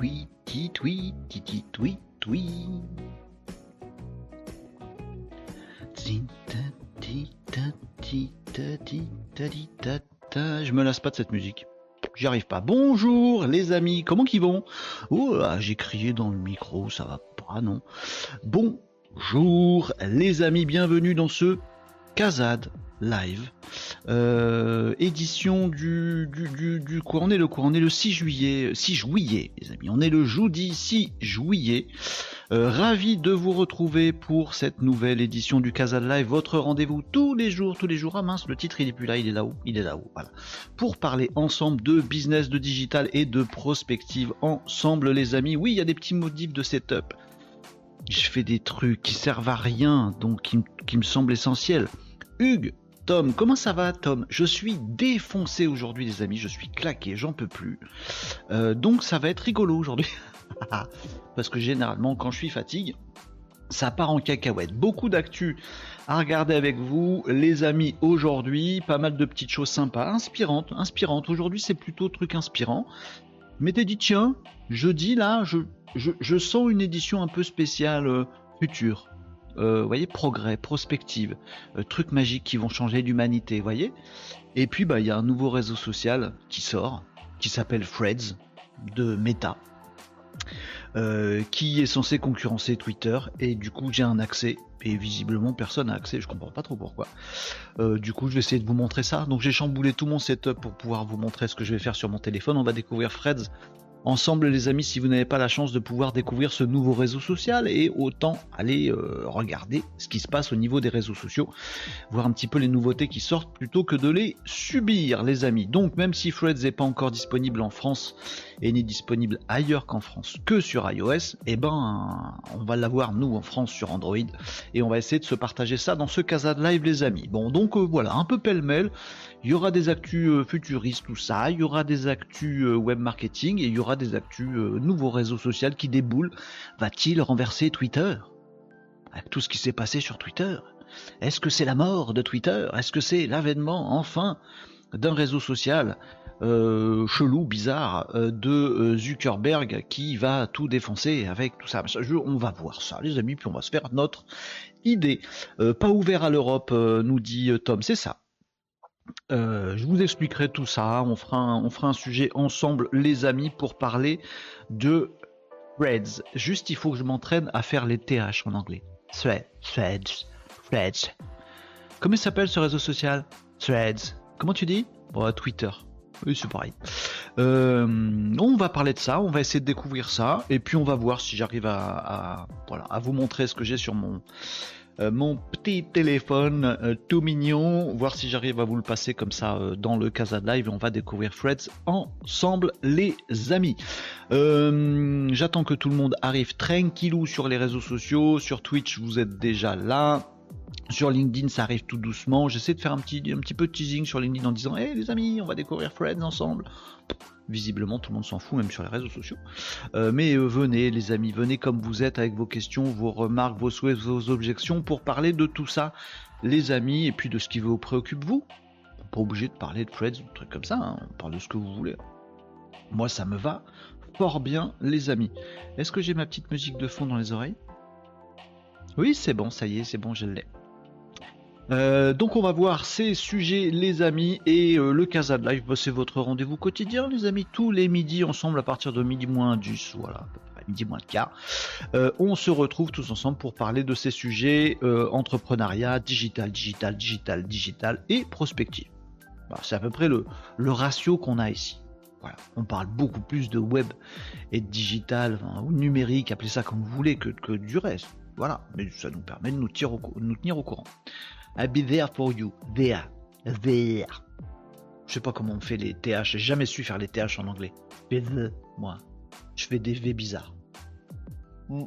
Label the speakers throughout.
Speaker 1: Je me lasse pas de cette musique. J'y arrive pas. Bonjour les amis, comment qu'ils vont? Oh, j'ai crié dans le micro, ça va pas, non? Bonjour les amis, bienvenue dans ce Kazad live. Euh, édition du, du, du, quoi On est le quoi On est le 6 juillet. 6 juillet, les amis. On est le jeudi 6 juillet. Euh, ravi de vous retrouver pour cette nouvelle édition du Casal Live, votre rendez-vous tous les jours, tous les jours. Ah mince, le titre il est plus là, il est là-haut, il est là-haut. Voilà. Pour parler ensemble de business, de digital et de prospective ensemble, les amis. Oui, il y a des petits modifs de setup. Je fais des trucs qui servent à rien, donc qui, qui me semblent essentiels. Hugues, Tom, comment ça va Tom? Je suis défoncé aujourd'hui les amis, je suis claqué, j'en peux plus. Euh, donc ça va être rigolo aujourd'hui. Parce que généralement, quand je suis fatigué, ça part en cacahuète. Beaucoup d'actu à regarder avec vous, les amis, aujourd'hui. Pas mal de petites choses sympas, inspirantes, inspirantes. Aujourd'hui, c'est plutôt truc inspirant. Mais t'es dit, tiens, jeudi, là, je, sens une édition un peu spéciale euh, future. Euh, voyez, progrès, prospective, euh, trucs magiques qui vont changer l'humanité, voyez. Et puis, bah, il y a un nouveau réseau social qui sort, qui s'appelle Freds, de Meta. Euh, qui est censé concurrencer Twitter et du coup j'ai un accès et visiblement personne n'a accès, je comprends pas trop pourquoi. Du coup je vais essayer de vous montrer ça. Donc j'ai chamboulé tout mon setup pour pouvoir vous montrer ce que je vais faire sur mon téléphone. On va découvrir Freds ensemble les amis si vous n'avez pas la chance de pouvoir découvrir ce nouveau réseau social et autant aller euh, regarder ce qui se passe au niveau des réseaux sociaux, voir un petit peu les nouveautés qui sortent plutôt que de les subir les amis. Donc même si Threads n'est pas encore disponible en France et n'est disponible ailleurs qu'en France que sur iOS, eh ben on va l'avoir nous en France sur Android et on va essayer de se partager ça dans ce casa de live les amis. Bon donc euh, voilà, un peu pêle-mêle, il y aura des actus euh, futuristes tout ça, il y aura des actus web marketing et il y aura des actus euh, nouveaux réseaux sociaux qui déboulent. Va-t-il renverser Twitter? Avec tout ce qui s'est passé sur Twitter Est-ce que c'est la mort de Twitter? Est-ce que c'est l'avènement enfin d'un réseau social euh, chelou, bizarre euh, de Zuckerberg qui va tout défoncer avec tout ça? on va voir ça, les amis, puis on va se faire notre idée. pas ouvert à l'Europe, nous dit Tom, c'est ça. Euh, je vous expliquerai tout ça. On fera, un, sujet ensemble, les amis, pour parler de threads. Juste, il faut que je m'entraîne à faire les TH en anglais. Threads, threads, threads. Comment s'appelle ce réseau social? Threads. Comment tu dis? Twitter. Oui, c'est pareil. Euh, on va parler de ça, on va essayer de découvrir ça, et puis on va voir si j'arrive à, vous montrer ce que j'ai sur mon, mon petit téléphone euh, tout mignon, voir si j'arrive à vous le passer comme ça euh, dans le Casa Live on va découvrir Freds ensemble les amis. J'attends que tout le monde arrive tranquillou sur les réseaux sociaux, sur Twitch vous êtes déjà là. Sur LinkedIn, ça arrive tout doucement. J'essaie de faire un petit, un petit peu de teasing sur LinkedIn en disant Hé les amis, on va découvrir Freds ensemble. Visiblement, tout le monde s'en fout, même sur les réseaux sociaux. Euh, mais euh, venez, les amis, venez comme vous êtes avec vos questions, vos remarques, vos souhaits, vos objections pour parler de tout ça, les amis, et puis de ce qui vous préoccupe vous. Pas obligé de parler de Freds ou de trucs comme ça, hein. on parle de ce que vous voulez. Moi, ça me va fort bien, les amis. Est-ce que j'ai ma petite musique de fond dans les oreilles? Oui, c'est bon, ça y est, c'est bon, je l'ai. Euh, donc on va voir ces sujets les amis et euh, le Casa de Live, bah, c'est votre rendez-vous quotidien les amis, tous les midis ensemble à partir de midi moins 10, voilà, midi moins de quart. Euh, on se retrouve tous ensemble pour parler de ces sujets entrepreneuriat, digital, digital, digital, digital et prospective. Bah, c'est à peu près le, ratio qu'on a ici. On parle beaucoup plus de web et de digital ou numérique, appelez ça comme vous voulez, que, que du reste. Voilà, mais ça nous permet de nous, nous tenir au courant. I'll be there for you. There. There. Je sais pas comment on fait les TH. J'ai jamais su faire les TH en anglais. moi. Je fais des V bizarres. Hmm.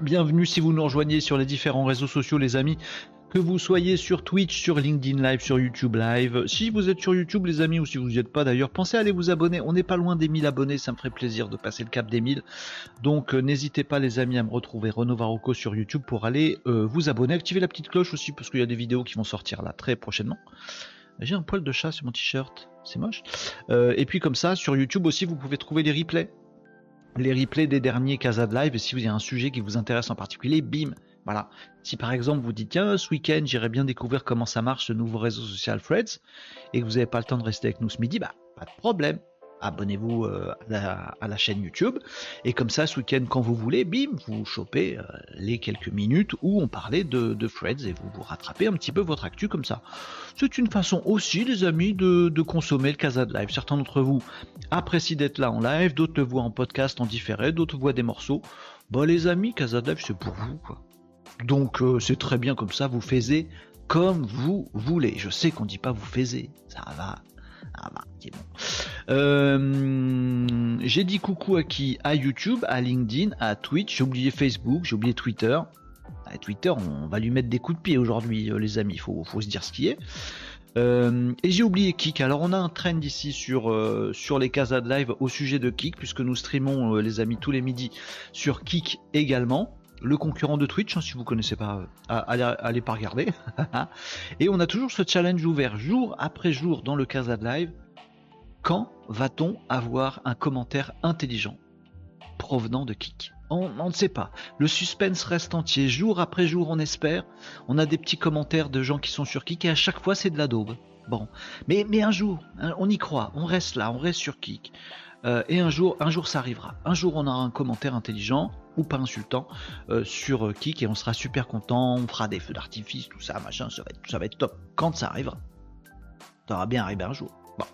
Speaker 1: Bienvenue si vous nous rejoignez sur les différents réseaux sociaux, les amis que vous soyez sur Twitch, sur LinkedIn Live, sur YouTube Live. Si vous êtes sur YouTube, les amis, ou si vous n'y êtes pas d'ailleurs, pensez à aller vous abonner. On n'est pas loin des 1000 abonnés, ça me ferait plaisir de passer le cap des 1000. Donc euh, n'hésitez pas, les amis, à me retrouver Renaud Varocco sur YouTube pour aller euh, vous abonner. Activez la petite cloche aussi, parce qu'il y a des vidéos qui vont sortir là très prochainement. J'ai un poil de chat sur mon t-shirt, c'est moche. Euh, et puis comme ça, sur YouTube aussi, vous pouvez trouver les replays les replays des derniers Casa de Live. Et si vous avez un sujet qui vous intéresse en particulier, bim, voilà. Si par exemple vous dites tiens ce week-end j'irai bien découvrir comment ça marche ce nouveau réseau social Threads et que vous n'avez pas le temps de rester avec nous ce midi, bah pas de problème abonnez-vous euh, à, la, chaîne YouTube. Et comme ça, ce week-end, quand vous voulez, bim, vous chopez euh, les quelques minutes où on parlait de, de Freds et vous vous rattrapez un petit peu votre actu comme ça. C'est une façon aussi, les amis, de, consommer le Casa de Live. Certains d'entre vous apprécient d'être là en live, d'autres le voient en podcast en différé, d'autres voient des morceaux. Bah les amis, Casa de Live, c'est pour vous, quoi. Donc euh, c'est très bien comme ça, vous faisiez comme vous voulez. Je sais qu'on dit pas vous faisiez, ça va, ah bah, euh, j'ai dit coucou à qui? À YouTube, à LinkedIn, à Twitch, j'ai oublié Facebook, j'ai oublié Twitter. À Twitter, on va lui mettre des coups de pied aujourd'hui, euh, les amis, il faut, se dire ce qui est. Euh, et j'ai oublié Kik. Alors on a un trend ici sur, sur les Casa de Live au sujet de Kik, puisque nous streamons les amis tous les midis sur Kik également le concurrent de Twitch, hein, si vous connaissez pas, euh, allez, pas regarder. et on a toujours ce challenge ouvert jour après jour dans le Casa Live. Quand va-t-on avoir un commentaire intelligent provenant de Kik? On, ne sait pas. Le suspense reste entier. Jour après jour, on espère. On a des petits commentaires de gens qui sont sur Kik et à chaque fois, c'est de la daube. Bon. Mais, mais un jour, hein, on y croit. On reste là, on reste sur Kik. Euh, et un jour, un jour, ça arrivera. Un jour, on aura un commentaire intelligent ou pas insultant euh, sur euh, Kik et on sera super content, on fera des feux d'artifice, tout ça, machin, ça va, être, top quand ça arrivera. Ça va bien arriver un jour. Bon.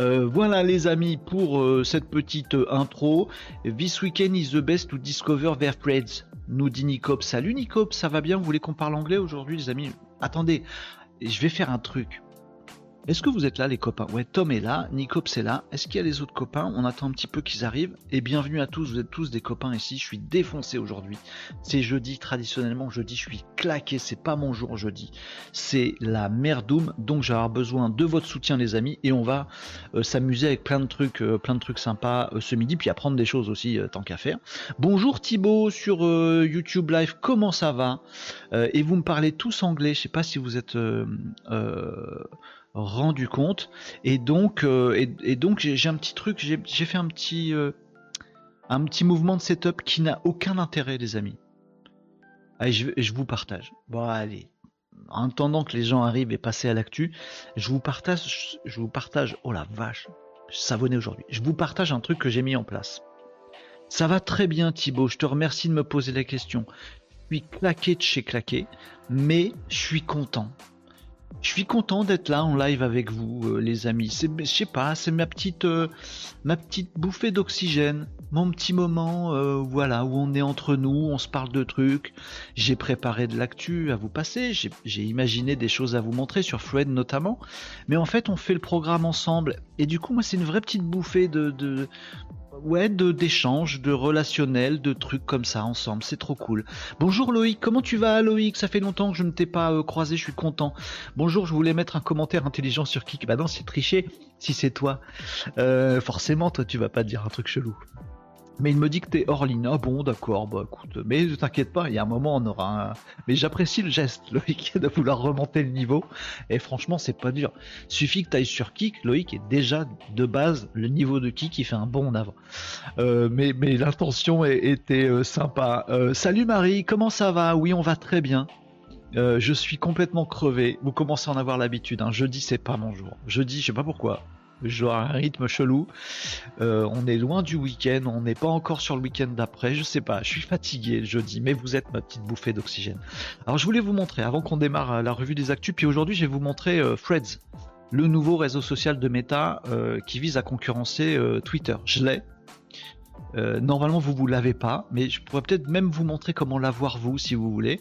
Speaker 1: Euh, voilà les amis pour cette petite intro. This weekend is the best to discover their friends, nous dit Nicop. Salut Nicop, ça va bien? Vous voulez qu'on parle anglais aujourd'hui les amis? Attendez, je vais faire un truc. Est-ce que vous êtes là les copains? Ouais, Tom est là, Nicops est là. Est-ce qu'il y a les autres copains? On attend un petit peu qu'ils arrivent. Et bienvenue à tous, vous êtes tous des copains ici. Je suis défoncé aujourd'hui. C'est jeudi, traditionnellement jeudi, je suis claqué. C'est pas mon jour jeudi. C'est la merdoum. Donc j'ai besoin de votre soutien les amis. Et on va euh, s'amuser avec plein de trucs, euh, plein de trucs sympas euh, ce midi. Puis apprendre des choses aussi tant qu'à faire. Bonjour Thibaut sur YouTube Live, comment ça va? Et vous me parlez tous anglais. Je sais pas si vous êtes rendu compte. Et donc, euh, et, donc j'ai un petit truc, j'ai fait un petit, euh, un petit mouvement de setup qui n'a aucun intérêt, les amis. Allez, je, je vous partage. Bon, allez. En attendant que les gens arrivent et passent à l'actu, je vous partage, je vous partage. Oh la vache, savonné aujourd'hui. Je vous partage un truc que j'ai mis en place. Ça va très bien, Thibaut. Je te remercie de me poser la question. Je suis claqué de chez claqué, mais je suis content. Je suis content d'être là en live avec vous, euh, les amis. C'est, je sais pas, c'est ma petite, euh, ma petite bouffée d'oxygène, mon petit moment, euh, voilà, où on est entre nous, on se parle de trucs. J'ai préparé de l'actu à vous passer, j'ai, imaginé des choses à vous montrer sur Fred notamment. Mais en fait, on fait le programme ensemble, et du coup, moi, c'est une vraie petite bouffée de, de, ouais, de d'échanges, de relationnels, de trucs comme ça ensemble. C'est trop cool. Bonjour Loïc, comment tu vas Loïc? Ça fait longtemps que je ne t'ai pas euh, croisé, je suis content. Bonjour, je voulais mettre un commentaire intelligent sur Kik. Bah non, c'est tricher si c'est toi. Euh, forcément, toi, tu vas pas dire un truc chelou. Mais il me dit que t'es hors ligne. Ah bon, d'accord, bah écoute, mais ne t'inquiète pas, il y a un moment on aura un... Mais j'apprécie le geste, Loïc, de vouloir remonter le niveau. Et franchement, c'est pas dur. Suffit que t'ailles sur Kik, Loïc est déjà de base le niveau de Kik, il fait un bon avant. Euh, mais mais l'intention était euh, sympa. Euh, salut Marie, comment ça va? Oui, on va très bien. je suis complètement crevé. Vous commencez à en avoir l'habitude. Hein. Jeudi, c'est pas mon jour. Jeudi, je sais pas pourquoi je un rythme chelou. Euh, on est loin du week-end, on n'est pas encore sur le week-end d'après, je sais pas, je suis fatigué le jeudi, mais vous êtes ma petite bouffée d'oxygène. Alors je voulais vous montrer, avant qu'on démarre euh, la revue des actus, puis aujourd'hui je vais vous montrer euh, Threads, le nouveau réseau social de Meta qui vise à concurrencer Twitter. Je l'ai. Normalement vous vous l'avez pas, mais je pourrais peut-être même vous montrer comment l'avoir vous si vous voulez.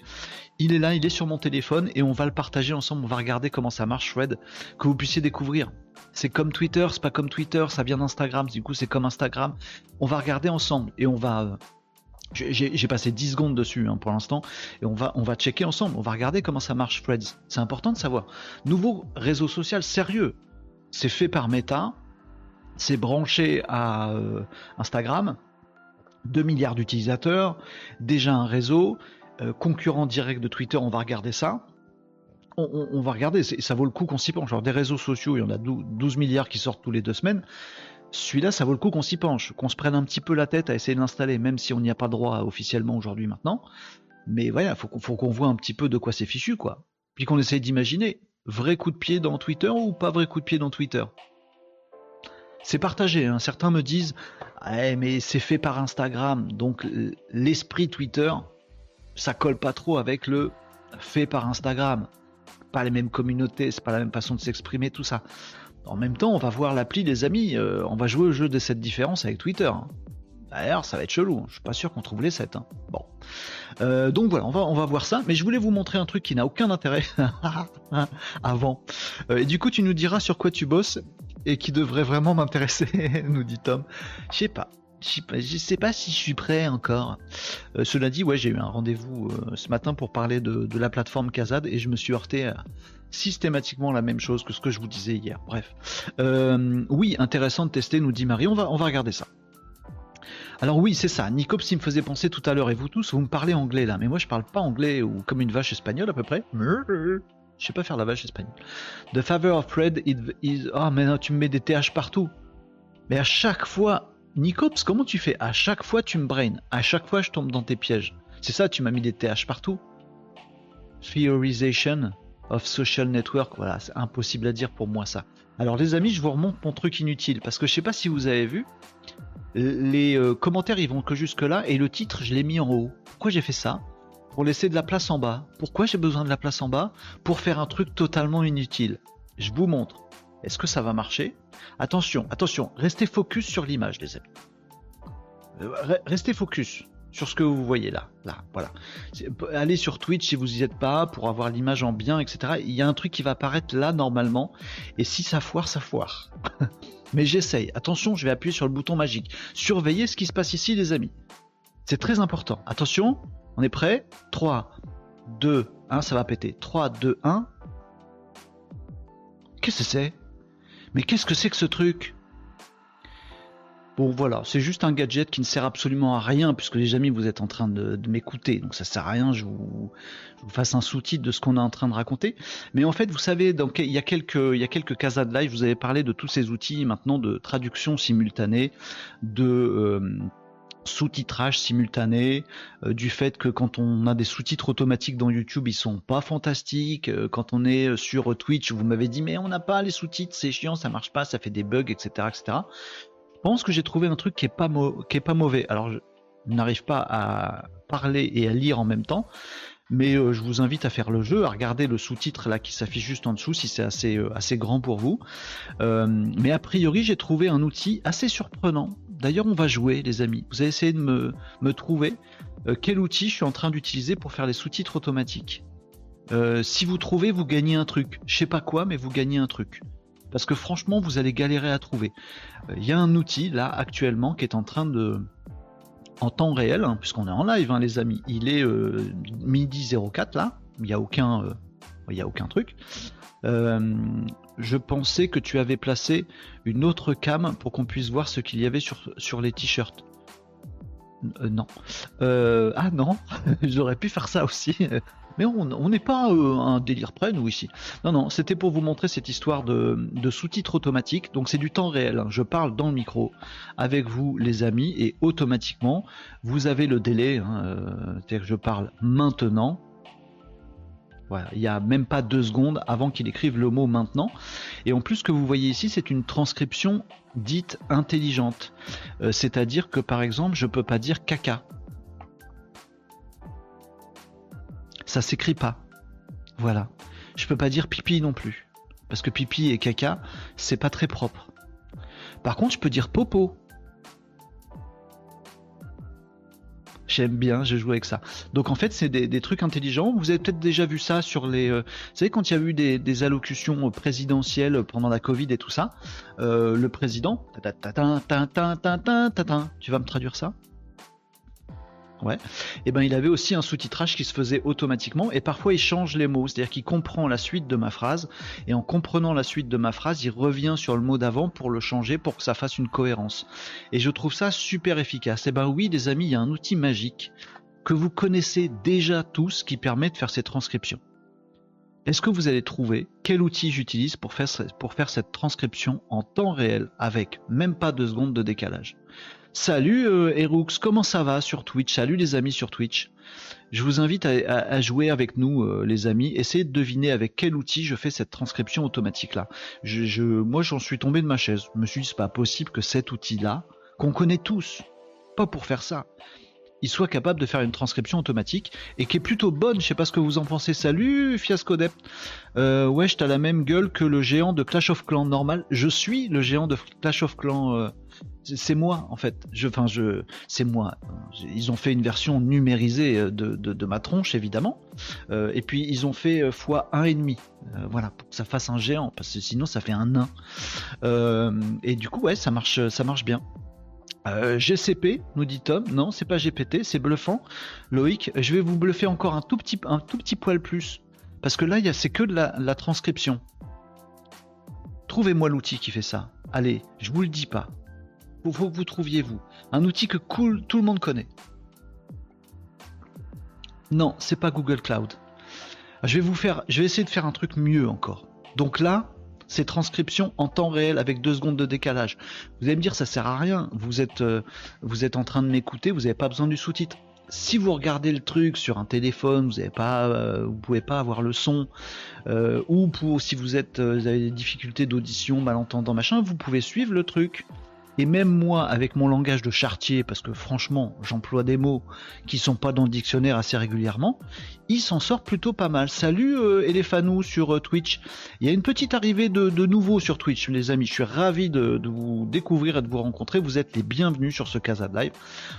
Speaker 1: Il est là, il est sur mon téléphone et on va le partager ensemble, on va regarder comment ça marche Thread, que vous puissiez découvrir. C'est comme Twitter, c'est pas comme Twitter, ça vient d'Instagram, du coup c'est comme Instagram. On va regarder ensemble et on va. Euh, j'ai passé 10 secondes dessus hein, pour l'instant et on va, on va checker ensemble, on va regarder comment ça marche Threads. C'est important de savoir. Nouveau réseau social sérieux. C'est fait par Meta, c'est branché à euh, Instagram, 2 milliards d'utilisateurs, déjà un réseau, euh, concurrent direct de Twitter, on va regarder ça on, va regarder, ça vaut le coup qu'on s'y penche. Genre des réseaux sociaux, il y en a 12 milliards qui sortent tous les deux semaines. celui-là, ça vaut le coup qu'on s'y penche, qu'on se prenne un petit peu la tête à essayer de l'installer, même si on n'y a pas droit officiellement aujourd'hui maintenant. Mais voilà, faut faut qu'on voit un petit peu de quoi c'est fichu, quoi. Puis qu'on essaye d'imaginer, vrai coup de pied dans Twitter ou pas vrai coup de pied dans Twitter? C'est partagé, hein. certains me disent, mais c'est fait par Instagram, donc l'esprit Twitter, ça colle pas trop avec le fait par Instagram. Pas les mêmes communautés, c'est pas la même façon de s'exprimer, tout ça. En même temps, on va voir l'appli des amis, euh, on va jouer au jeu de cette différence avec Twitter. Hein. D'ailleurs, ça va être chelou, je suis pas sûr qu'on trouve les 7. Hein. Bon. Euh, donc voilà, on va, on va voir ça, mais je voulais vous montrer un truc qui n'a aucun intérêt avant. Euh, et du coup, tu nous diras sur quoi tu bosses et qui devrait vraiment m'intéresser, nous dit Tom. Je sais pas. Je sais pas si je suis prêt encore. Euh, cela dit, ouais, j'ai eu un rendez-vous euh, ce matin pour parler de, la plateforme Kazad et je me suis heurté à systématiquement la même chose que ce que je vous disais hier. Bref. Euh, oui, intéressant de tester, nous dit Marie. On va, on va regarder ça. Alors oui, c'est ça. Nicops, il me faisait penser tout à l'heure, et vous tous, vous me parlez anglais là, mais moi je parle pas anglais ou comme une vache espagnole à peu près. Je sais pas faire la vache espagnole. The favor of Fred is... Ah mais non, tu me mets des TH partout. Mais à chaque fois, Nicops, comment tu fais? À chaque fois, tu me brain. À chaque fois, je tombe dans tes pièges. C'est ça, tu m'as mis des TH partout. Theorization of social network. Voilà, c'est impossible à dire pour moi ça. Alors les amis, je vous remonte mon truc inutile parce que je sais pas si vous avez vu. Les euh, commentaires ils vont que jusque là et le titre je l'ai mis en haut. Pourquoi j'ai fait ça? Pour laisser de la place en bas. Pourquoi j'ai besoin de la place en bas Pour faire un truc totalement inutile. Je vous montre. Est-ce que ça va marcher Attention, attention, restez focus sur l'image, les amis. Euh, restez focus sur ce que vous voyez là. Là, voilà. Allez sur Twitch si vous n'y êtes pas pour avoir l'image en bien, etc. Il y a un truc qui va apparaître là normalement. Et si ça foire, ça foire. Mais j'essaye. Attention, je vais appuyer sur le bouton magique. Surveillez ce qui se passe ici, les amis. C'est très important. Attention, on est prêt? 3, 2, 1, ça va péter. 3, 2, 1. Qu'est-ce que c'est? Mais qu'est-ce que c'est que ce truc? Bon voilà, c'est juste un gadget qui ne sert absolument à rien puisque les amis vous êtes en train de, m'écouter, donc ça sert à rien, je vous, fasse un sous-titre de ce qu'on est en train de raconter. Mais en fait, vous savez, il y a quelques il de live, vous avez parlé de tous ces outils maintenant de traduction simultanée, de euh, sous-titrage simultané, euh, du fait que quand on a des sous-titres automatiques dans YouTube, ils sont pas fantastiques. Euh, quand on est euh, sur Twitch, vous m'avez dit mais on n'a pas les sous-titres, c'est chiant, ça marche pas, ça fait des bugs, etc., etc. Je pense que j'ai trouvé un truc qui est pas qui est pas mauvais. Alors je n'arrive pas à parler et à lire en même temps, mais je vous invite à faire le jeu, à regarder le sous-titre là qui s'affiche juste en dessous si c'est assez assez grand pour vous. mais a priori, j'ai trouvé un outil assez surprenant D'ailleurs, on va jouer, les amis. Vous allez essayer de me, trouver euh, quel outil je suis en train d'utiliser pour faire les sous-titres automatiques. Euh, si vous trouvez, vous gagnez un truc. Je sais pas quoi, mais vous gagnez un truc. Parce que franchement, vous allez galérer à trouver. Euh, il y a un outil là actuellement qui est en train de, en temps réel, hein, puisqu'on est en live, hein, les amis. Il est midi 04 là. Il n'y a aucun, il y a aucun truc. Je pensais que tu avais placé une autre cam pour qu'on puisse voir ce qu'il y avait sur, sur les t-shirts. Euh, non. Euh, ah non, j'aurais pu faire ça aussi. Mais on n'est pas euh, un délire près, nous, ici. Non, non, c'était pour vous montrer cette histoire de, sous-titres automatiques. Donc c'est du temps réel. Hein. Je parle dans le micro avec vous, les amis, et automatiquement, vous avez le délai. Hein, c'est-à-dire que je parle maintenant il n'y a même pas deux secondes avant qu'il écrive le mot maintenant. Et en plus, ce que vous voyez ici, c'est une transcription dite intelligente. Euh, c'est-à-dire que par exemple, je ne peux pas dire caca. Ça s'écrit pas. Voilà. Je peux pas dire pipi non plus. Parce que pipi et caca, c'est pas très propre. Par contre, je peux dire popo. J'aime bien, je joue avec ça. Donc en fait, c'est des, trucs intelligents. Vous avez peut-être déjà vu ça sur les. Euh, vous savez, quand il y a eu des, allocutions présidentielles pendant la Covid et tout ça, euh, le président. Tu vas me traduire ça? Ouais. Et eh ben il avait aussi un sous-titrage qui se faisait automatiquement et parfois il change les mots, c'est-à-dire qu'il comprend la suite de ma phrase et en comprenant la suite de ma phrase, il revient sur le mot d'avant pour le changer pour que ça fasse une cohérence. Et je trouve ça super efficace. Et eh ben oui, les amis, il y a un outil magique que vous connaissez déjà tous qui permet de faire ces transcriptions. Est-ce que vous allez trouver quel outil j'utilise pour faire, pour faire cette transcription en temps réel avec même pas deux secondes de décalage? Salut euh, Erux, comment ça va sur Twitch? Salut les amis sur Twitch. Je vous invite à, jouer avec nous euh, les amis. Essayez de deviner avec quel outil je fais cette transcription automatique là. Moi j'en suis tombé de ma chaise. Je me suis dit c'est pas possible que cet outil là, qu'on connaît tous, pas pour faire ça, il soit capable de faire une transcription automatique et qui est plutôt bonne. Je sais pas ce que vous en pensez. Salut Fiasco Dept. Euh, wesh, t'as la même gueule que le géant de Clash of Clans normal. Je suis le géant de Clash of Clans. Euh, c'est moi en fait. Je, enfin, je, c'est moi. Ils ont fait une version numérisée de, de, ma tronche évidemment. Euh, et puis ils ont fait x un et demi. voilà, pour que ça fasse un géant, parce que sinon ça fait un nain. et du coup, ouais, ça marche, ça marche bien. Euh, GCP, nous dit Tom. Non, c'est pas GPT, c'est bluffant. Loïc, je vais vous bluffer encore un tout petit, un tout petit poil plus. Parce que là, c'est que de la, transcription. Trouvez-moi l'outil qui fait ça. Allez, je vous le dis pas. Vous trouviez vous. Un outil que tout le monde connaît. Non, c'est pas Google Cloud. Je vais vous faire, je vais essayer de faire un truc mieux encore. Donc là, ces transcriptions en temps réel avec deux secondes de décalage. Vous allez me dire ça sert à rien. Vous êtes, euh, en train de m'écouter, vous n'avez pas besoin du sous-titre. Si vous regardez le truc sur un téléphone, vous ne euh, pouvez pas avoir le son, euh, ou pour si vous êtes, vous avez des difficultés d'audition, malentendant machin, vous pouvez suivre le truc. Et même moi, avec mon langage de chartier, parce que franchement, j'emploie des mots qui sont pas dans le dictionnaire assez régulièrement, il s'en sort plutôt pas mal. Salut euh, sur euh, Twitch. Il y a une petite arrivée de, nouveaux sur Twitch, les amis. Je suis ravi de, vous découvrir et de vous rencontrer. Vous êtes les bienvenus sur ce Casa Live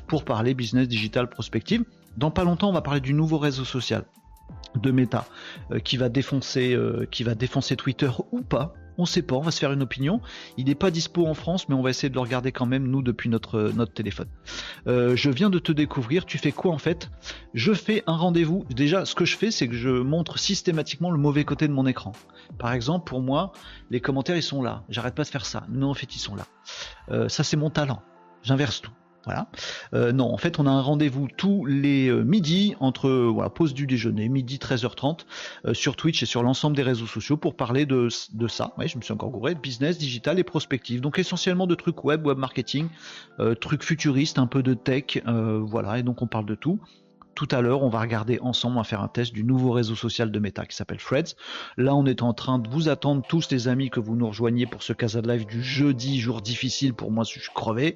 Speaker 1: pour parler business digital prospective. Dans pas longtemps, on va parler du nouveau réseau social de Meta euh, qui va défoncer euh, qui va défoncer Twitter ou pas on sait pas, on va se faire une opinion. Il n'est pas dispo en France, mais on va essayer de le regarder quand même, nous, depuis notre, notre téléphone. Euh, je viens de te découvrir, tu fais quoi en fait? Je fais un rendez-vous. Déjà, ce que je fais, c'est que je montre systématiquement le mauvais côté de mon écran. Par exemple, pour moi, les commentaires, ils sont là. J'arrête pas de faire ça. Non, en fait, ils sont là. Euh, ça, c'est mon talent. J'inverse tout. Voilà. Euh, non, en fait, on a un rendez-vous tous les euh, midis entre voilà, pause du déjeuner, midi 13h30 euh, sur Twitch et sur l'ensemble des réseaux sociaux pour parler de, ça. Je me suis encore gouré, business, digital et prospective. Donc essentiellement de trucs web, web marketing, trucs futuristes, un peu de tech, voilà. Et donc on parle de tout tout à l'heure, on va regarder ensemble, on va faire un test du nouveau réseau social de Meta qui s'appelle Freds. Là, on est en train de vous attendre tous les amis que vous nous rejoigniez pour ce Casa de Live du jeudi, jour difficile pour moi, je suis crevé.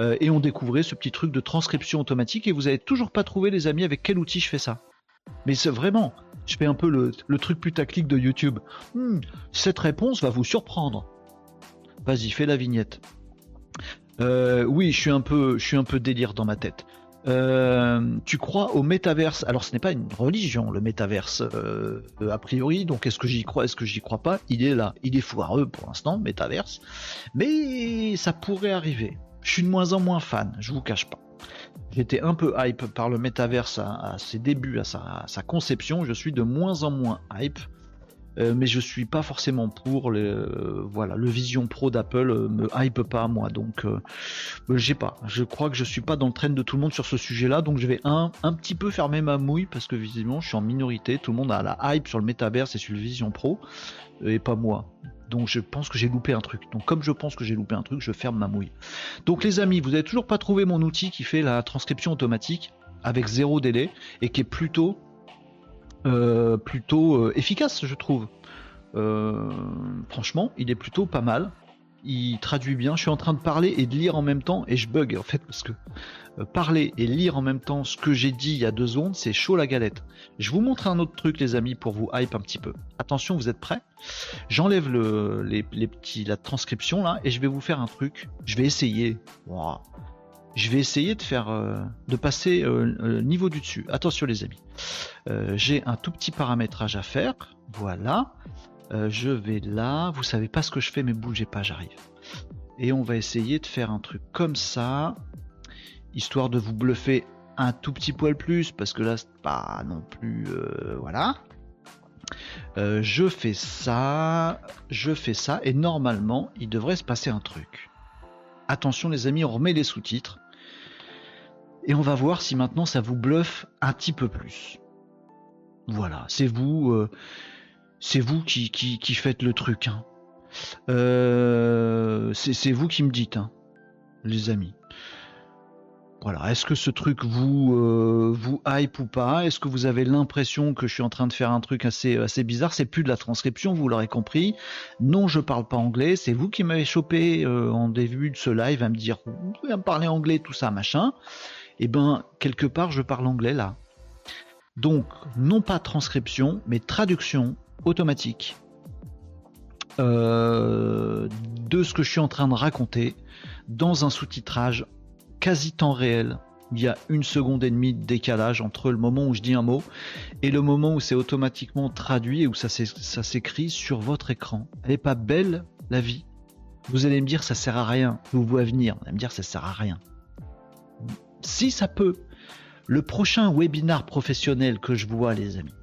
Speaker 1: Euh, et on découvrait ce petit truc de transcription automatique et vous avez toujours pas trouvé les amis avec quel outil je fais ça. Mais c'est vraiment, je fais un peu le, truc putaclic de YouTube. Hmm, cette réponse va vous surprendre. Vas-y, fais la vignette. Euh, oui, je un peu, je suis un peu délire dans ma tête. Euh, tu crois au métaverse? Alors ce n'est pas une religion, le métaverse euh, a priori. Donc est-ce que j'y crois Est-ce que j'y crois pas? Il est là, il est foireux pour l'instant, métaverse. Mais ça pourrait arriver. Je suis de moins en moins fan, je vous cache pas. J'étais un peu hype par le métaverse à, ses débuts, à sa, conception. Je suis de moins en moins hype. Euh, mais je suis pas forcément pour le euh, voilà le Vision Pro d'Apple euh, me hype pas moi. Donc j'ai pas. Je crois que je suis pas dans le train de tout le monde sur ce sujet là donc je vais un, un petit peu fermer ma mouille parce que visiblement je suis en minorité. Tout le monde a la hype sur le Metaverse et sur le Vision Pro et pas moi. Donc je pense que j'ai loupé un truc. Donc comme je pense que j'ai loupé un truc, je ferme ma mouille. Donc les amis, vous n'avez toujours pas trouvé mon outil qui fait la transcription automatique avec zéro délai et qui est plutôt euh, plutôt euh, efficace, je trouve. Euh, franchement, il est plutôt pas mal. Il traduit bien. Je suis en train de parler et de lire en même temps et je bug en fait parce que parler et lire en même temps ce que j'ai dit il y a deux secondes, c'est chaud la galette. Je vous montre un autre truc, les amis, pour vous hype un petit peu. Attention, vous êtes prêts? J'enlève le, les, petits, la transcription là et je vais vous faire un truc. Je vais essayer. Je vais essayer de faire, de passer niveau du dessus. Attention les amis. Euh, j'ai un tout petit paramétrage à faire. Voilà. Euh, je vais là. Vous savez pas ce que je fais, mais bougez pas, j'arrive. Et on va essayer de faire un truc comme ça, histoire de vous bluffer un tout petit poil plus, parce que là, c'est pas non plus. Euh, voilà. je fais ça, je fais ça, et normalement, il devrait se passer un truc. Attention les amis, on remet les sous-titres. Et on va voir si maintenant ça vous bluffe un petit peu plus. Voilà, c'est vous. Euh, c'est vous qui, faites le truc. Hein. Euh, c'est vous qui me dites, hein, les amis. Voilà. Est-ce que ce truc vous euh, vous hype ou pas? Est-ce que vous avez l'impression que je suis en train de faire un truc assez assez bizarre? C'est plus de la transcription, vous l'aurez compris. Non, je parle pas anglais. C'est vous qui m'avez chopé en début de ce live à me dire vous pouvez me parler anglais, tout ça, machin. Eh ben quelque part, je parle anglais là. Donc non pas transcription, mais traduction automatique euh, de ce que je suis en train de raconter dans un sous-titrage quasi temps réel. Il y a une seconde et demie de décalage entre le moment où je dis un mot et le moment où c'est automatiquement traduit et où ça s'écrit sur votre écran. Elle est pas belle la vie? Vous allez me dire ça sert à rien. Vous voyez venir. Vous allez me dire ça sert à rien. Si ça peut. Le prochain webinar professionnel que je vois, les amis,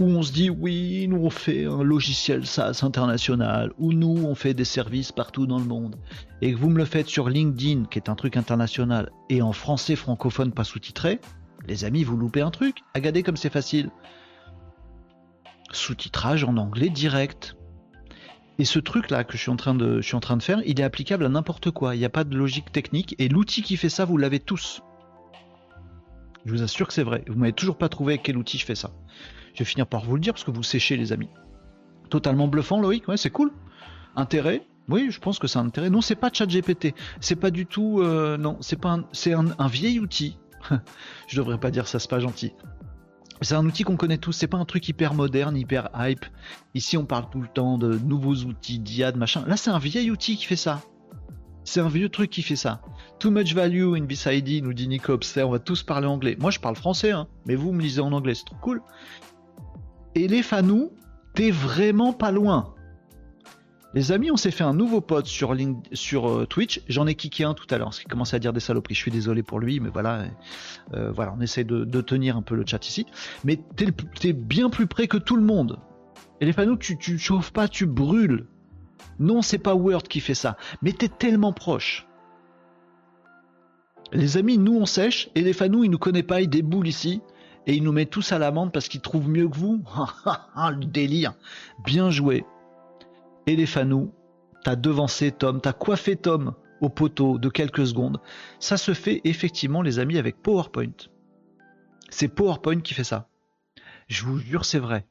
Speaker 1: où on se dit oui, nous on fait un logiciel SaaS international, ou nous on fait des services partout dans le monde, et que vous me le faites sur LinkedIn, qui est un truc international, et en français francophone pas sous-titré, les amis, vous loupez un truc. Regardez comme c'est facile. Sous-titrage en anglais direct. Et ce truc-là que je suis, en train de, je suis en train de faire, il est applicable à n'importe quoi. Il n'y a pas de logique technique. Et l'outil qui fait ça, vous l'avez tous. Je vous assure que c'est vrai. Vous m'avez toujours pas trouvé quel outil je fais ça. Je vais finir par vous le dire parce que vous séchez les amis. Totalement bluffant Loïc, ouais c'est cool. Intérêt? Oui, je pense que c'est un intérêt. Non, c'est pas ChatGPT. C'est pas du tout. Euh, non, c'est pas. c'est un, vieil outil. je devrais pas dire ça, c'est pas gentil. C'est un outil qu'on connaît tous. C'est pas un truc hyper moderne, hyper hype. Ici, on parle tout le temps de nouveaux outils, d'IA, de machin. Là, c'est un vieil outil qui fait ça. C'est un vieux truc qui fait ça. Too much value in BSID, nous dit Nicops. On va tous parler anglais. Moi, je parle français, hein, mais vous me lisez en anglais, c'est trop cool. Et les Fanou, t'es vraiment pas loin. Les amis, on s'est fait un nouveau pote sur, euh, Twitch. J'en ai kické un tout à l'heure, parce qu'il commençait à dire des saloperies. Je suis désolé pour lui, mais voilà, euh, voilà, on essaie de, tenir un peu le chat ici. Mais t'es, es bien plus près que tout le monde. Et les Fanou, tu, tu chauffes pas, tu brûles. Non, c'est pas Word qui fait ça, mais t'es tellement proche. Les amis, nous on sèche et les Fanou, il nous connaît pas, il déboule ici et il nous met tous à l'amende parce qu'il trouve mieux que vous. le délire. Bien joué. Et t'as devancé Tom, t'as coiffé Tom au poteau de quelques secondes. Ça se fait effectivement, les amis, avec PowerPoint. C'est PowerPoint qui fait ça. Je vous jure, c'est vrai.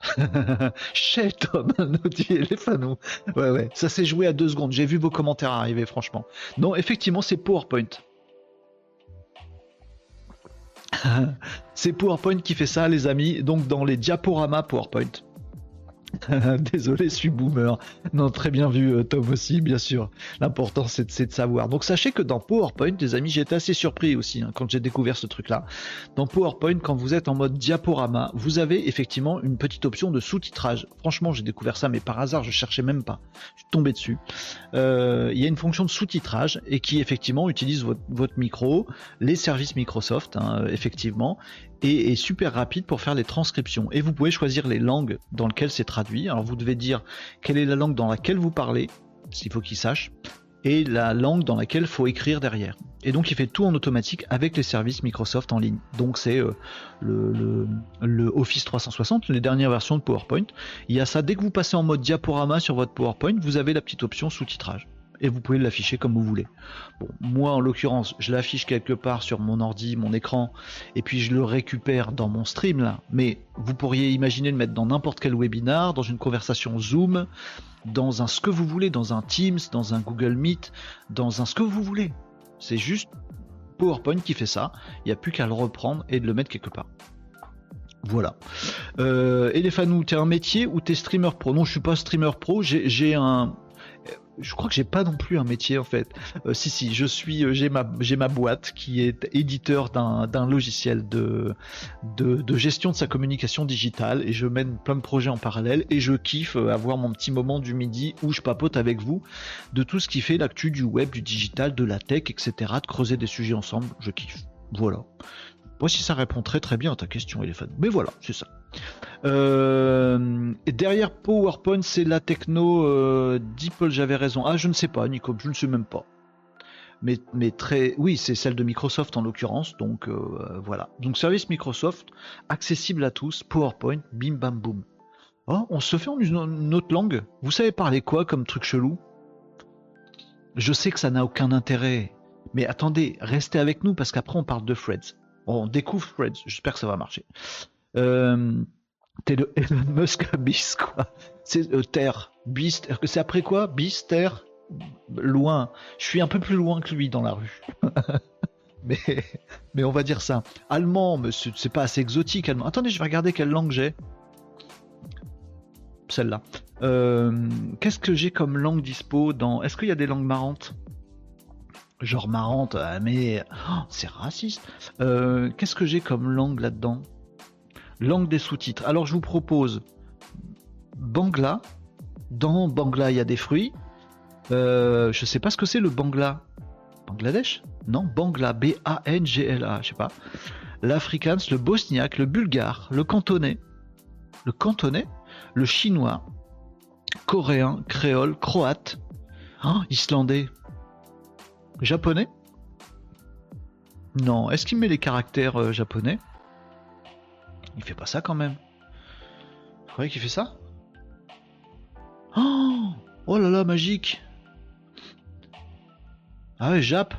Speaker 1: Chez Tom, nous dit fanous. Ouais, ouais, ça s'est joué à deux secondes. J'ai vu vos commentaires arriver, franchement. Non, effectivement, c'est PowerPoint. c'est PowerPoint qui fait ça, les amis. Donc dans les diaporamas PowerPoint. Désolé, je suis boomer. Non, très bien vu, euh, Tom aussi, bien sûr. L'important, c'est de, savoir. Donc, sachez que dans PowerPoint, les amis, j'étais assez surpris aussi hein, quand j'ai découvert ce truc-là. Dans PowerPoint, quand vous êtes en mode diaporama, vous avez effectivement une petite option de sous-titrage. Franchement, j'ai découvert ça, mais par hasard, je cherchais même pas. Je suis tombé dessus. Euh, il y a une fonction de sous-titrage et qui effectivement utilise votre, micro, les services Microsoft, hein, effectivement, et est super rapide pour faire les transcriptions. Et vous pouvez choisir les langues dans lesquelles c'est traduit. Alors vous devez dire quelle est la langue dans laquelle vous parlez, s'il faut qu'il sache, et la langue dans laquelle il faut écrire derrière. Et donc il fait tout en automatique avec les services Microsoft en ligne. Donc c'est euh, le, le, Office 360, les dernières versions de PowerPoint. Il y a ça dès que vous passez en mode diaporama sur votre PowerPoint, vous avez la petite option sous-titrage et vous pouvez l'afficher comme vous voulez. Bon, moi en l'occurrence, je l'affiche quelque part sur mon ordi, mon écran, et puis je le récupère dans mon stream là. Mais vous pourriez imaginer le mettre dans n'importe quel webinar, dans une conversation Zoom, dans un ce que vous voulez, dans un Teams, dans un Google Meet, dans un ce que vous voulez. C'est juste PowerPoint qui fait ça. Il n'y a plus qu'à le reprendre et de le mettre quelque part. Voilà. Euh, fans, t'es un métier ou t'es streamer pro? Non, je suis pas streamer pro. J'ai un, je crois que j'ai pas non plus un métier en fait. Euh, si si, je suis, euh, j'ai ma j'ai ma boîte qui est éditeur d'un logiciel de, de, gestion de sa communication digitale et je mène plein de projets en parallèle et je kiffe euh, avoir mon petit moment du midi où je papote avec vous de tout ce qui fait l'actu du web, du digital, de la tech, etc. De creuser des sujets ensemble, je kiffe. Voilà. Moi si ça répond très très bien à ta question, Elephant. Mais voilà, c'est ça. Euh, et derrière PowerPoint, c'est la techno euh, j'avais raison. Ah, je ne sais pas, Nico, je ne sais même pas. mais, mais très. Oui, c'est celle de Microsoft en l'occurrence. Donc euh, voilà. Donc service Microsoft, accessible à tous, PowerPoint, bim bam boum. Oh, on se fait en une autre langue. Vous savez parler quoi comme truc chelou? Je sais que ça n'a aucun intérêt, mais attendez, restez avec nous parce qu'après on parle de Freds. On découvre Freds. J'espère que ça va marcher. Euh, T'es le Elon Musk Beast quoi. C'est euh, Terre, Beast. C'est après quoi? Beast, Terre, loin. Je suis un peu plus loin que lui dans la rue. mais, mais on va dire ça. Allemand, mais c'est pas assez exotique allemand. Attendez, je vais regarder quelle langue j'ai. Celle-là. Euh, qu'est-ce que j'ai comme langue dispo dans. Est-ce qu'il y a des langues marrantes? Genre marrantes, ah, mais oh, c'est raciste. Euh, qu'est-ce que j'ai comme langue là-dedans? Langue des sous-titres. Alors je vous propose Bangla. Dans Bangla, il y a des fruits. Euh, je sais pas ce que c'est le Bangla. Bangladesh? Non, Bangla, B-A-N-G-L-A, je sais pas. L'afrikaans, le bosniaque, le bulgare, le cantonais, le cantonais, le chinois, coréen, créole, croate, hein, islandais, japonais Non, est-ce qu'il met les caractères euh, japonais? Il fait pas ça quand même. Vous croyez qu'il fait ça? Oh, oh là là, magique ah ouais, Jap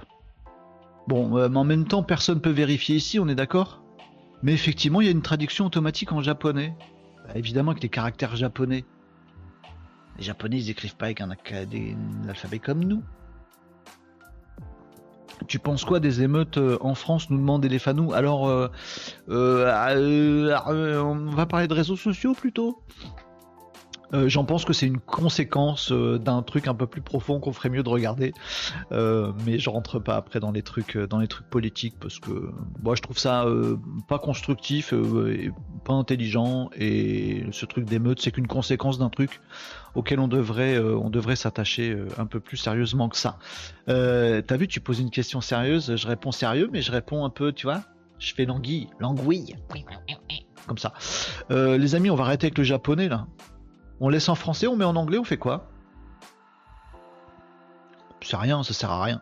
Speaker 1: Bon, euh, mais en même temps, personne peut vérifier ici, on est d'accord? Mais effectivement, il y a une traduction automatique en japonais. Bah, évidemment avec les caractères japonais. Les japonais, ils écrivent pas avec un, alphabet comme nous. Tu penses quoi des émeutes euh, en France nous demande Elefanou. Alors, euh, on va parler de réseaux sociaux plutôt. Euh, j'en pense que c'est une conséquence euh, d'un truc un peu plus profond qu'on ferait mieux de regarder, euh, mais je rentre pas après dans les trucs, dans les trucs politiques parce que moi je trouve ça pas constructif, et pas intelligent. Et ce truc d'émeute c'est qu'une conséquence d'un truc auquel on devrait, devrait s'attacher un peu plus sérieusement que ça. T'as vu, tu poses une question sérieuse, je réponds sérieux, mais je réponds un peu, tu vois, je fais languille, languille, comme ça. les amis, on va arrêter avec le japonais là. On laisse en français, on met en anglais, on fait quoi? C'est rien, ça sert à rien.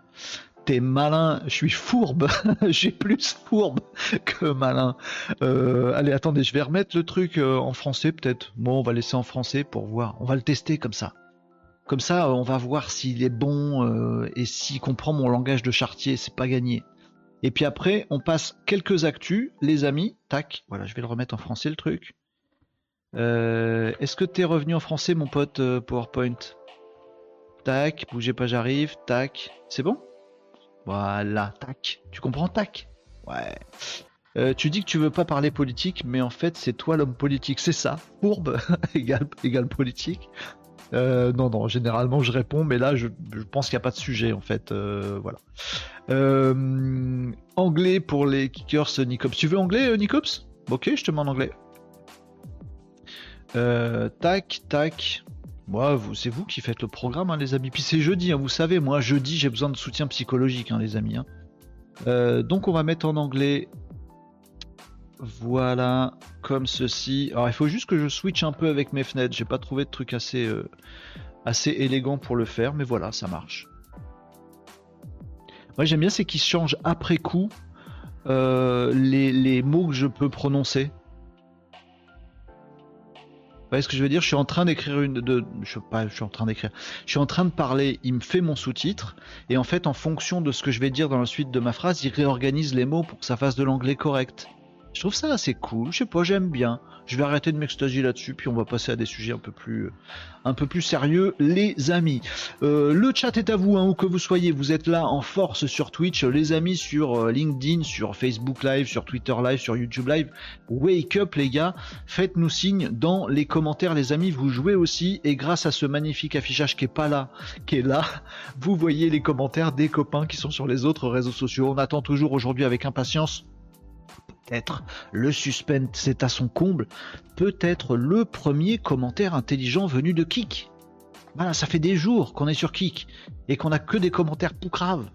Speaker 1: T'es malin, je suis fourbe, j'ai plus fourbe que malin. Euh, allez, attendez, je vais remettre le truc euh, en français peut-être. Bon, on va laisser en français pour voir. On va le tester comme ça. Comme ça, on va voir s'il est bon euh, et s'il comprend mon langage de chartier. C'est pas gagné. Et puis après, on passe quelques actus, les amis. Tac, voilà, je vais le remettre en français le truc. Euh, est-ce que t'es revenu en français, mon pote euh, PowerPoint? Tac, bougez pas, j'arrive. Tac, c'est bon? Voilà, tac. Tu comprends Tac? Ouais. Euh, tu dis que tu veux pas parler politique, mais en fait, c'est toi l'homme politique. C'est ça. Courbe égale, égale politique. non, non, généralement je réponds, mais là je, pense qu'il n'y a pas de sujet en fait. voilà. anglais pour les kickers Nicops. Tu veux anglais Nicops? Ok, je te mets en anglais. Euh, tac, tac. Moi, c'est vous qui faites le programme, hein, les amis. Puis c'est jeudi, hein, vous savez, moi, jeudi, j'ai besoin de soutien psychologique, hein, les amis. Euh, donc, on va mettre en anglais. Voilà, comme ceci. Alors, il faut juste que je switch un peu avec mes fenêtres. J'ai pas trouvé de truc assez, euh, élégant pour le faire, mais voilà, ça marche. Moi, j'aime bien, c'est qu'il change après coup les, les mots que je peux prononcer ce que je veux dire? Je suis en train d'écrire une. De, je, pas, je suis en train d'écrire. Je suis en train de parler, il me fait mon sous-titre, et en fait, en fonction de ce que je vais dire dans la suite de ma phrase, il réorganise les mots pour que ça fasse de l'anglais correct. Je trouve ça assez cool, je sais pas, j'aime bien. Je vais arrêter de m'extasier là-dessus, puis on va passer à des sujets un peu plus, un peu plus sérieux, les amis. Euh, le chat est à vous, hein, où que vous soyez. Vous êtes là en force sur Twitch, les amis sur euh, LinkedIn, sur Facebook Live, sur Twitter Live, sur YouTube Live. Wake up, les gars. Faites-nous signe dans les commentaires, les amis. Vous jouez aussi, et grâce à ce magnifique affichage qui est pas là, qui est là, vous voyez les commentaires des copains qui sont sur les autres réseaux sociaux. On attend toujours aujourd'hui avec impatience peut-être le suspense c'est à son comble, peut-être le premier commentaire intelligent venu de Kik. Voilà, ça fait des jours qu'on est sur Kik et qu'on a que des commentaires poucraves.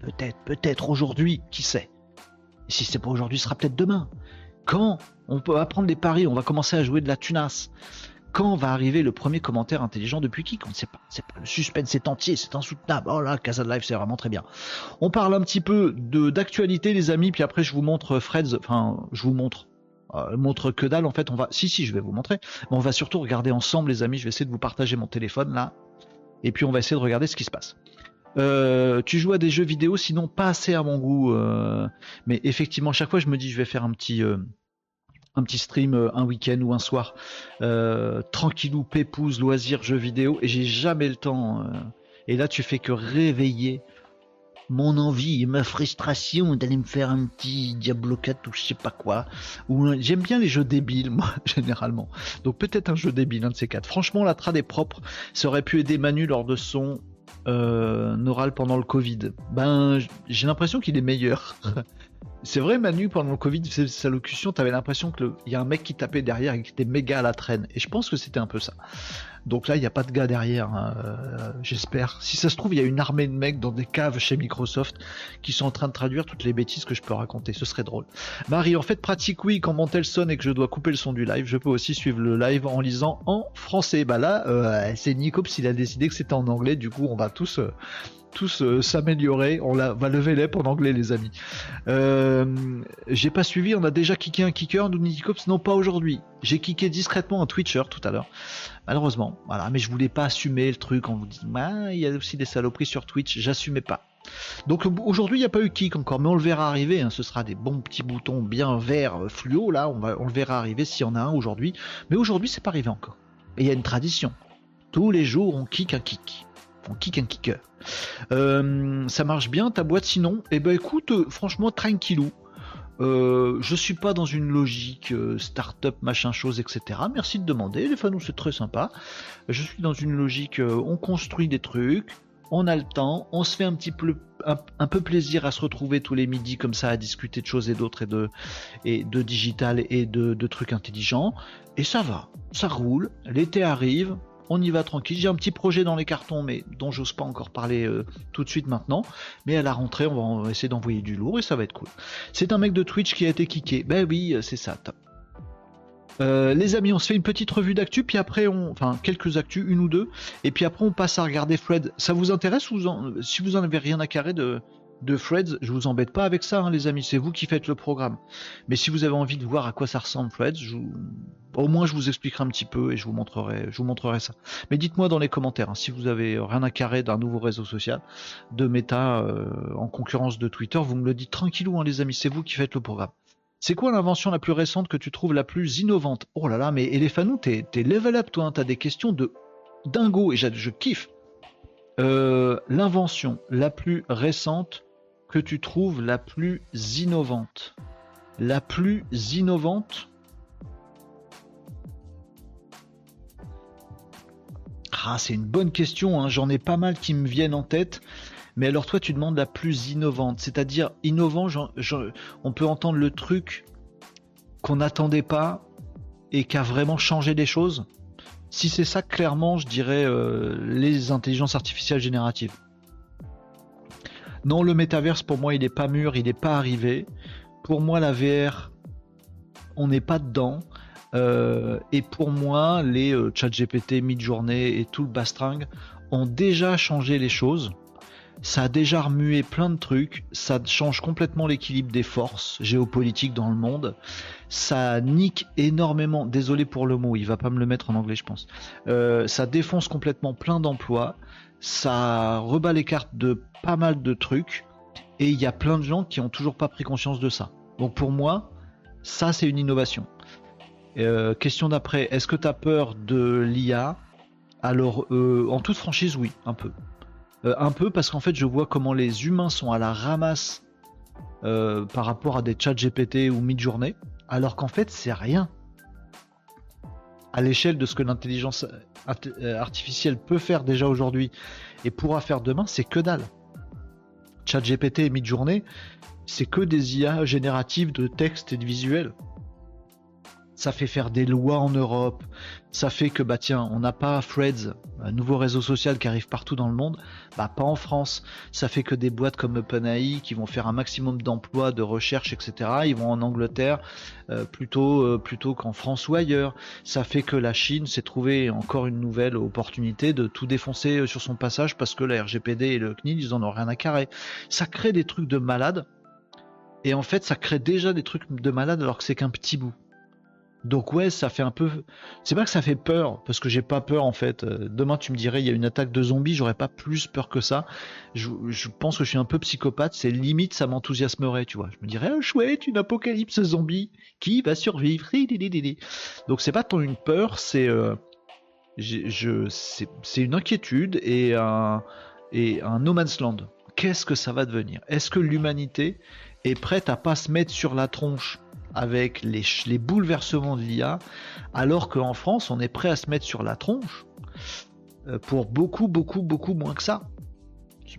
Speaker 1: Peut-être, peut-être aujourd'hui, qui sait? Et si c'est pas aujourd'hui, ce sera peut-être demain. Quand on peut apprendre les paris, on va commencer à jouer de la tunasse. Quand va arriver le premier commentaire intelligent depuis qui On ne sait pas. C'est pas. Le suspense est entier, c'est insoutenable. Oh là, Casa de Live, c'est vraiment très bien. On parle un petit peu de d'actualité, les amis, puis après je vous montre Fred's. Enfin, je vous montre. Euh, montre que dalle en fait on va si si je vais vous montrer mais on va surtout regarder ensemble les amis je vais essayer de vous partager mon téléphone là et puis on va essayer de regarder ce qui se passe euh, tu joues à des jeux vidéo sinon pas assez à mon goût euh, mais effectivement chaque fois je me dis je vais faire un petit un petit stream euh, un week-end ou un soir, euh, tranquillou, pépouze, loisir, jeux vidéo, et j'ai jamais le temps. Euh. et là, tu fais que réveiller mon envie et ma frustration d'aller me faire un petit Diablo 4 ou je sais pas quoi. Ou j'aime bien les jeux débiles, moi, généralement. Donc peut-être un jeu débile, un de ces quatre. Franchement, la trad est propre. Ça aurait pu aider Manu lors de son oral pendant le Covid. Ben, j'ai l'impression qu'il est meilleur. C'est vrai, Manu, pendant le Covid, sa locution, t'avais l'impression qu'il y a un mec qui tapait derrière et qui était méga à la traîne. Et je pense que c'était un peu ça. Donc là, il n'y a pas de gars derrière, hein, euh, j'espère. Si ça se trouve, il y a une armée de mecs dans des caves chez Microsoft qui sont en train de traduire toutes les bêtises que je peux raconter. Ce serait drôle. Marie, en fait, pratique oui, quand mon tel sonne et que je dois couper le son du live, je peux aussi suivre le live en lisant en français. Bah là, euh, c'est Nico s'il a décidé que c'était en anglais. Du coup, on va tous... Euh, tous euh, s'améliorer. On va lever les en anglais, les amis. Euh, j'ai pas suivi, on a déjà kické un kicker, nous Cops, non pas aujourd'hui. J'ai kické discrètement un Twitcher tout à l'heure. Malheureusement, voilà, mais je voulais pas assumer le truc en vous disant, bah, il y a aussi des saloperies sur Twitch, j'assumais pas. Donc aujourd'hui il n'y a pas eu kick encore, mais on le verra arriver. Hein. ce sera des bons petits boutons bien verts euh, fluo là. On le verra arriver s'il y en a un aujourd'hui. Mais aujourd'hui c'est pas arrivé encore. Et il y a une tradition. Tous les jours on kick un kick on kick un kicker. Euh, ça marche bien ta boîte sinon? Eh ben écoute, euh, franchement tranquillou. Euh, je suis pas dans une logique euh, start-up, machin chose, etc. Merci de demander, les fans, c'est très sympa. Je suis dans une logique, on construit des trucs, on a le temps, on se fait un petit peu, un, peu plaisir à se retrouver tous les midis comme ça à discuter de choses et d'autres et de, et de digital et de, de trucs intelligents. Et ça va, ça roule, l'été arrive, on y va tranquille. J'ai un petit projet dans les cartons, mais dont j'ose pas encore parler euh, tout de suite maintenant. Mais à la rentrée, on va essayer d'envoyer du lourd et ça va être cool. C'est un mec de Twitch qui a été kické. Ben oui, euh, c'est ça. Euh, les amis, on se fait une petite revue d'actu, puis après on, enfin quelques actus, une ou deux, et puis après on passe à regarder Fred. Ça vous intéresse si vous en avez rien à carrer de, de Freds, je vous embête pas avec ça, hein, les amis, c'est vous qui faites le programme. Mais si vous avez envie de voir à quoi ça ressemble Freds, au moins je vous expliquerai un petit peu et je vous montrerai, je vous montrerai ça. Mais dites-moi dans les commentaires hein, si vous avez rien à carrer d'un nouveau réseau social, de méta euh, en concurrence de Twitter, vous me le dites tranquillou, hein, les amis, c'est vous qui faites le programme. C'est quoi l'invention la plus récente que tu trouves la plus innovante? Oh là là, mais Elefanou, t'es level up toi, t'as des questions de dingo et je kiffe. Euh, l'invention la plus récente que tu trouves la plus innovante La plus innovante Ah, c'est une bonne question, hein. j'en ai pas mal qui me viennent en tête. Mais alors toi, tu demandes la plus innovante, c'est-à-dire innovant, on peut entendre le truc qu'on n'attendait pas et qui a vraiment changé les choses. Si c'est ça, clairement, je dirais euh, les intelligences artificielles génératives. Non, le métaverse, pour moi, il n'est pas mûr, il n'est pas arrivé. Pour moi, la VR, on n'est pas dedans. Euh, et pour moi, les euh, chat GPT, mid-journée et tout le bastring ont déjà changé les choses. Ça a déjà remué plein de trucs. Ça change complètement l'équilibre des forces géopolitiques dans le monde. Ça nique énormément. Désolé pour le mot, il va pas me le mettre en anglais, je pense. Euh, ça défonce complètement plein d'emplois ça rebat les cartes de pas mal de trucs et il y a plein de gens qui ont toujours pas pris conscience de ça. Donc pour moi, ça c'est une innovation. Euh, question d'après, est-ce que tu as peur de l'IA Alors euh, en toute franchise, oui, un peu. Euh, un peu parce qu'en fait je vois comment les humains sont à la ramasse par rapport à des chats GPT ou mid-journée, alors qu'en fait c'est rien. À l'échelle de ce que l'intelligence euh, artificielle peut faire déjà aujourd'hui et pourra faire demain, c'est que dalle. ChatGPT et Midjourney, c'est que des IA génératives de texte et de visuel. Ça fait faire des lois en Europe, ça fait que bah tiens, on n'a pas Threads, un nouveau réseau social qui arrive partout dans le monde, bah pas en France. Ça fait que des boîtes comme OpenAI qui vont faire un maximum d'emplois, de recherche, etc. Ils vont en Angleterre euh, plutôt euh, plutôt qu'en France ou ailleurs. Ça fait que la Chine s'est trouvé encore une nouvelle opportunité de tout défoncer euh, sur son passage parce que la RGPD et le CNIL ils en ont rien à carrer. Ça crée des trucs de malade. Et en fait, ça crée déjà des trucs de malade alors que c'est qu'un petit bout. Donc ouais, ça fait un peu. C'est pas que ça fait peur, parce que j'ai pas peur en fait. Euh, demain, tu me dirais, il y a une attaque de zombies, j'aurais pas plus peur que ça. Je, pense que je suis un peu psychopathe. C'est limite, ça m'enthousiasmerait, tu vois. Je me dirais, oh, chouette, une apocalypse zombie, qui va survivre Donc c'est pas tant une peur, c'est euh, je, c'est une inquiétude et un et un no man's land. Qu'est-ce que ça va devenir? Est-ce que l'humanité est prête à pas se mettre sur la tronche? Avec les, bouleversements de l'IA, alors qu'en France, on est prêt à se mettre sur la tronche euh, pour beaucoup, beaucoup, beaucoup moins que ça.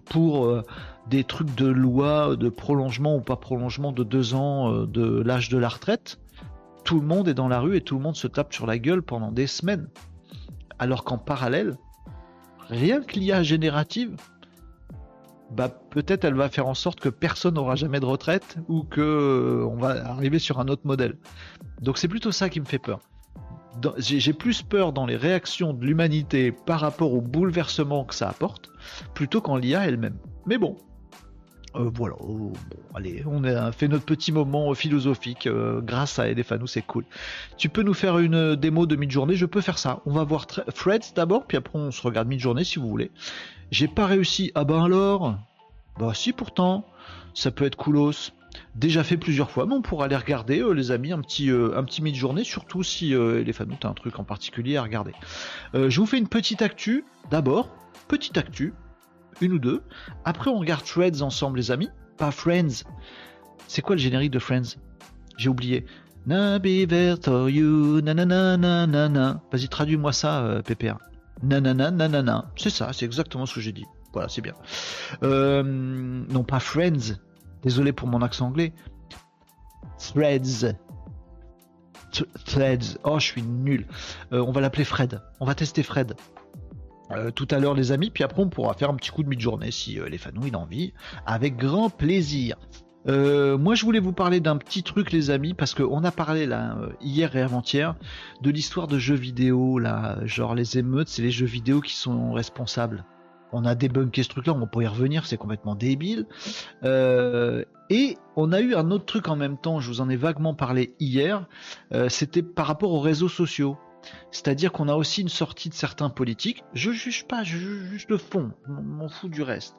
Speaker 1: Pour euh, des trucs de loi, de prolongement ou pas prolongement de deux ans euh, de l'âge de la retraite, tout le monde est dans la rue et tout le monde se tape sur la gueule pendant des semaines. Alors qu'en parallèle, rien que l'IA générative, bah, peut-être elle va faire en sorte que personne n'aura jamais de retraite ou que euh, on va arriver sur un autre modèle. Donc c'est plutôt ça qui me fait peur. J'ai plus peur dans les réactions de l'humanité par rapport au bouleversement que ça apporte, plutôt qu'en l'IA elle-même. Mais bon, euh, voilà, oh, allez, on a fait notre petit moment philosophique euh, grâce à Elefanou, c'est cool. Tu peux nous faire une démo de mid-journée, je peux faire ça. On va voir Fred d'abord, puis après on se regarde mid-journée si vous voulez. J'ai pas réussi. Ah ben alors Bah si pourtant, ça peut être coolos. Déjà fait plusieurs fois, mais on pourra aller regarder, euh, les amis, un petit, euh, un petit mid-journée, surtout si euh, les fans ont un truc en particulier à regarder. je vous fais une petite actu, d'abord, petite actu, une ou deux. Après, on regarde Threads ensemble, les amis, pas Friends. C'est quoi le générique de Friends? J'ai oublié. Na be you, Vas-y, traduis-moi ça, PPR nanana, nanana. C'est ça, c'est exactement ce que j'ai dit. Voilà, c'est bien. Euh, non, pas Friends. Désolé pour mon accent anglais. Threads. Threads. Oh, je suis nul. Euh, on va l'appeler Fred. On va tester Fred. Euh, tout à l'heure les amis, puis après on pourra faire un petit coup de mi-journée si les fans ont envie, avec grand plaisir. Euh, moi, je voulais vous parler d'un petit truc, les amis, parce qu'on a parlé là euh, hier et avant-hier de l'histoire de jeux vidéo, là, genre les émeutes, c'est les jeux vidéo qui sont responsables. On a débunké ce truc-là, on pourrait y revenir, c'est complètement débile. Euh, et on a eu un autre truc en même temps, je vous en ai vaguement parlé hier, c'était par rapport aux réseaux sociaux. C'est-à-dire qu'on a aussi une sortie de certains politiques. Je juge pas, je juge le fond, m'en fous du reste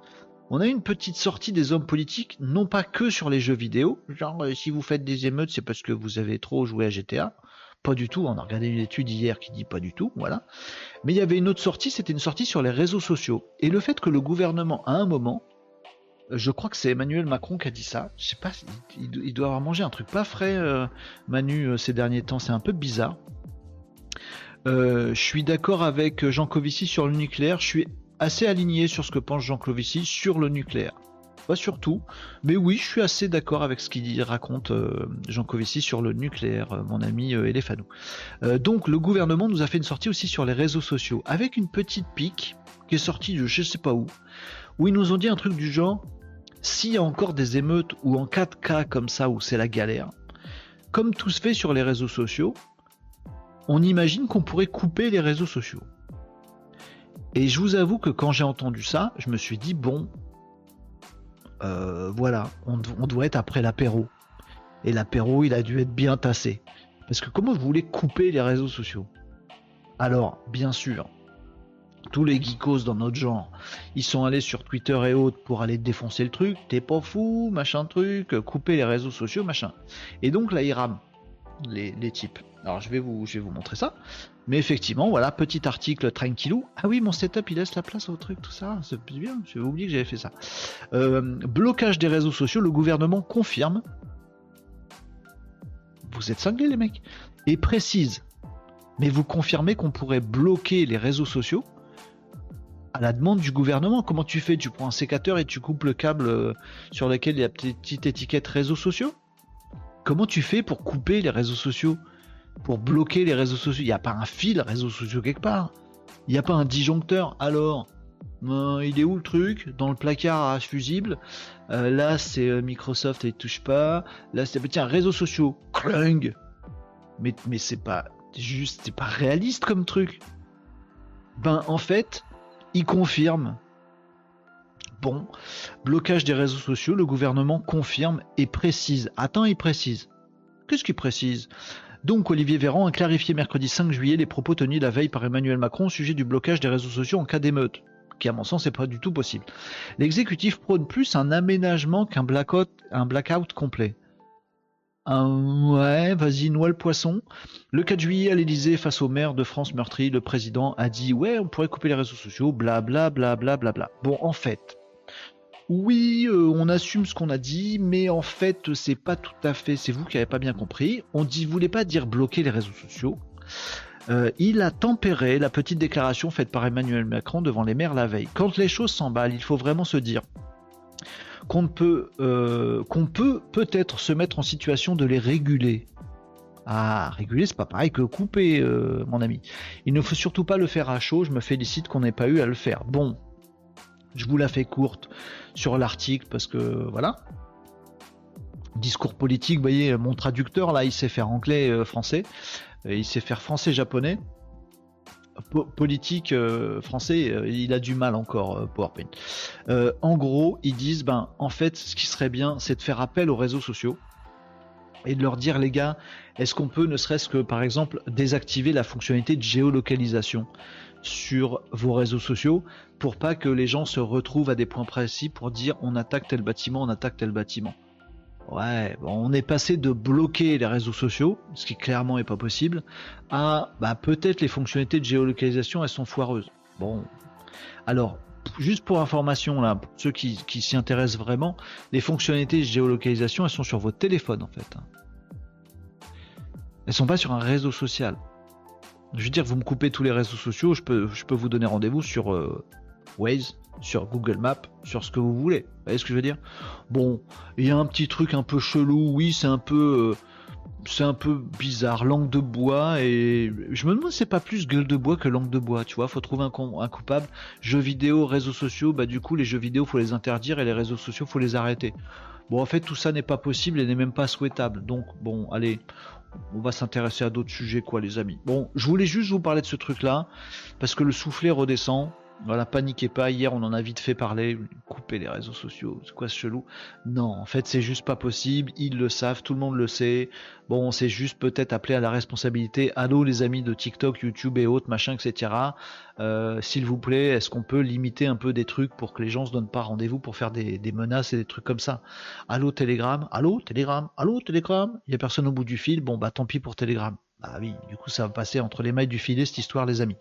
Speaker 1: on a une petite sortie des hommes politiques, non pas que sur les jeux vidéo, genre euh, si vous faites des émeutes, c'est parce que vous avez trop joué à GTA. Pas du tout, on a regardé une étude hier qui dit pas du tout, voilà. Mais il y avait une autre sortie, c'était une sortie sur les réseaux sociaux. Et le fait que le gouvernement, à un moment, je crois que c'est Emmanuel Macron qui a dit ça. Je sais pas, il, doit avoir mangé un truc pas frais, euh, Manu, euh, ces derniers temps. C'est un peu bizarre. je suis d'accord avec Jean Covici sur le nucléaire. Je suis assez aligné sur ce que pense Jean Clovici sur le nucléaire. Pas surtout, mais oui, je suis assez d'accord avec ce qu'il raconte euh, Jean Covici sur le nucléaire, euh, mon ami euh, euh, donc le gouvernement nous a fait une sortie aussi sur les réseaux sociaux, avec une petite pique qui est sortie de je sais pas où, où ils nous ont dit un truc du genre, s'il y a encore des émeutes ou en cas de cas comme ça où c'est la galère, comme tout se fait sur les réseaux sociaux, on imagine qu'on pourrait couper les réseaux sociaux. Et je vous avoue que quand j'ai entendu ça, je me suis dit, bon, euh, voilà, on, doit être après l'apéro. Et l'apéro, il a dû être bien tassé. Parce que comment vous voulez couper les réseaux sociaux? Alors, bien sûr, tous les geekos dans notre genre, ils sont allés sur Twitter et autres pour aller défoncer le truc. T'es pas fou, machin truc, couper les réseaux sociaux, machin. Et donc là, ils les, types. Alors je vais vous, je vais vous montrer ça. Mais effectivement, voilà, petit article tranquillou. Ah oui, mon setup, il laisse la place au truc, tout ça. C'est bien, j'ai oublié que j'avais fait ça. Euh, blocage des réseaux sociaux, le gouvernement confirme. Vous êtes cinglés, les mecs. Et précise. Mais vous confirmez qu'on pourrait bloquer les réseaux sociaux à la demande du gouvernement. Comment tu fais? Tu prends un sécateur et tu coupes le câble euh, sur lequel il y a petite étiquette réseaux sociaux? Comment tu fais pour couper les réseaux sociaux? Pour bloquer les réseaux sociaux? Il n'y a pas un fil réseaux sociaux quelque part. Il n'y a pas un disjoncteur. Alors, euh, il est où le truc? Dans le placard à fusible? Euh, là, c'est euh, Microsoft, il touche pas. Là, c'est tiens, réseaux sociaux. Clung. Mais, mais c'est pas juste, c'est pas réaliste comme truc. Ben, en fait, il confirme. Bon, blocage des réseaux sociaux, le gouvernement confirme et précise. Attends, il précise. Qu'est-ce qu'il précise? Donc Olivier Véran a clarifié mercredi 5 juillet les propos tenus la veille par Emmanuel Macron au sujet du blocage des réseaux sociaux en cas d'émeute, qui à mon sens n'est pas du tout possible. L'exécutif prône plus un aménagement qu'un blackout, complet. ouais, vas-y, noie le poisson. Le 4 juillet à l'Elysée, face au maire de France meurtri, le président a dit ouais, on pourrait couper les réseaux sociaux, bla bla bla bla bla bla. Bon, en fait, oui, euh, on assume ce qu'on a dit, mais en fait, c'est pas tout à fait. C'est vous qui n'avez pas bien compris. On ne voulait pas dire bloquer les réseaux sociaux. Euh, il a tempéré la petite déclaration faite par Emmanuel Macron devant les maires la veille. Quand les choses s'emballent, il faut vraiment se dire qu'on peut, euh, qu'on peut peut-être se mettre en situation de les réguler. Ah, réguler, c'est pas pareil que couper, mon ami. Il ne faut surtout pas le faire à chaud. Je me félicite qu'on n'ait pas eu à le faire. Bon, je vous la fais courte sur l'article parce que voilà. Discours politique, vous voyez, mon traducteur là, il sait faire anglais, euh, il sait faire français, japonais. politique euh, français, euh, il a du mal encore PowerPoint. en gros, ils disent ben en fait, ce qui serait bien, c'est de faire appel aux réseaux sociaux et de leur dire les gars, est-ce qu'on peut ne serait-ce que par exemple désactiver la fonctionnalité de géolocalisation? Sur vos réseaux sociaux pour pas que les gens se retrouvent à des points précis pour dire on attaque tel bâtiment, on attaque tel bâtiment. Ouais, on est passé de bloquer les réseaux sociaux, ce qui clairement est pas possible, à bah, peut-être les fonctionnalités de géolocalisation elles sont foireuses. Bon, alors juste pour information là, pour ceux qui, s'y intéressent vraiment, les fonctionnalités de géolocalisation elles sont sur votre téléphone en fait. Elles sont pas sur un réseau social. Je veux dire, vous me coupez tous les réseaux sociaux, je peux, vous donner rendez-vous sur euh, Waze, sur Google Maps, sur ce que vous voulez. Vous voyez ce que je veux dire? Bon, il y a un petit truc un peu chelou, oui, c'est un peu. Euh, c'est un peu bizarre, langue de bois, et je me demande c'est pas plus gueule de bois que langue de bois, tu vois, faut trouver un, un, coupable. Jeux vidéo, réseaux sociaux, bah du coup les jeux vidéo faut les interdire et les réseaux sociaux faut les arrêter. Bon en fait tout ça n'est pas possible et n'est même pas souhaitable, donc bon allez, on va s'intéresser à d'autres sujets, quoi, les amis. Bon, je voulais juste vous parler de ce truc-là, parce que le soufflet redescend. Voilà, paniquez pas. Hier, on en a vite fait parler. Couper les réseaux sociaux, c'est quoi ce chelou? Non, en fait, c'est juste pas possible. Ils le savent, tout le monde le sait. Bon, c'est juste peut-être appelé à la responsabilité. Allô, les amis de TikTok, YouTube et autres, machin, etc. Euh, s'il vous plaît, est-ce qu'on peut limiter un peu des trucs pour que les gens se donnent pas rendez-vous pour faire des, menaces et des trucs comme ça? Allô, Telegram? Allô, Telegram? Allô, Telegram? Il y a personne au bout du fil. Bon, bah tant pis pour Telegram. Ah oui, du coup, ça va passer entre les mailles du filet cette histoire, les amis.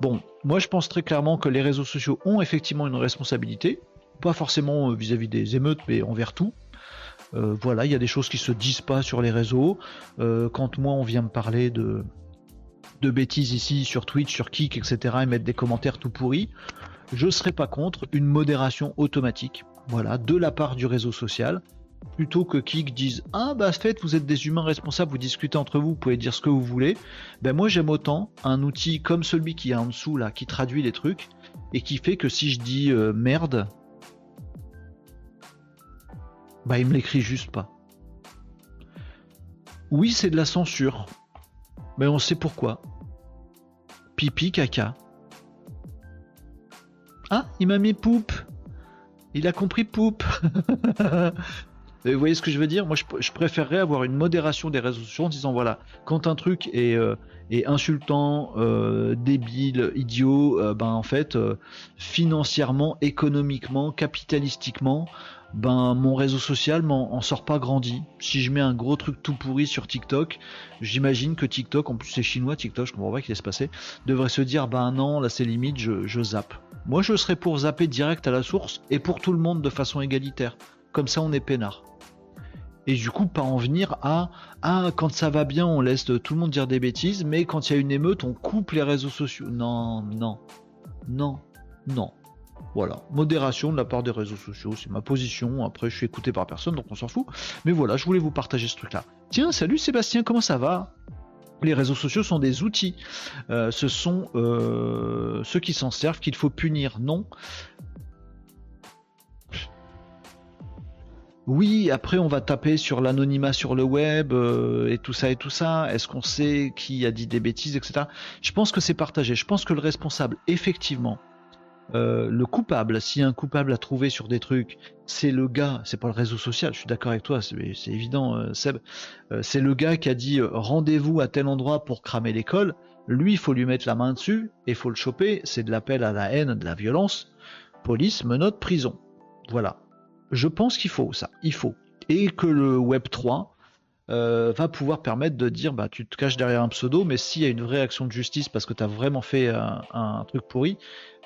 Speaker 1: Bon, moi je pense très clairement que les réseaux sociaux ont effectivement une responsabilité, pas forcément euh, vis-à-vis des émeutes, mais envers tout. Euh, voilà, il y a des choses qui se disent pas sur les réseaux. Euh, quand moi on vient me parler de, de bêtises ici sur Twitch, sur Kik, etc., et mettre des commentaires tout pourris, je serais pas contre une modération automatique, voilà, de la part du réseau social plutôt que Kik dise Ah bah fait vous êtes des humains responsables, vous discutez entre vous, vous pouvez dire ce que vous voulez. Ben moi j'aime autant un outil comme celui qui est en dessous là, qui traduit les trucs, et qui fait que si je dis euh, merde, bah il me l'écrit juste pas. Oui c'est de la censure, mais on sait pourquoi. Pipi, caca. Ah, il m'a mis poupe. Il a compris poupe. Vous voyez ce que je veux dire? Moi, je, préférerais avoir une modération des réseaux sociaux en disant voilà, quand un truc est, euh, insultant, euh, débile, idiot, euh, ben en fait, financièrement, économiquement, capitalistiquement, ben mon réseau social m'en sort pas grandi. Si je mets un gros truc tout pourri sur TikTok, j'imagine que TikTok, en plus c'est chinois TikTok, je comprends pas qu'il laisse passer, devrait se dire ben non, là c'est limite, je, je zappe. Moi je serais pour zapper direct à la source et pour tout le monde de façon égalitaire. Comme ça on est peinard et du coup pas en venir à ah quand ça va bien on laisse tout le monde dire des bêtises mais quand il y a une émeute on coupe les réseaux sociaux. Non non. Non. Non. Voilà. Modération de la part des réseaux sociaux c'est ma position. Après je suis écouté par personne donc on s'en fout. Mais voilà je voulais vous partager ce truc là tiens salut Sébastien comment ça va? Les réseaux sociaux sont des outils. Euh, ce sont euh, ceux qui s'en servent qu'il faut punir. Non. Oui, après on va taper sur l'anonymat sur le web euh, et tout ça et tout ça. Est-ce qu'on sait qui a dit des bêtises, etc. Je pense que c'est partagé. Je pense que le responsable, effectivement, euh, le coupable, si un coupable a trouvé sur des trucs, c'est le gars, c'est pas le réseau social, je suis d'accord avec toi, c'est évident, euh, Seb, euh, c'est le gars qui a dit rendez-vous à tel endroit pour cramer l'école, lui, il faut lui mettre la main dessus et faut le choper, c'est de l'appel à la haine, de la violence, police, menotte, prison. Voilà. Je pense qu'il faut ça, il faut. Et que le Web 3 va pouvoir permettre de dire bah tu te caches derrière un pseudo, mais s'il y a une vraie action de justice parce que tu as vraiment fait un truc pourri,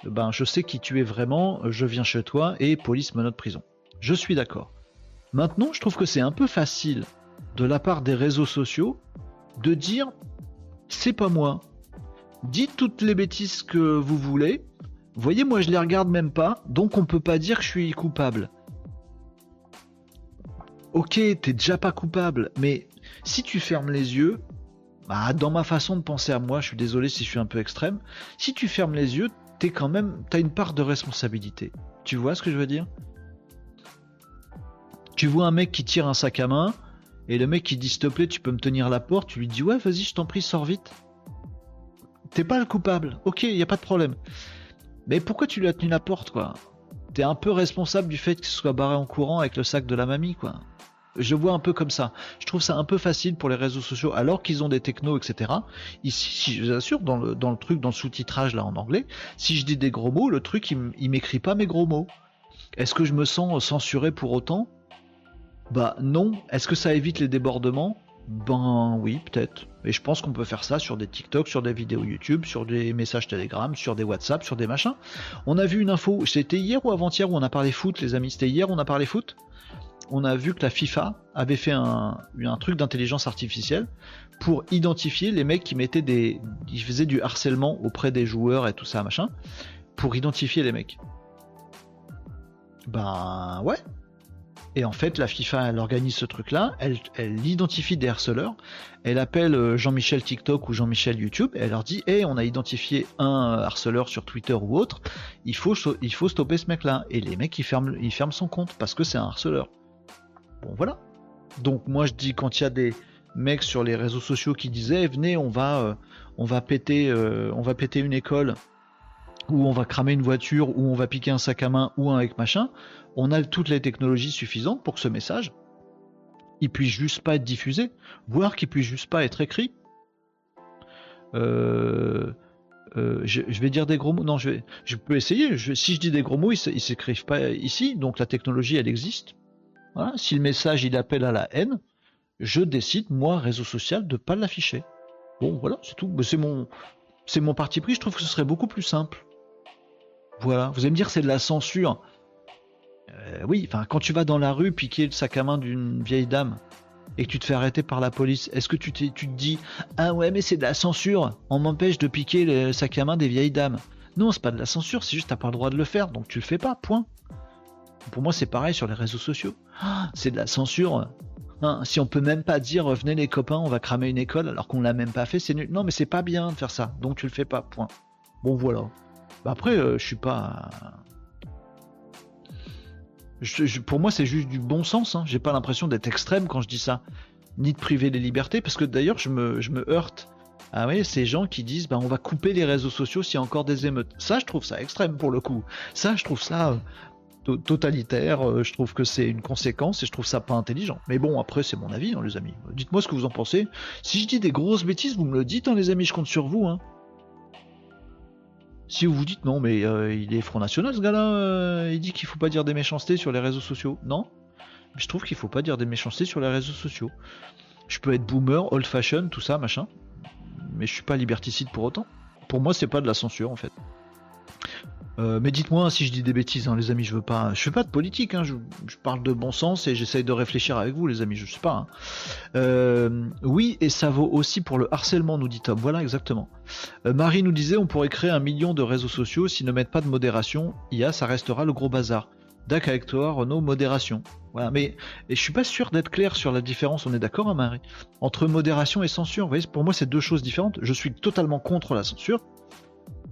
Speaker 1: ben je sais qui tu es vraiment, je viens chez toi et police me note prison. Je suis d'accord. Maintenant, je trouve que c'est un peu facile de la part des réseaux sociaux de dire c'est pas moi. Dites toutes les bêtises que vous voulez. voyez, moi je les regarde même pas, donc on peut pas dire que je suis coupable. Ok, t'es déjà pas coupable, mais si tu fermes les yeux, bah, dans ma façon de penser à moi, je suis désolé si je suis un peu extrême, si tu fermes les yeux, t'es quand même, t'as une part de responsabilité. Tu vois ce que je veux dire? Tu vois un mec qui tire un sac à main et le mec qui dit s'il te plaît, tu peux me tenir la porte, tu lui dis ouais, vas-y, je t'en prie, sors vite. T'es pas le coupable, ok, y a pas de problème. Mais pourquoi tu lui as tenu la porte, quoi? T'es un peu responsable du fait qu'il soit barré en courant avec le sac de la mamie, quoi. Je vois un peu comme ça. Je trouve ça un peu facile pour les réseaux sociaux, alors qu'ils ont des technos, etc. Ici, si je vous assure, dans le, dans le truc, dans le sous-titrage là en anglais, si je dis des gros mots, le truc il, m'écrit pas mes gros mots. Est-ce que je me sens censuré pour autant? Bah non. Est-ce que ça évite les débordements? Ben oui, peut-être. Et je pense qu'on peut faire ça sur des TikTok, sur des vidéos YouTube, sur des messages Telegram, sur des WhatsApp, sur des machins. On a vu une info, c'était hier ou avant-hier où on a parlé foot, les amis? C'était hier où on a parlé foot on a vu que la FIFA avait fait un, truc d'intelligence artificielle pour identifier les mecs qui mettaient des. Ils faisaient du harcèlement auprès des joueurs et tout ça, machin, pour identifier les mecs. Ben ouais. Et en fait, la FIFA, elle organise ce truc-là, elle, elle identifie des harceleurs, elle appelle euh, Jean-Michel TikTok ou Jean-Michel YouTube, et elle leur dit Hey, on a identifié un harceleur sur Twitter ou autre, il faut, il faut stopper ce mec-là. Et les mecs, ils ferment, ils ferment son compte parce que c'est un harceleur. Bon voilà. Donc moi je dis quand il y a des mecs sur les réseaux sociaux qui disaient venez on va euh, on va péter euh, on va péter une école ou on va cramer une voiture ou on va piquer un sac à main ou un avec machin, on a toutes les technologies suffisantes pour que ce message il puisse juste pas être diffusé, voire qu'il puisse juste pas être écrit. Euh, je, vais dire des gros mots. Non, je, peux essayer. si je dis des gros mots, ils, s'écrivent pas ici. Donc la technologie, elle existe. Si le message il appelle à la haine, je décide, moi, réseau social, de pas l'afficher. Bon, voilà, c'est tout. C'est mon parti pris. Je trouve que ce serait beaucoup plus simple. Voilà. Vous allez me dire, c'est de la censure. Euh, oui, enfin, quand tu vas dans la rue piquer le sac à main d'une vieille dame et que tu te fais arrêter par la police, est-ce que tu, te dis, ah ouais, mais c'est de la censure. On m'empêche de piquer le sac à main des vieilles dames. Non, c'est pas de la censure. C'est juste t'as pas le droit de le faire, donc tu le fais pas. Point. Pour moi, c'est pareil sur les réseaux sociaux. Ah, c'est de la censure. Hein, si on peut même pas dire venez les copains, on va cramer une école alors qu'on l'a même pas fait, c'est nul. Non, mais c'est pas bien de faire ça. Donc tu le fais pas. Point. Bon voilà. Bah, après, euh, je suis pas. pour moi, c'est juste du bon sens. Hein. J'ai pas l'impression d'être extrême quand je dis ça, ni de priver les libertés, parce que d'ailleurs, je me, heurte. Ah oui, ces gens qui disent bah on va couper les réseaux sociaux s'il y a encore des émeutes. Ça, je trouve ça extrême pour le coup. Ça, je trouve ça totalitaire. Euh, je trouve que c'est une conséquence et je trouve ça pas intelligent. Mais bon, après, c'est mon avis, hein, les amis. Dites-moi ce que vous en pensez. Si je dis des grosses bêtises, vous me le dites, hein, les amis, je compte sur vous. Hein. Si vous vous dites non, mais euh, il est Front National ce gars-là, euh, il dit qu'il faut pas dire des méchancetés sur les réseaux sociaux. Non Je trouve qu'il faut pas dire des méchancetés sur les réseaux sociaux. Je peux être boomer, old fashion, tout ça, machin. Mais je suis pas liberticide pour autant. Pour moi, c'est pas de la censure en fait. Euh, mais dites-moi si je dis des bêtises, hein, les amis, je veux pas. Je fais pas de politique, hein, je, parle de bon sens et j'essaye de réfléchir avec vous, les amis, je sais pas. Hein. Euh, oui, et ça vaut aussi pour le harcèlement, nous dit Tom. Voilà, exactement. Euh, Marie nous disait on pourrait créer un million de réseaux sociaux s'ils ne mettent pas de modération. IA, ça restera le gros bazar. D'accord avec toi, Renaud, modération. Voilà, mais et je suis pas sûr d'être clair sur la différence, on est d'accord, Marie? Entre modération et censure. Vous voyez, pour moi, c'est deux choses différentes. Je suis totalement contre la censure,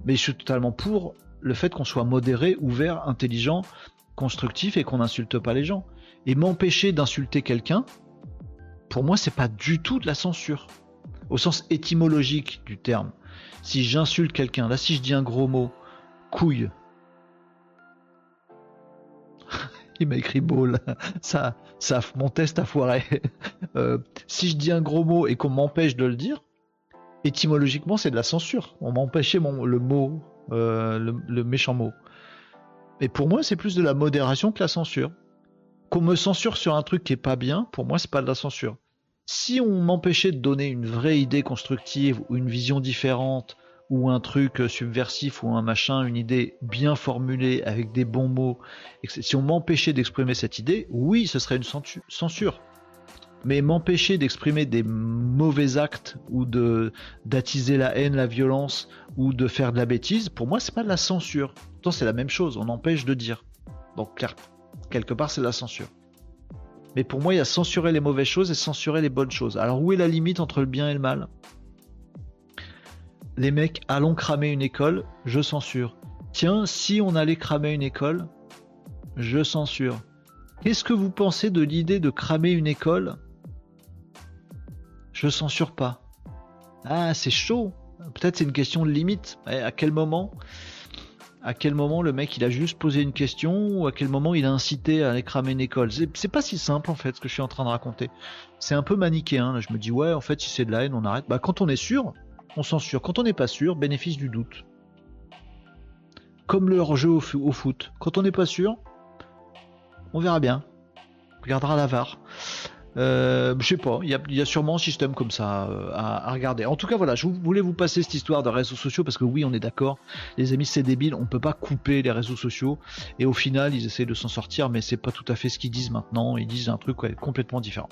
Speaker 1: mais je suis totalement pour le fait qu'on soit modéré, ouvert, intelligent, constructif et qu'on n'insulte pas les gens. Et m'empêcher d'insulter quelqu'un, pour moi, c'est pas du tout de la censure. Au sens étymologique du terme. Si j'insulte quelqu'un, là, si je dis un gros mot, couille. Il m'a écrit beau Ça, ça, mon test a foiré. Euh, si je dis un gros mot et qu'on m'empêche de le dire, étymologiquement, c'est de la censure. On m'a empêché le mot, euh, le, méchant mot. Mais pour moi, c'est plus de la modération que la censure. Qu'on me censure sur un truc qui est pas bien, pour moi, c'est pas de la censure. Si on m'empêchait de donner une vraie idée constructive ou une vision différente ou un truc subversif ou un machin, une idée bien formulée avec des bons mots, si on m'empêchait d'exprimer cette idée, oui, ce serait une censure. Mais m'empêcher d'exprimer des mauvais actes ou de d'attiser la haine, la violence ou de faire de la bêtise, pour moi, c'est pas de la censure. Pourtant, c'est la même chose. On empêche de dire. Donc, quelque part, c'est de la censure. Mais pour moi, il y a censurer les mauvaises choses et censurer les bonnes choses. Alors, où est la limite entre le bien et le mal? Les mecs, allons cramer une école, je censure. Tiens, si on allait cramer une école, je censure. Qu'est-ce que vous pensez de l'idée de cramer une école? Je censure pas. Ah, c'est chaud. Peut-être c'est une question de limite. À quel moment à quel moment le mec il a juste posé une question ou à quel moment il a incité à aller cramer une école? C'est pas si simple en fait ce que je suis en train de raconter. C'est un peu manichéen. je me dis ouais en fait si c'est de la haine on arrête. Bah quand on est sûr, on censure. Quand on n'est pas sûr, bénéfice du doute. Comme le jeu au, au foot. Quand on n'est pas sûr, on verra bien. On regardera la VAR. Euh, je sais pas, il y, a, sûrement un système comme ça euh, à, regarder. En tout cas, voilà, je voulais vous passer cette histoire de réseaux sociaux parce que oui, on est d'accord, les amis, c'est débile, on peut pas couper les réseaux sociaux et au final, ils essaient de s'en sortir, mais c'est pas tout à fait ce qu'ils disent maintenant. Ils disent un truc complètement différent.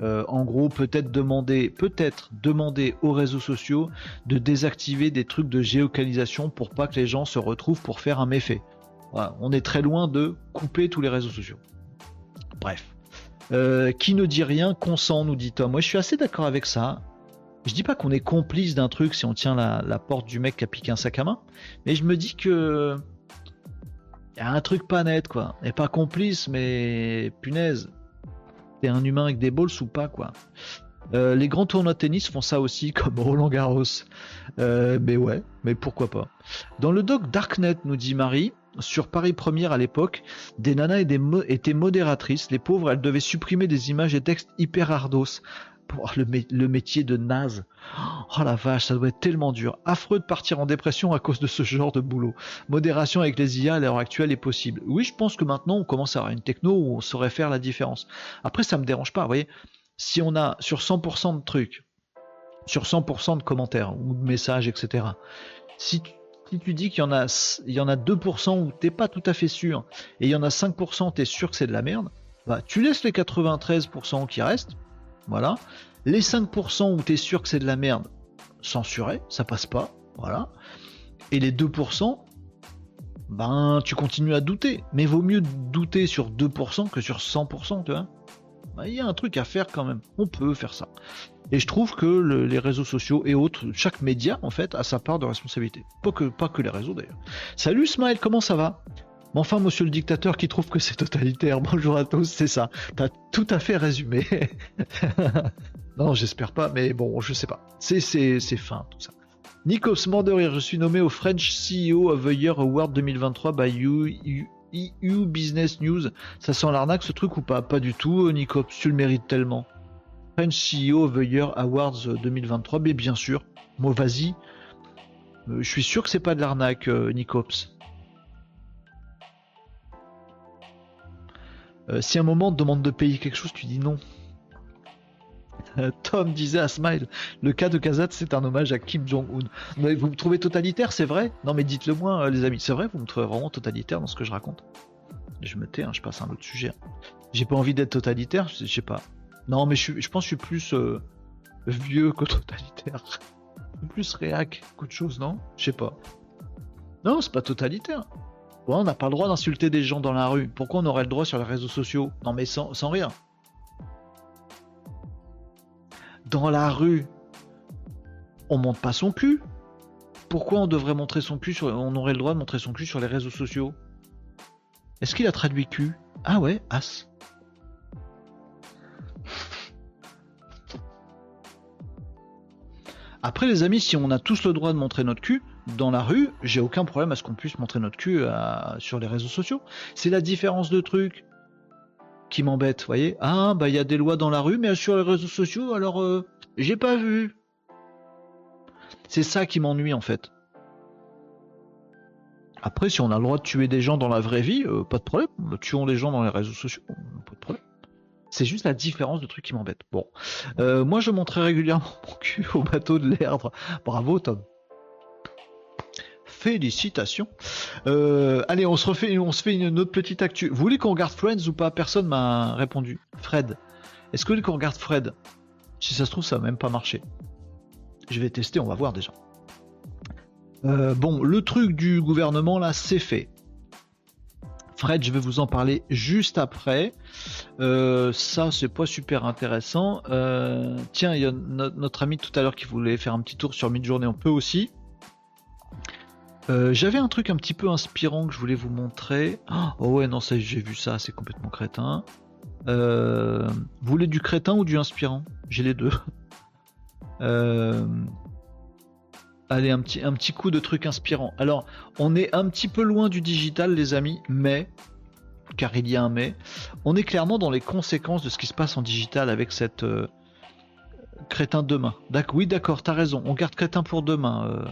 Speaker 1: Euh, en gros, peut-être demander, peut-être demander aux réseaux sociaux de désactiver des trucs de géocalisation pour pas que les gens se retrouvent pour faire un méfait. Voilà, on est très loin de couper tous les réseaux sociaux. Bref. Euh, qui ne dit rien consent, nous dit Tom. Moi, je suis assez d'accord avec ça. Je dis pas qu'on est complice d'un truc si on tient la, porte du mec qui a piqué un sac à main, mais je me dis que y a un truc pas net, quoi. Et pas complice, mais punaise. T'es un humain avec des balls ou pas, quoi. Euh, les grands tournois de tennis font ça aussi, comme Roland Garros. Euh, mais ouais, mais pourquoi pas. Dans le doc Darknet, nous dit Marie, sur Paris Première à l'époque, des nanas étaient modératrices. Les pauvres, elles devaient supprimer des images et textes hyper ardos. Le, métier de naze. Oh la vache, ça doit être tellement dur. Affreux de partir en dépression à cause de ce genre de boulot. Modération avec les IA à l'heure actuelle est possible. Oui, je pense que maintenant on commence à avoir une techno où on saurait faire la différence. Après, ça me dérange pas, vous voyez. Si on a sur 100% de trucs, sur 100% de commentaires ou de messages, etc. si tu dis qu'il y en a, il y en a 2% où t'es pas tout à fait sûr, et il y en a 5% où t'es sûr que c'est de la merde, bah tu laisses les 93% qui restent, voilà. Les 5% où t'es sûr que c'est de la merde, censuré, ça passe pas, voilà. Et les 2%, ben tu continues à douter. Mais vaut mieux douter sur 2% que sur 100%, tu vois. Bah, il y a un truc à faire quand même. On peut faire ça. Et je trouve que les réseaux sociaux et autres, chaque média en fait, a sa part de responsabilité. Pas que, les réseaux d'ailleurs. Salut Smile, comment ça va? Enfin, monsieur le dictateur qui trouve que c'est totalitaire, bonjour à tous, c'est ça. T'as tout à fait résumé. non, j'espère pas, mais bon, je sais pas. C'est, c'est, fin tout ça. Nikos Manderir, je suis nommé au French CEO of the Year Award 2023 by EU Business News. Ça sent l'arnaque ce truc ou pas? Pas du tout, Nikos, tu le mérites tellement. French CEO of the Year Awards 2023, mais bien sûr, moi vas-y. Euh, je suis sûr que c'est pas de l'arnaque, euh, Nicops. Euh, si à un moment on te demande de payer quelque chose, tu dis non. Tom disait à Smile, le cas de Kazat c'est un hommage à Kim Jong-un. Vous me trouvez totalitaire, c'est vrai Non mais dites-le moi les amis, c'est vrai, vous me trouvez vraiment totalitaire dans ce que je raconte. Je me tais, hein, je passe à un autre sujet. J'ai pas envie d'être totalitaire, je sais pas. Non, mais je, pense que je suis plus euh, vieux que totalitaire. plus réac qu'autre chose, non? Je sais pas. Non, c'est pas totalitaire. on n'a pas le droit d'insulter des gens dans la rue. Pourquoi on aurait le droit sur les réseaux sociaux? Non mais sans, sans rien. Dans la rue, on monte pas son cul. Pourquoi on devrait montrer son cul sur, on aurait le droit de montrer son cul sur les réseaux sociaux? Est-ce qu'il a traduit cul? Ah ouais, as. Après les amis, si on a tous le droit de montrer notre cul dans la rue, j'ai aucun problème à ce qu'on puisse montrer notre cul sur les réseaux sociaux. C'est la différence de truc m'embête, voyez Ah, bah il y des lois dans la rue, mais sur les réseaux sociaux, alors euh, j'ai pas vu. C'est ça qui m'ennuie en fait. Après, si on a le droit de tuer des gens dans la vraie vie, euh, pas de problème. Tuons les gens dans les réseaux sociaux, pas de problème. C'est juste la différence de trucs qui m'embête. Bon, euh, moi je montrais régulièrement mon cul au bateau de l'Erdre. Bravo Tom. Félicitations. Euh, allez, on se refait, on se fait une autre petite actu. Vous voulez qu'on regarde Friends ou pas? Personne m'a répondu. Fred. Est-ce que vous voulez qu'on regarde Fred? Si ça se trouve, ça va même pas marcher. Je vais tester, on va voir déjà. Euh, bon, le truc du gouvernement là, c'est fait. Fred, je vais vous en parler juste après. Euh, ça, c'est pas super intéressant. Tiens, il y a notre ami tout à l'heure qui voulait faire un petit tour sur Midjourney, on peut aussi. J'avais un truc un petit peu inspirant que je voulais vous montrer. Oh ouais, non, j'ai vu ça, c'est complètement crétin. vous voulez du crétin ou du inspirant? J'ai les deux. Euh, allez, un petit, un petit coup de truc inspirant. Alors, on est un petit peu loin du digital, les amis, mais, car il y a un mais, on est clairement dans les conséquences de ce qui se passe en digital avec cette euh, crétin demain. oui, d'accord, t'as raison. On garde crétin pour demain.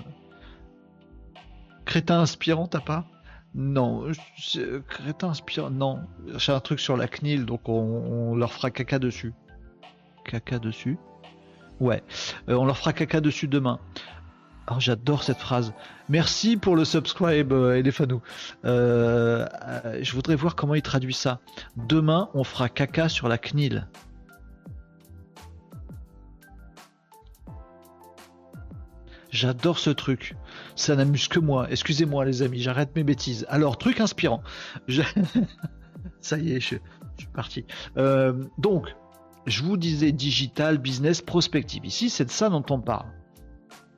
Speaker 1: Euh. Crétin inspirant, t'as pas? Non. Crétin inspirant, non. J'ai un truc sur la CNIL, donc on leur fera caca dessus. Caca dessus? Ouais, euh, on leur fera caca dessus demain. Oh, j'adore cette phrase. Merci pour le subscribe, euh, Elefanou. Euh, je voudrais voir comment il traduit ça. Demain, on fera caca sur la CNIL. J'adore ce truc. Ça n'amuse que moi. Excusez-moi, les amis, j'arrête mes bêtises. Alors, truc inspirant. ça y est, je, suis parti. donc, je vous disais digital, business, prospective. Ici, c'est de ça dont on parle.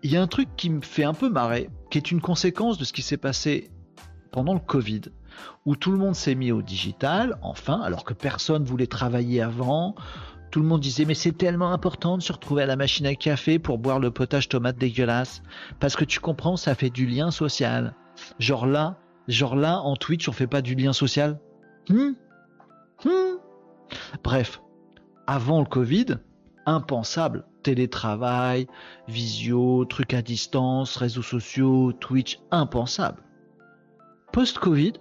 Speaker 1: Il y a un truc qui me fait un peu marrer, qui est une conséquence de ce qui s'est passé pendant le Covid, où tout le monde s'est mis au digital, enfin, alors que personne voulait travailler avant. Tout le monde disait mais c'est tellement important de se retrouver à la machine à café pour boire le potage tomate dégueulasse parce que tu comprends ça fait du lien social. Genre là, genre là en Twitch on fait pas du lien social. Hmm? Hmm? Bref, avant le Covid, impensable. Télétravail, visio, trucs à distance, réseaux sociaux, Twitch, impensable. Post-Covid,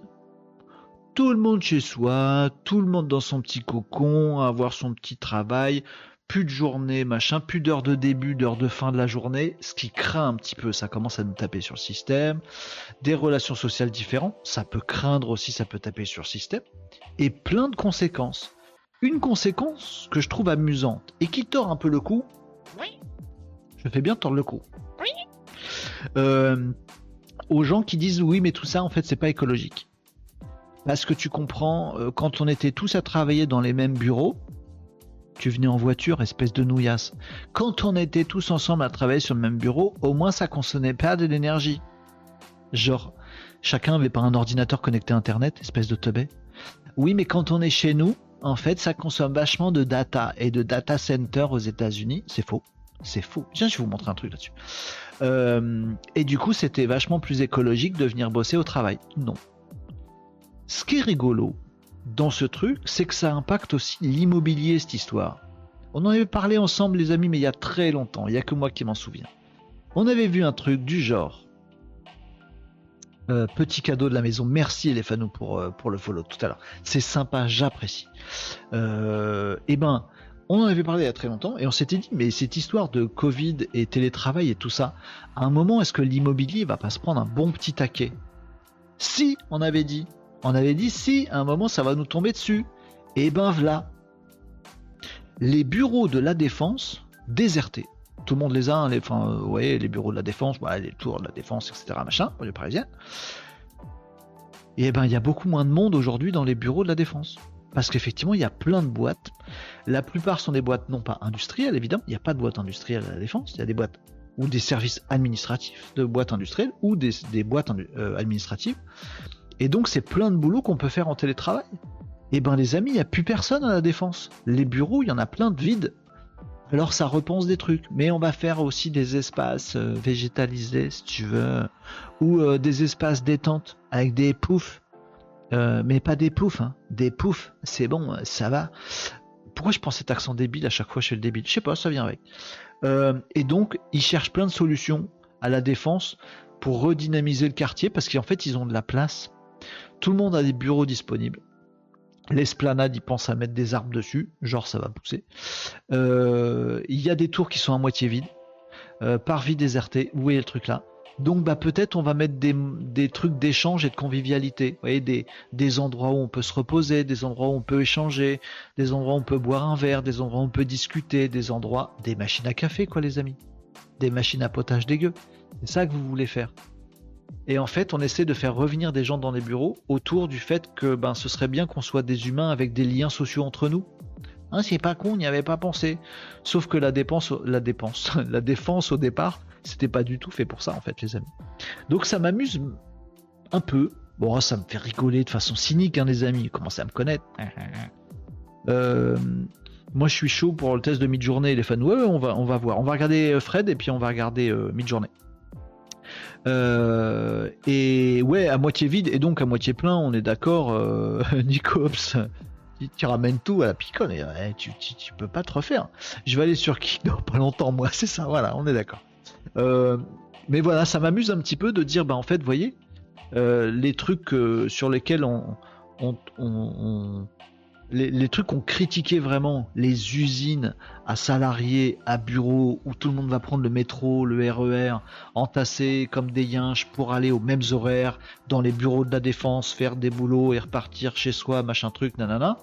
Speaker 1: tout le monde chez soi, tout le monde dans son petit cocon, avoir son petit travail, plus de journée, machin, plus d'heures de début, d'heures de fin de la journée, ce qui craint un petit peu, ça commence à nous taper sur le système, des relations sociales différentes, ça peut craindre aussi, ça peut taper sur le système, et plein de conséquences. Une conséquence que je trouve amusante et qui tord un peu le cou. Oui. Je fais bien tordre le cou. Oui. Euh, aux gens qui disent oui, mais tout ça en fait c'est pas écologique. Parce que tu comprends, euh, quand on était tous à travailler dans les mêmes bureaux, tu venais en voiture, espèce de nouillasse. Quand on était tous ensemble à travailler sur le même bureau, au moins ça consommait pas de l'énergie. Genre, chacun avait pas un ordinateur connecté à Internet, espèce de teubé. Oui, mais quand on est chez nous, en fait, ça consomme vachement de data et de data center aux États-Unis. C'est faux. C'est faux. Tiens, je vais vous montrer un truc là-dessus. Euh, et du coup, c'était vachement plus écologique de venir bosser au travail. Non. Ce qui est rigolo dans ce truc, c'est que ça impacte aussi l'immobilier, cette histoire. On en avait parlé ensemble, les amis, mais il y a très longtemps. Il n'y a que moi qui m'en souviens. On avait vu un truc du genre euh, petit cadeau de la maison. Merci les pour, euh, pour le follow tout à l'heure. C'est sympa, j'apprécie. Euh, eh ben, on en avait parlé il y a très longtemps et on s'était dit, mais cette histoire de Covid et télétravail et tout ça, à un moment, est-ce que l'immobilier va pas se prendre un bon petit taquet? Si, on avait dit. On avait dit, si, à un moment, ça va nous tomber dessus. Et eh ben voilà. Les bureaux de la défense désertés tout le monde les a, hein, voyez, les bureaux de la défense, les tours de la défense, etc. Machin, les parisiens. et eh ben il y a beaucoup moins de monde aujourd'hui dans les bureaux de la défense. Parce qu'effectivement, il y a plein de boîtes. La plupart sont des boîtes non pas industrielles, évidemment. Il n'y a pas de boîte industrielle à la défense. Il y a des boîtes ou des services administratifs de boîtes industrielles ou des, boîtes euh, administratives. Et donc, c'est plein de boulot qu'on peut faire en télétravail. Eh ben, les amis, il n'y a plus personne à la défense. Les bureaux, il y en a plein de vides. Alors ça repense des trucs, mais on va faire aussi des espaces euh, végétalisés si tu veux, ou euh, des espaces détente avec des poufs, euh, mais pas des poufs, hein. des poufs, c'est bon, ça va. Pourquoi je prends cet accent débile à chaque fois fais le débile? Je sais pas, ça vient avec. et donc ils cherchent plein de solutions à la défense pour redynamiser le quartier parce qu'en fait ils ont de la place. Tout le monde a des bureaux disponibles. L'esplanade, ils pensent à mettre des arbres dessus, genre ça va pousser. Euh, il y a des tours qui sont à moitié vides, euh, parvis déserté. Où est le truc là? Donc bah peut-être on va mettre des, trucs d'échange et de convivialité. Vous voyez, des, des endroits où on peut se reposer, des endroits où on peut échanger, des endroits où on peut boire un verre, des endroits où on peut discuter, des endroits, des machines à café quoi les amis, des machines à potage dégueu. C'est ça que vous voulez faire. Et en fait, on essaie de faire revenir des gens dans les bureaux autour du fait que ben, ce serait bien qu'on soit des humains avec des liens sociaux entre nous. Hein, c'est pas con, on n'y avait pas pensé. Sauf que la dépense, la dépense, la défense au départ, c'était pas du tout fait pour ça en fait, les amis. Donc ça m'amuse un peu. Bon, ça me fait rigoler de façon cynique, hein, les amis. Commencez à me connaître. Euh, moi, je suis chaud pour le test de mid-journée. Les fans, ouais, on va, on va voir. On va regarder euh, Fred et puis on va regarder euh, mid-journée. Euh, et ouais, à moitié vide et donc à moitié plein, on est d'accord, euh, Nicops. Tu, ramènes tout à la piconne et tu, peux pas te refaire. Je vais aller sur qui dans pas longtemps, moi, c'est ça, voilà, on est d'accord. Euh, mais voilà, ça m'amuse un petit peu de dire, bah en fait, voyez, les trucs sur lesquels on les, trucs qu'on critiquait vraiment, les usines à salariés, à bureaux, où tout le monde va prendre le métro, le RER, entassés comme des yinches pour aller aux mêmes horaires, dans les bureaux de la défense, faire des boulots et repartir chez soi, machin truc, nanana.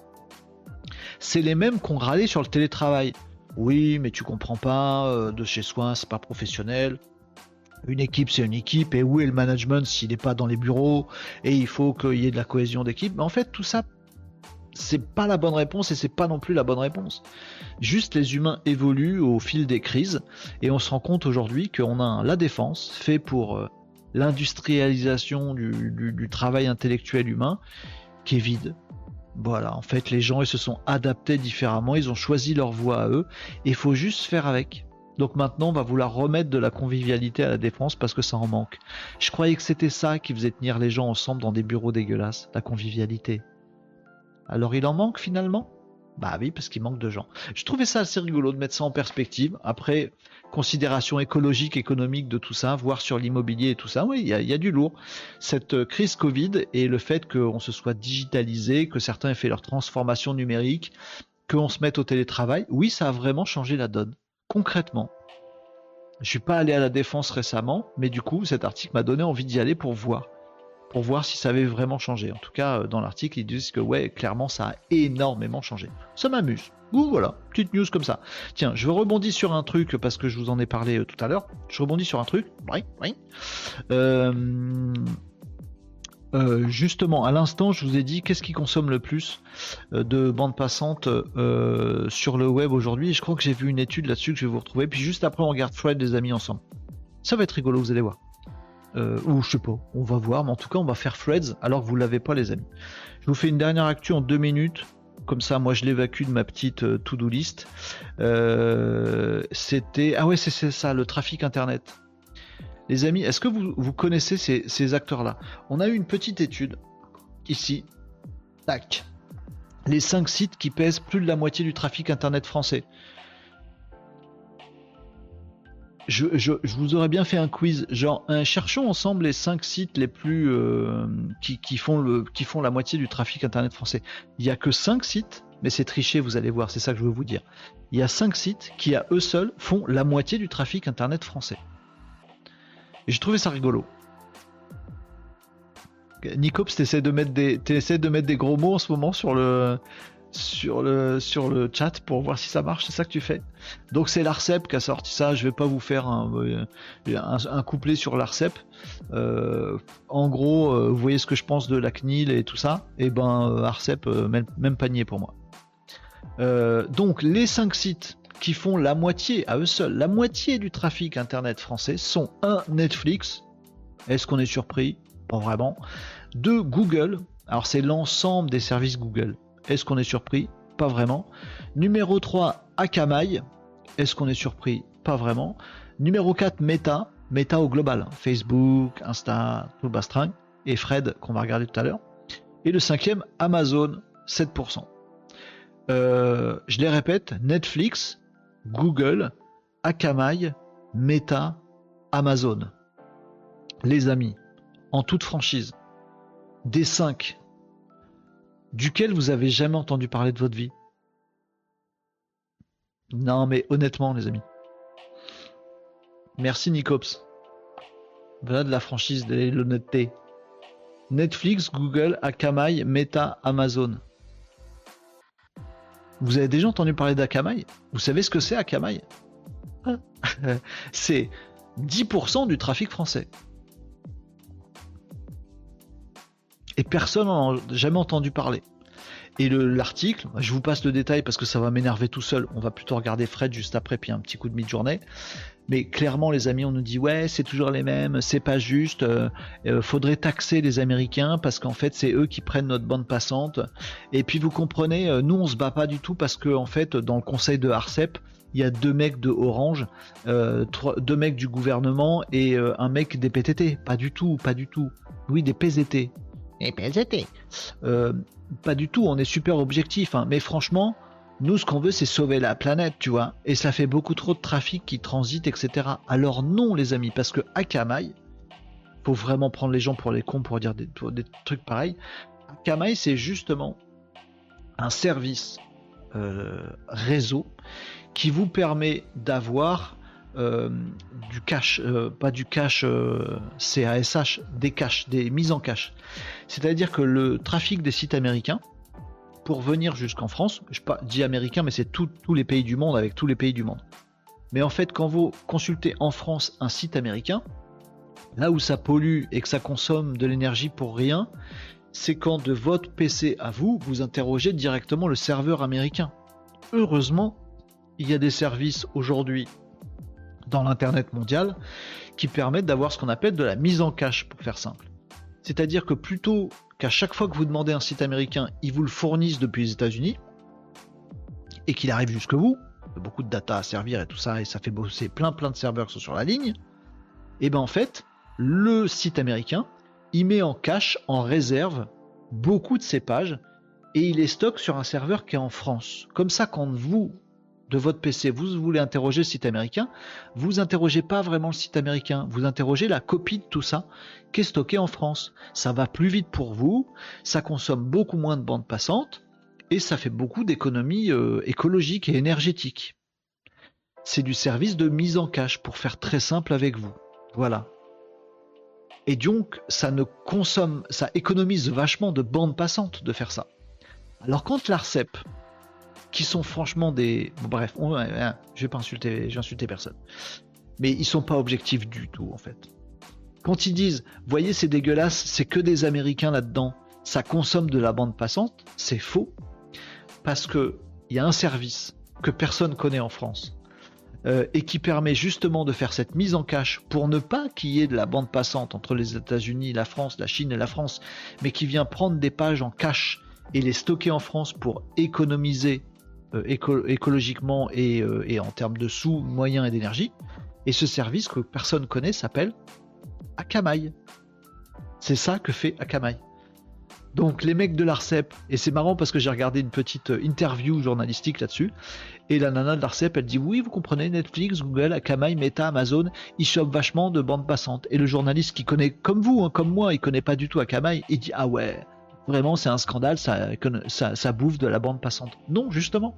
Speaker 1: C'est les mêmes qu'on râlait sur le télétravail. Oui, mais tu comprends pas, euh, de chez soi, c'est pas professionnel. Une équipe, c'est une équipe, et où est le management s'il n'est pas dans les bureaux, et il faut qu'il y ait de la cohésion d'équipe. Mais en fait, tout ça c'est pas la bonne réponse et c'est pas non plus la bonne réponse. Juste les humains évoluent au fil des crises et on se rend compte aujourd'hui qu'on a la défense fait pour euh, l'industrialisation du, travail intellectuel humain qui est vide. Voilà, en fait les gens ils se sont adaptés différemment, ils ont choisi leur voie à eux et il faut juste faire avec. Donc maintenant, on va vouloir remettre de la convivialité à la défense parce que ça en manque. Je croyais que c'était ça qui faisait tenir les gens ensemble dans des bureaux dégueulasses, la convivialité. Alors il en manque finalement? Bah oui, parce qu'il manque de gens. Je trouvais ça assez rigolo de mettre ça en perspective. Après, considération écologique, économique de tout ça, voir sur l'immobilier et tout ça, oui, il y, a, du lourd. Cette euh, crise Covid et le fait qu'on se soit digitalisé, que certains aient fait leur transformation numérique, qu'on se mette au télétravail, oui, ça a vraiment changé la donne. Concrètement. Je suis pas allé à la défense récemment, mais du coup, cet article m'a donné envie d'y aller pour voir pour voir si ça avait vraiment changé. En tout cas, euh, dans l'article, ils disent que ouais, clairement, ça a énormément changé. Ça m'amuse. Ou voilà, petite news comme ça. Tiens, je rebondis sur un truc parce que je vous en ai parlé euh, tout à l'heure. Je rebondis sur un truc. Oui, oui. Euh, justement, à l'instant, je vous ai dit qu'est-ce qui consomme le plus de bandes passantes sur le web aujourd'hui? Je crois que j'ai vu une étude là-dessus que je vais vous retrouver. Puis juste après, on regarde Fred des amis ensemble. Ça va être rigolo, vous allez voir. Euh, ou je sais pas, on va voir, mais en tout cas on va faire Threads alors que vous l'avez pas les amis. Je vous fais une dernière actu en deux minutes, comme ça moi je l'évacue de ma petite euh, to-do list. Euh, c'était... Ah ouais c'est ça, le trafic internet. Les amis, est-ce que vous, connaissez ces, ces acteurs-là? On a eu une petite étude ici. Tac. Les 5 sites qui pèsent plus de la moitié du trafic internet français je, vous aurais bien fait un quiz, genre cherchons ensemble les 5 sites les plus euh, qui, font la moitié du trafic internet français. Il y a que 5 sites, mais c'est triché, vous allez voir, c'est ça que je veux vous dire. Il y a 5 sites qui à eux seuls font la moitié du trafic internet français. Et j'ai trouvé ça rigolo. Nicops, t'essaies de de mettre des gros mots en ce moment sur le, sur le, sur le chat pour voir si ça marche, c'est ça que tu fais. Donc c'est l'ARCEP qui a sorti ça, je vais pas vous faire un, un, couplet sur l'ARCEP. Euh, en gros, euh, vous voyez ce que je pense de la CNIL et tout ça, et eh ben euh, ARCEP, même, panier pour moi. donc les 5 sites qui font la moitié, à eux seuls, la moitié du trafic internet français sont un Netflix. Est-ce qu'on est surpris? Pas vraiment. Deux Google. Alors c'est l'ensemble des services Google. Est-ce qu'on est surpris Pas vraiment. Numéro 3, Akamai. Est-ce qu'on est surpris Pas vraiment. Numéro 4, Meta. Meta au global. Facebook, Insta, tout le bastring. Et Fred, qu'on va regarder tout à l'heure. Et le cinquième, Amazon, 7%. Euh, je les répète, Netflix, Google, Akamai, Meta, Amazon. Les amis, en toute franchise, des 5, duquel vous avez jamais entendu parler de votre vie? Non, mais honnêtement, les amis. Merci Nicops. Voilà de la franchise de l'honnêteté. Netflix, Google, Akamai, Meta, Amazon. Vous avez déjà entendu parler d'Akamai? Vous savez ce que c'est Akamai? C'est 10% du trafic français. Et personne n'en a jamais entendu parler. Et l'article, je vous passe le détail parce que ça va m'énerver tout seul. On va plutôt regarder Fred juste après, puis un petit coup de mi-journée. Mais clairement, les amis, on nous dit ouais, c'est toujours les mêmes, c'est pas juste. Euh, euh, faudrait taxer les Américains parce qu'en fait, c'est eux qui prennent notre bande passante. Et puis vous comprenez, euh, nous on se bat pas du tout parce que en fait, dans le conseil de Arcep, il y a deux mecs de Orange, deux mecs du gouvernement et un mec des PTT. Pas du tout, pas du tout. Oui, des PZT, et euh, pas du tout, on est super objectif, hein. mais franchement, nous ce qu'on veut c'est sauver la planète, tu vois, et ça fait beaucoup trop de trafic qui transite, etc. Alors non les amis, parce que Akamai, faut vraiment prendre les gens pour les cons pour dire des, trucs pareils. Akamai c'est justement un service euh, réseau qui vous permet d'avoir euh, du cache, euh, pas du euh, CASH, des caches, des mises en cache. C'est-à-dire que le trafic des sites américains, pour venir jusqu'en France, je pas dit américain, mais c'est tous les pays du monde avec tous les pays du monde. Mais en fait, quand vous consultez en France un site américain, là où ça pollue et que ça consomme de l'énergie pour rien, c'est quand de votre PC à vous, vous interrogez directement le serveur américain. Heureusement, il y a des services aujourd'hui dans l'Internet mondial qui permettent d'avoir ce qu'on appelle de la mise en cache, pour faire simple. C'est-à-dire que plutôt qu'à chaque fois que vous demandez un site américain, ils vous le fournissent depuis les États-Unis et qu'il arrive jusque vous, beaucoup de data à servir et tout ça, et ça fait bosser plein plein de serveurs qui sont sur la ligne, et ben en fait, le site américain, il met en cache, en réserve, beaucoup de ces pages et il les stocke sur un serveur qui est en France. Comme ça, quand vous, de votre PC, vous voulez interroger le site américain, vous interrogez pas vraiment le site américain, vous interrogez la copie de tout ça qui est stocké en France. Ça va plus vite pour vous, ça consomme beaucoup moins de bandes passantes et ça fait beaucoup d'économies euh, écologiques et énergétiques. C'est du service de mise en cache pour faire très simple avec vous. Voilà. Et donc, ça ne consomme, ça économise vachement de bandes passantes de faire ça. Alors quand l'ARCEP, qui sont franchement des. bref, je vais pas insulter, insulté personne. Mais ils sont pas objectifs du tout, en fait. Quand ils disent, voyez, c'est dégueulasse, c'est que des Américains là-dedans, ça consomme de la bande passante, c'est faux. Parce que il y a un service que personne connaît en France. Euh, et qui permet justement de faire cette mise en cache pour ne pas qu'il y ait de la bande passante entre les États-Unis, la France, la Chine et la France, mais qui vient prendre des pages en cache et les stocker en France pour économiser euh, écologiquement euh, et, en termes de sous, moyens et d'énergie. Et ce service que personne connaît s'appelle Akamai. C'est ça que fait Akamai. Donc les mecs de l'ARCEP, et c'est marrant parce que j'ai regardé une petite euh, interview journalistique là-dessus, et la nana de l'ARCEP, elle dit oui, vous comprenez, Netflix, Google, Akamai, Meta, Amazon, ils chopent vachement de bandes passantes. Et le journaliste qui connaît comme vous, hein, comme moi, il connaît pas du tout Akamai, il dit ah ouais, vraiment c'est un scandale, ça, bouffe de la bande passante. Non, justement.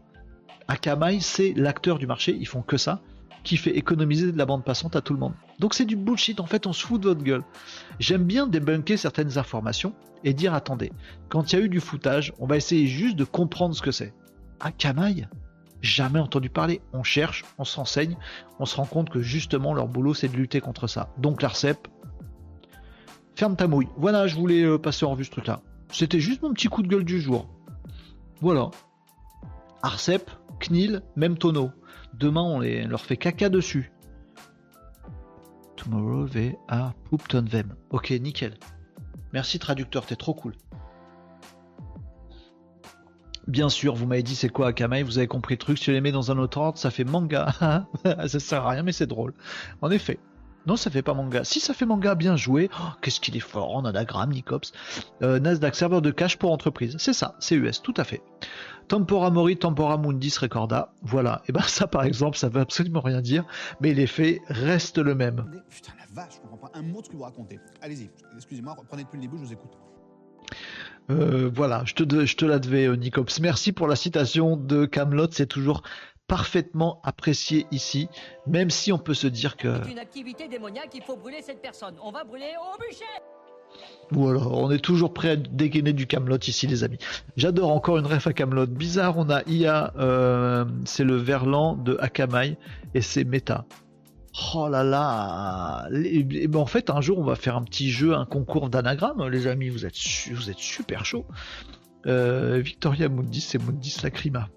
Speaker 1: Akamai, c'est l'acteur du marché, ils font que ça. qui fait économiser de la bande passante à tout le monde. Donc c'est du bullshit, en fait on se fout de votre gueule. J'aime bien débunker certaines informations et dire attendez, quand il y a eu du foutage, on va essayer juste de comprendre ce que c'est. Camaille Jamais entendu parler. On cherche, on s'enseigne, on se rend compte que justement leur boulot c'est de lutter contre ça. Donc l'ARCEP, ferme ta mouille. Voilà, je voulais euh, passer en revue ce truc-là. C'était juste mon petit coup de gueule du jour. Voilà. Arcep, CNIL, même tonneau. Demain, on, leur fait caca dessus. Tomorrow they are pooped on them. Ok, nickel. Merci traducteur, t'es trop cool. Bien sûr, vous m'avez dit c'est quoi Akamai, vous avez compris le truc, si tu les mets dans un autre ordre, ça fait manga. ça sert à rien, mais c'est drôle. En effet. Non, ça fait pas manga. Si ça fait manga, bien joué. Oh, qu'est-ce qu'il est fort en anagramme, Nicops. Euh, Nasdaq, serveur de cash pour entreprise. C'est ça, c'est US, tout à fait. Tempora Mori, Tempora Mundis Recorda. Voilà. Et ben ça, par exemple, ça veut absolument rien dire, mais l'effet reste le même.
Speaker 2: Putain, la vache, je comprends pas un mot de ce que vous racontez. Allez-y, excusez-moi, reprenez depuis le début, je vous écoute.
Speaker 1: Euh, voilà, je te, je te la devais, euh, Nicops. Merci pour la citation de Camelot. C'est toujours parfaitement apprécié ici, même si on peut se dire que.
Speaker 3: C'est une activité démoniaque, il faut brûler cette personne. On va brûler au bûcher
Speaker 1: Voilà, on est toujours prêt à dégainer du Camelot ici, les amis. J'adore encore une ref à Camelot. Bizarre, on a IA, euh, c'est le Verlan de Akamai et c'est méta. Oh là là et, ben en fait, un jour, on va faire un petit jeu, un concours d'anagramme, les amis. Vous êtes, vous êtes super chaud. Euh, Victoria Mundis, c'est Mundis Lacrima.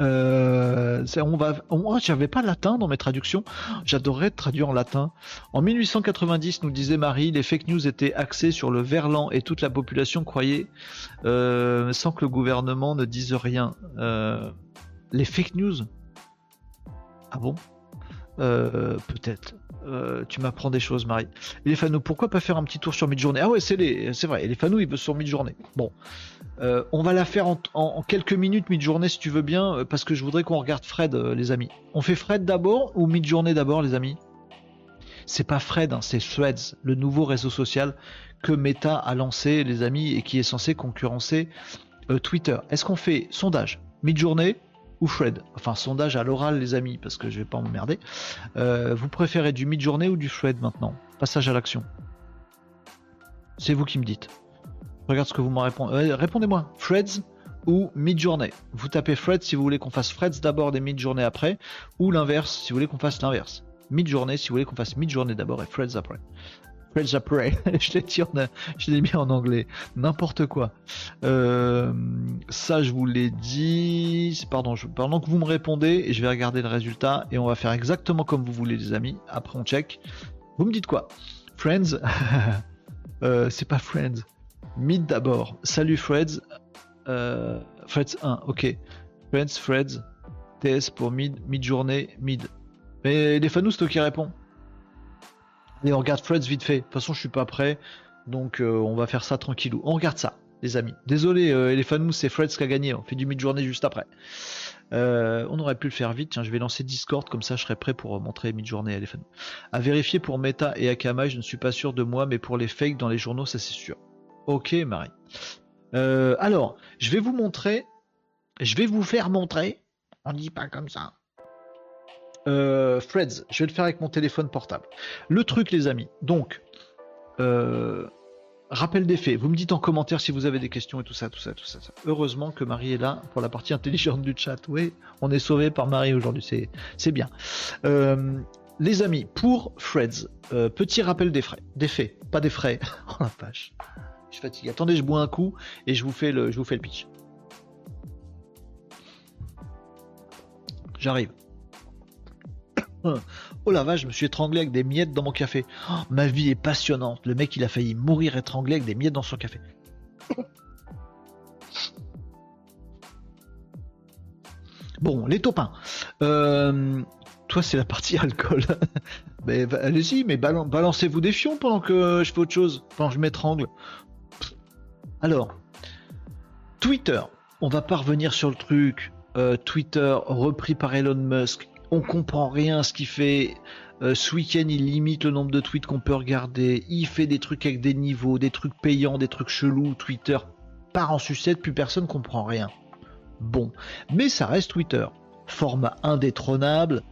Speaker 1: Euh, on va, moi, j'avais pas latin dans mes traductions. J'adorerais traduire en latin. En 1890, nous disait Marie, les fake news étaient axés sur le verlan et toute la population croyait, euh, sans que le gouvernement ne dise rien. Euh, les fake news? Ah bon? Peut-être. Euh, tu m'apprends des choses, Marie. Et les pourquoi pas faire un petit tour sur mid-journée Ah ouais, c'est vrai. Les fanous, ils veulent sur mid-journée. Bon, euh, on va la faire en, quelques minutes mid-journée si tu veux bien, euh, parce que je voudrais qu'on regarde Fred, les amis. On fait Fred d'abord ou mid-journée d'abord, les amis? C'est pas Fred, hein, c'est Threads, le nouveau réseau social que Meta a lancé, les amis, et qui est censé concurrencer Twitter. Est-ce qu'on fait sondage? Mid-journée ou Fred. Enfin, sondage à l'oral, les amis, parce que je vais pas m'emmerder. Euh, vous préférez du mid-journée ou du Fred maintenant? Passage à l'action. C'est vous qui me dites. Regarde ce que vous m'en répondez. Euh, répondez-moi. Freds ou mid-journée? Vous tapez Fred si vous voulez qu'on fasse Freds d'abord et mid-journée après, ou l'inverse si vous voulez qu'on fasse l'inverse. Mid-journée si vous voulez qu'on fasse mid-journée d'abord et Freds après. French après. je l'ai dit, l'ai mis en anglais. N'importe quoi. Euh, ça, je vous l'ai dit. Pardon, pendant que vous me répondez, je vais regarder le résultat, et on va faire exactement comme vous voulez, les amis. Après, on check. Vous me dites quoi? Friends euh, C'est pas Friends. Mid d'abord. Salut Freds. Euh, Freds 1, ok. Friends, Freds. TS pour mid, mid-journée, mid. Mais les fanous, toi qui réponds. Et on regarde Freds vite fait. De toute façon, je suis pas prêt. Donc, euh, on va faire ça tranquillou. On regarde ça, les amis. Désolé, euh, les fans c'est Freds qui a gagné. On fait du mid-journée juste après. Euh, on aurait pu le faire vite. Tiens, je vais lancer Discord, comme ça je serai prêt pour montrer mid-journée à les fans. À vérifier pour Meta et Akamai, je ne suis pas sûr de moi, mais pour les fakes dans les journaux, ça c'est sûr. Ok, Marie. alors, je vais vous montrer. Je vais vous faire montrer. On dit pas comme ça. Euh, Freds, je vais le faire avec mon téléphone portable. Le truc, les amis. Donc, euh, rappel des faits. Vous me dites en commentaire si vous avez des questions et tout ça, tout ça, tout ça. Heureusement que Marie est là pour la partie intelligente du chat. Oui, on est sauvé par Marie aujourd'hui. C'est bien. Euh, les amis, pour Freds, petit rappel des frais, des faits, pas des frais. oh la vache, je suis fatigué. Attendez, je bois un coup et je vous fais le, je vous fais le pitch. J'arrive. Oh la vache, je me suis étranglé avec des miettes dans mon café. Oh, ma vie est passionnante. Le mec, il a failli mourir étranglé avec des miettes dans son café. Bon, les topins. Euh, toi, c'est la partie alcool. mais allez-y, mais balancez-vous des fions pendant que je fais autre chose. Pendant que je m'étrangle. Alors, Twitter. On va pas revenir sur le truc. Euh, Twitter repris par Elon Musk on comprend rien ce qu'il fait. Euh, ce week-end, il limite le nombre de tweets qu'on peut regarder. Il fait des trucs avec des niveaux, des trucs payants, des trucs chelous. Twitter part en sucette, plus personne comprend rien. Bon, mais ça reste Twitter. Format indétrônable.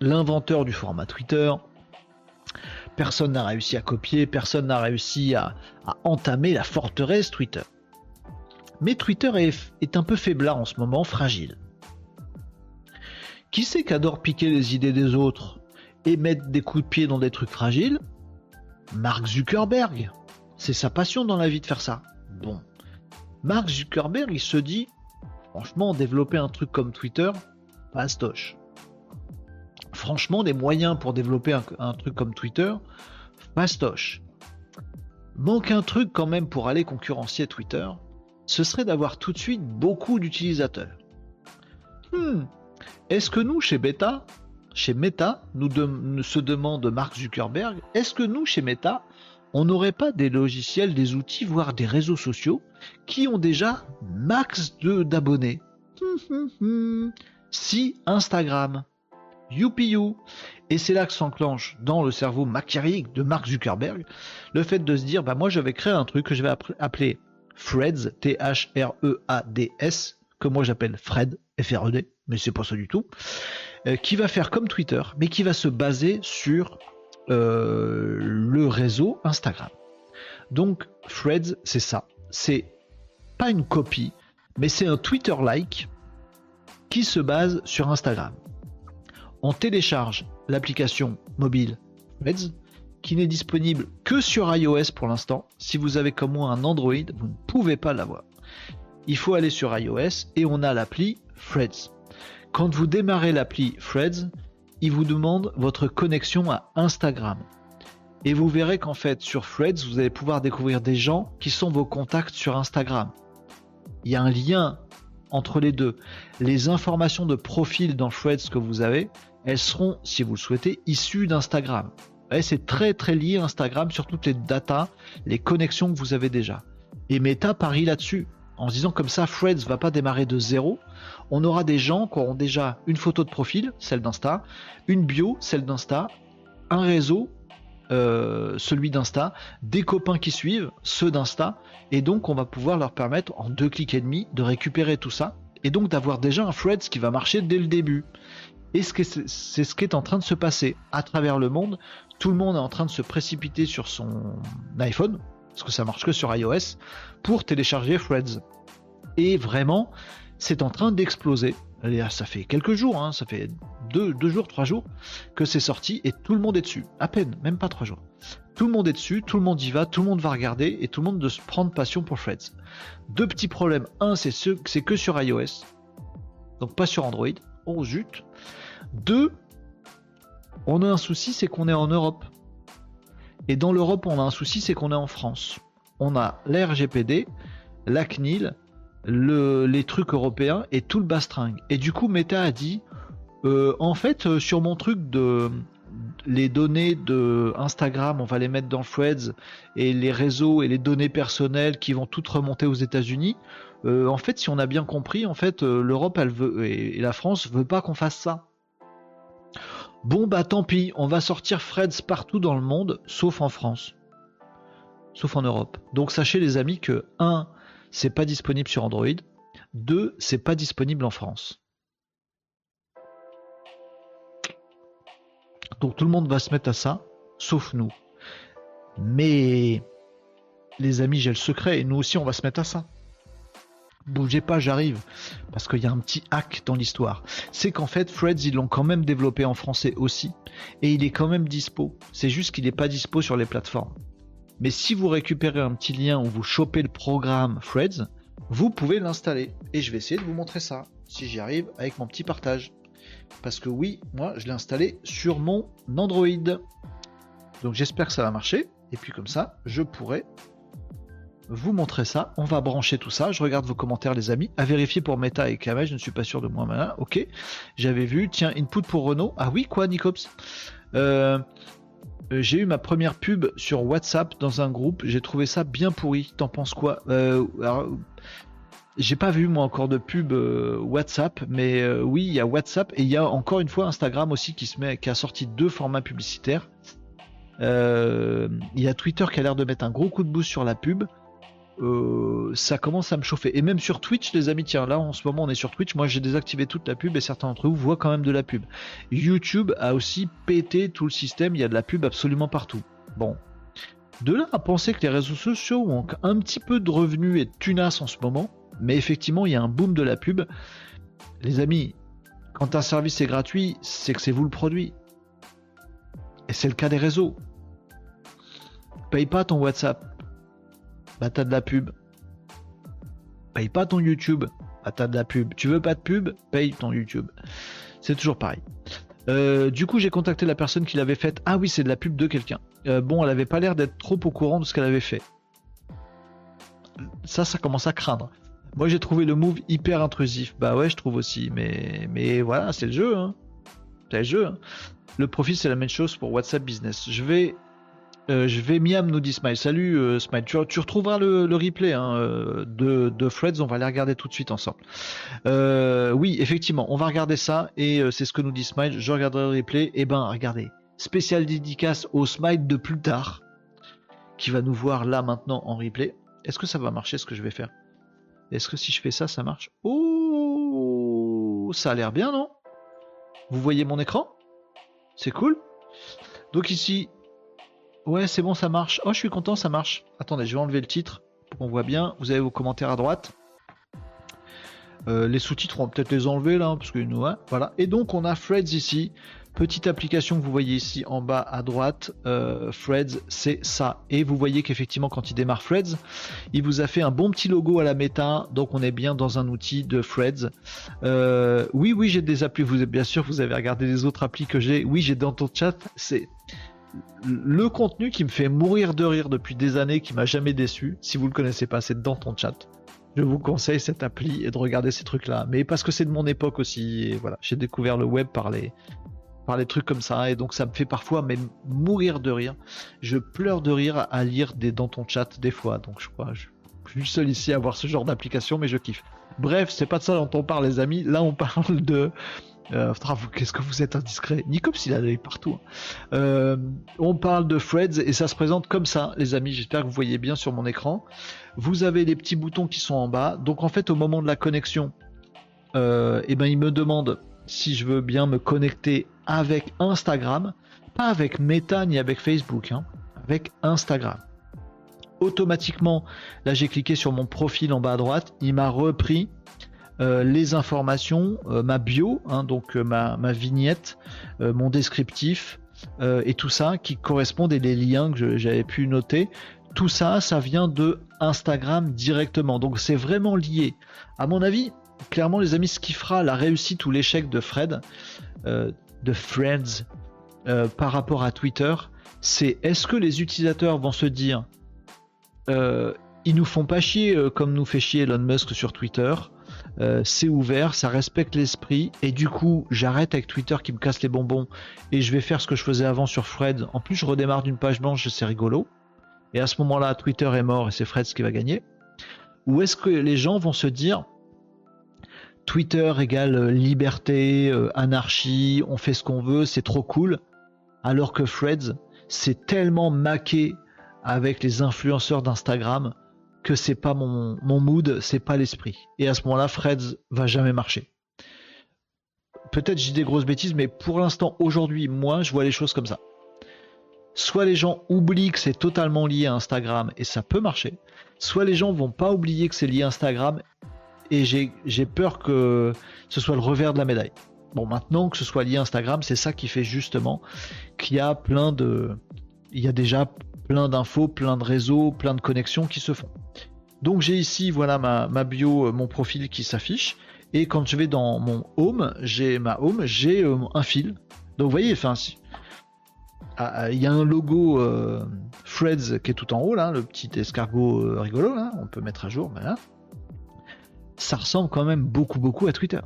Speaker 1: l'inventeur du format Twitter. Personne n'a réussi à copier, personne n'a réussi à, entamer la forteresse Twitter. Mais Twitter est un peu faiblard en ce moment, fragile. Qui c'est qu'adore piquer les idées des autres et mettre des coups de pied dans des trucs fragiles? Mark Zuckerberg. C'est sa passion dans la vie de faire ça. Bon. Mark Zuckerberg, il se dit, franchement, développer un truc comme Twitter, pastoche. Franchement, des moyens pour développer un, truc comme Twitter, pastoche. Manque un truc quand même pour aller concurrencier Twitter, ce serait d'avoir tout de suite beaucoup d'utilisateurs. Hmm. Est-ce que nous, chez Beta, chez Meta, nous se demande Mark Zuckerberg, est-ce que nous, chez Meta, on n'aurait pas des logiciels, des outils, voire des réseaux sociaux qui ont déjà max d'abonnés? Si Instagram, youpi Et c'est là que s'enclenche dans le cerveau machiavélique de Mark Zuckerberg le fait de se dire bah moi je vais créer un truc que je vais appeler Freds, T-H-R-E-A-D-S, que moi j'appelle Fred, F-R-E-D, mais c'est pas ça du tout. Euh, qui va faire comme Twitter, mais qui va se baser sur euh, le réseau Instagram. Donc Threads, c'est ça. C'est pas une copie, mais c'est un Twitter-like qui se base sur Instagram. On télécharge l'application mobile Threads, qui n'est disponible que sur iOS pour l'instant. Si vous avez comme moi un Android, vous ne pouvez pas l'avoir. Il faut aller sur iOS et on a l'appli Threads. Quand vous démarrez l'appli Threads, il vous demande votre connexion à Instagram. Et vous verrez qu'en fait, sur Threads, vous allez pouvoir découvrir des gens qui sont vos contacts sur Instagram. Il y a un lien entre les deux. Les informations de profil dans Threads que vous avez, elles seront, si vous le souhaitez, issues d'Instagram. C'est très très lié Instagram sur toutes les datas, les connexions que vous avez déjà. Et Meta parie là-dessus, en se disant comme ça, Threads va pas démarrer de zéro, on aura des gens qui auront déjà une photo de profil, celle d'Insta, une bio, celle d'Insta, un réseau, euh, celui d'Insta, des copains qui suivent, ceux d'Insta, et donc on va pouvoir leur permettre en deux clics et demi de récupérer tout ça, et donc d'avoir déjà un Threads qui va marcher dès le début. Et c'est ce qui est en train de se passer à travers le monde. Tout le monde est en train de se précipiter sur son iPhone, parce que ça marche que sur iOS, pour télécharger Threads. Et vraiment, c'est en train d'exploser. Ça fait quelques jours, hein, ça fait deux, jours, trois jours que c'est sorti et tout le monde est dessus. À peine, même pas trois jours. Tout le monde est dessus, tout le monde y va, tout le monde va regarder et tout le monde de se prendre passion pour Threads. Deux petits problèmes. Un, c'est c'est que sur iOS, donc pas sur Android. Oh zut. Deux, on a un souci, c'est qu'on est en Europe. Et dans l'Europe, on a un souci, c'est qu'on est en France. On a l'RGPD, la CNIL, les trucs européens et tout le bastringue. Et du coup, Meta a dit, euh, en fait, euh, sur mon truc de les données de Instagram, on va les mettre dans Threads et les réseaux et les données personnelles qui vont toutes remonter aux États-Unis. Euh, en fait, si on a bien compris, en fait, l'Europe, et, la France veut pas qu'on fasse ça. Bon bah tant pis, on va sortir Threads partout dans le monde, sauf en France, sauf en Europe. Donc sachez les amis que 1 c'est pas disponible sur Android. Deux, c'est pas disponible en France. Donc tout le monde va se mettre à ça, sauf nous. Mais les amis, j'ai le secret et nous aussi on va se mettre à ça. Bougez pas, j'arrive. Parce qu'il y a un petit hack dans l'histoire. C'est qu'en fait, Freds, ils l'ont quand même développé en français aussi. Et il est quand même dispo. C'est juste qu'il n'est pas dispo sur les plateformes. Mais si vous récupérez un petit lien où vous chopez le programme Threads, vous pouvez l'installer. Et je vais essayer de vous montrer ça, si j'y arrive, avec mon petit partage. Parce que oui, moi, je l'ai installé sur mon Android. Donc j'espère que ça va marcher. Et puis comme ça, je pourrai vous montrer ça. On va brancher tout ça. Je regarde vos commentaires, les amis. À vérifier pour Meta et Kamel, je ne suis pas sûr de moi maintenant. Ok. J'avais vu. Tiens, input pour Renault. Ah oui, quoi, Nicops? Euh, j'ai eu ma première pub sur WhatsApp dans un groupe. J'ai trouvé ça bien pourri. T'en penses quoi? Euh, J'ai pas vu moi encore de pub euh, WhatsApp, mais oui, il y a WhatsApp et il y a encore une fois Instagram aussi qui se met, qui a sorti deux formats publicitaires. Il y a Twitter qui a l'air de mettre un gros coup de boost sur la pub. Euh, ça commence à me chauffer. Et même sur Twitch, les amis, tiens, là en ce moment on est sur Twitch, moi j'ai désactivé toute la pub et certains d'entre vous voient quand même de la pub. YouTube a aussi pété tout le système, il y a de la pub absolument partout. Bon. De là à penser que les réseaux sociaux ont un petit peu de revenus et de tunas en ce moment, mais effectivement il y a un boom de la pub. Les amis, quand un service est gratuit, c'est que c'est vous le produit. Et c'est le cas des réseaux. Paye pas ton WhatsApp, bah t'as de la pub. Paye pas ton YouTube, bah t'as de la pub. Tu veux pas de pub, paye ton YouTube. C'est toujours pareil. Euh, du coup, j'ai contacté la personne qui l'avait faite. Ah oui, c'est de la pub de quelqu'un. Euh, bon, elle avait pas l'air d'être trop au courant de ce qu'elle avait fait. Ça, ça commence à craindre. Moi, j'ai trouvé le move hyper intrusif. Bah ouais, je trouve aussi. Mais, mais voilà, c'est le jeu. Hein. C'est le jeu. Le profit, c'est la même chose pour WhatsApp Business. Je vais euh, je vais Miam nous dit Smile. Salut euh, Smile. Tu, retrouveras le, replay hein, euh, de, de Freds. On va les regarder tout de suite ensemble. oui, effectivement, on va regarder ça et c'est ce que nous dit Smile. Je regarderai le replay. Et eh ben, regardez. Spécial dédicace au Smile de plus tard qui va nous voir là maintenant en replay. Est-ce que ça va marcher ce que je vais faire? Est-ce que si je fais ça, ça marche? Oh, ça a l'air bien, non? Vous voyez mon écran? C'est cool. Donc ici, Ouais, c'est bon, ça marche. Oh, je suis content, ça marche. Attendez, je vais enlever le titre qu'on voit bien. Vous avez vos commentaires à droite. Euh, les sous-titres, on va peut-être les enlever là, parce que nous, voilà. Et donc, on a Freds ici. Petite application que vous voyez ici en bas à droite. Euh, Freds, c'est ça. Et vous voyez qu'effectivement, quand il démarre Freds, il vous a fait un bon petit logo à la méta. Donc, on est bien dans un outil de Freds. Euh, oui, oui, j'ai des applis. Vous êtes bien sûr, vous avez regardé les autres applis que j'ai. Oui, j'ai dans ton chat. C'est le contenu qui me fait mourir de rire depuis des années, qui m'a jamais déçu, si vous le connaissez pas, c'est dans ton chat. Je vous conseille cette appli et de regarder ces trucs-là. Mais parce que c'est de mon époque aussi, voilà, j'ai découvert le web par les, par les trucs comme ça, et donc ça me fait parfois même mourir de rire. Je pleure de rire à lire des dans ton chat des fois, donc je crois, je suis seul ici à avoir ce genre d'application, mais je kiffe. Bref, c'est pas de ça dont on parle, les amis. Là, on parle de euh, qu'est-ce que vous êtes indiscret? Nicops, il a partout. Hein. Euh, on parle de Freds et ça se présente comme ça, les amis. J'espère que vous voyez bien sur mon écran. Vous avez les petits boutons qui sont en bas. Donc en fait, au moment de la connexion, euh, eh ben, il me demande si je veux bien me connecter avec Instagram, pas avec Meta ni avec Facebook, hein, avec Instagram. Automatiquement, là j'ai cliqué sur mon profil en bas à droite, il m'a repris euh, les informations, euh, ma bio, hein, donc euh, ma, vignette, mon descriptif et tout ça qui correspondent et les liens que j'avais pu noter. Tout ça, ça vient de Instagram directement. Donc c'est vraiment lié. À mon avis, clairement les amis, ce qui fera la réussite ou l'échec de Fred, de Friends, par rapport à Twitter, c'est est-ce que les utilisateurs vont se dire ils nous font pas chier comme nous fait chier Elon Musk sur Twitter? Euh, c'est ouvert, ça respecte l'esprit, et du coup, j'arrête avec Twitter qui me casse les bonbons, et je vais faire ce que je faisais avant sur Fred. En plus, je redémarre d'une page blanche, c'est rigolo. Et à ce moment-là, Twitter est mort et c'est Fred qui va gagner. Ou est-ce que les gens vont se dire, Twitter égale liberté, euh, anarchie, on fait ce qu'on veut, c'est trop cool, alors que Fred, c'est tellement maqué avec les influenceurs d'Instagram que c'est pas mon, mood, c'est pas l'esprit. Et à ce moment-là, Freds va jamais marcher. Peut-être j'ai des grosses bêtises, mais pour l'instant, aujourd'hui, moi, je vois les choses comme ça. Soit les gens oublient que c'est totalement lié à Instagram et ça peut marcher, soit les gens vont pas oublier que c'est lié à Instagram et j'ai peur que ce soit le revers de la médaille. Bon, maintenant que ce soit lié à Instagram, c'est ça qui fait justement qu'il y a plein de. Il y a déjà plein d'infos, plein de réseaux, plein de connexions qui se font. Donc j'ai ici voilà ma, bio, euh, mon profil qui s'affiche. Et quand je vais dans mon home, j'ai ma home, j'ai euh, un fil. Donc vous voyez, ah, ah, il y a un logo euh, Freds qui est tout en haut là, le petit escargot rigolo on peut mettre à jour. Voilà. Ça ressemble quand même beaucoup beaucoup à Twitter.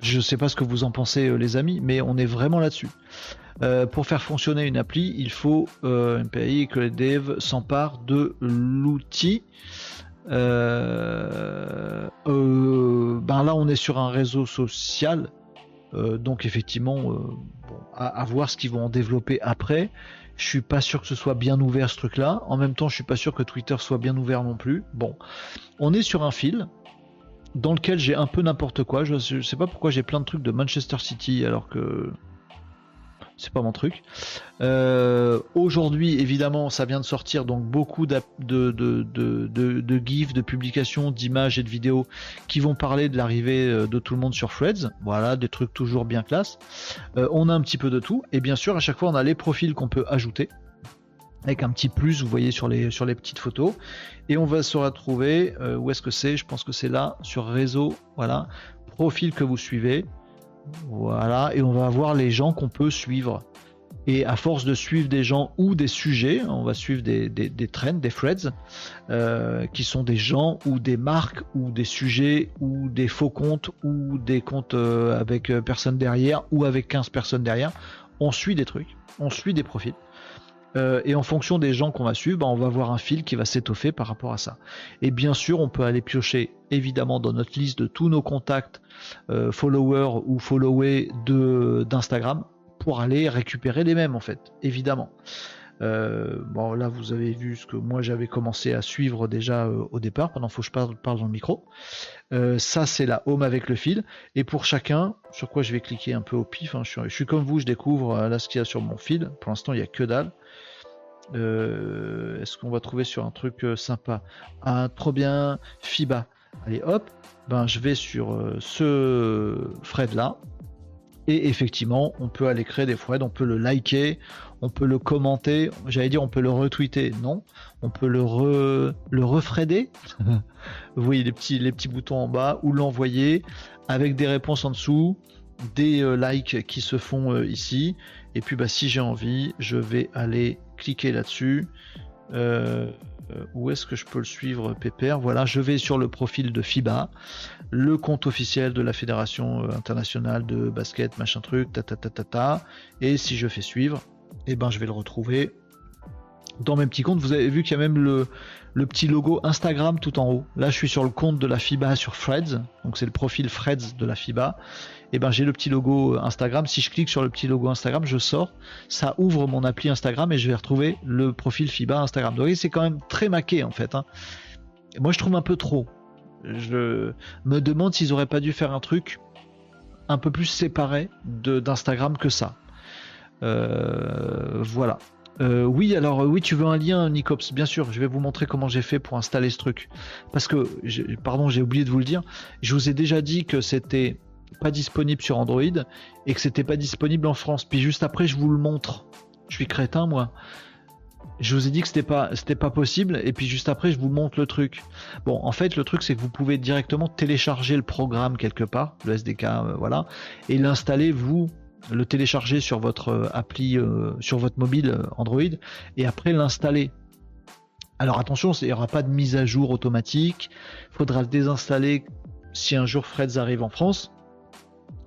Speaker 1: Je ne sais pas ce que vous en pensez les amis, mais on est vraiment là-dessus. Euh, pour faire fonctionner une appli, il faut euh, que les devs s'emparent de l'outil. Euh, ben là, on est sur un réseau social, donc effectivement, à, voir ce qu'ils vont en développer après. Je suis pas sûr que ce soit bien ouvert ce truc-là. En même temps, je suis pas sûr que Twitter soit bien ouvert non plus. Bon, on est sur un fil dans lequel j'ai un peu n'importe quoi. Je, je sais pas pourquoi j'ai plein de trucs de Manchester City alors que c'est pas mon truc. Euh, aujourd'hui, évidemment, ça vient de sortir, donc beaucoup de, gifs, de publications, d'images et de vidéos qui vont parler de l'arrivée euh, de tout le monde sur Threads. Voilà, des trucs toujours bien classe. Euh, on a un petit peu de tout, et bien sûr, à chaque fois, on a les profils qu'on peut ajouter avec un petit plus, vous voyez sur les, sur les petites photos. Et on va se retrouver, où est-ce que c'est? Je pense que c'est là, sur réseau, voilà, profil que vous suivez. Voilà, et on va voir les gens qu'on peut suivre. Et à force de suivre des gens ou des sujets, on va suivre des, des, trends, des threads, euh, qui sont des gens ou des marques ou des sujets ou des faux comptes ou des comptes euh, avec euh, personne derrière ou avec 15 personnes derrière. On suit des trucs, on suit des profils. Et en fonction des gens qu'on va suivre, bah, on va voir un fil qui va s'étoffer par rapport à ça. Et bien sûr, on peut aller piocher évidemment dans notre liste de tous nos contacts euh, followers ou followés de d'Instagram pour aller récupérer les mêmes en fait, évidemment. Euh, bon là vous avez vu ce que moi j'avais commencé à suivre déjà euh, au départ, pendant faut que je parle, dans le micro. ça c'est la home avec le fil. Et pour chacun, sur quoi je vais cliquer un peu au pif, hein, je, suis, comme vous, je découvre là ce qu'il y a sur mon fil. Pour l'instant il n'y a que dalle. Est-ce qu'on va trouver sur un truc sympa? Ah trop bien, FIBA. Allez hop, ben, je vais sur euh, ce thread là. Et effectivement, on peut aller créer des threads, on peut le liker, on peut le commenter, j'allais dire on peut le retweeter, non, on peut le, re, refreder, vous voyez les petits, boutons en bas, ou l'envoyer avec des réponses en dessous, des euh, likes qui se font euh, ici, et puis bah, si j'ai envie, je vais aller cliquer là-dessus, euh, où est-ce que je peux le suivre, Pépère? Voilà, je vais sur le profil de FIBA, le compte officiel de la Fédération euh, internationale de basket, machin truc, ta ta ta ta. Et si je fais suivre, eh ben je vais le retrouver dans mes petits comptes. Vous avez vu qu'il y a même le, le petit logo Instagram tout en haut. Là, je suis sur le compte de la FIBA sur Freds, donc c'est le profil Freds de la FIBA. Et eh ben j'ai le petit logo Instagram. Si je clique sur le petit logo Instagram, je sors, ça ouvre mon appli Instagram et je vais retrouver le profil FIBA Instagram. Donc c'est quand même très maqué en fait. Hein. Moi, je trouve un peu trop. Je me demande s'ils auraient pas dû faire un truc un peu plus séparé d'Instagram que ça. Euh, voilà. Euh, oui, alors euh, oui, tu veux un lien, Nicops, bien sûr. Je vais vous montrer comment j'ai fait pour installer ce truc. Parce que, pardon, j'ai oublié de vous le dire. Je vous ai déjà dit que c'était pas disponible sur Android et que c'était pas disponible en France. Puis juste après, je vous le montre. Je suis crétin, moi. Je vous ai dit que c'était pas pas possible et puis juste après je vous montre le truc. Bon, en fait, le truc c'est que vous pouvez directement télécharger le programme quelque part, le SDK, euh, voilà, et l'installer vous le télécharger sur votre euh, appli, euh, sur votre mobile Android, et après l'installer. Alors attention, il n'y aura pas de mise à jour automatique. Il faudra le désinstaller si un jour Freds arrive en France.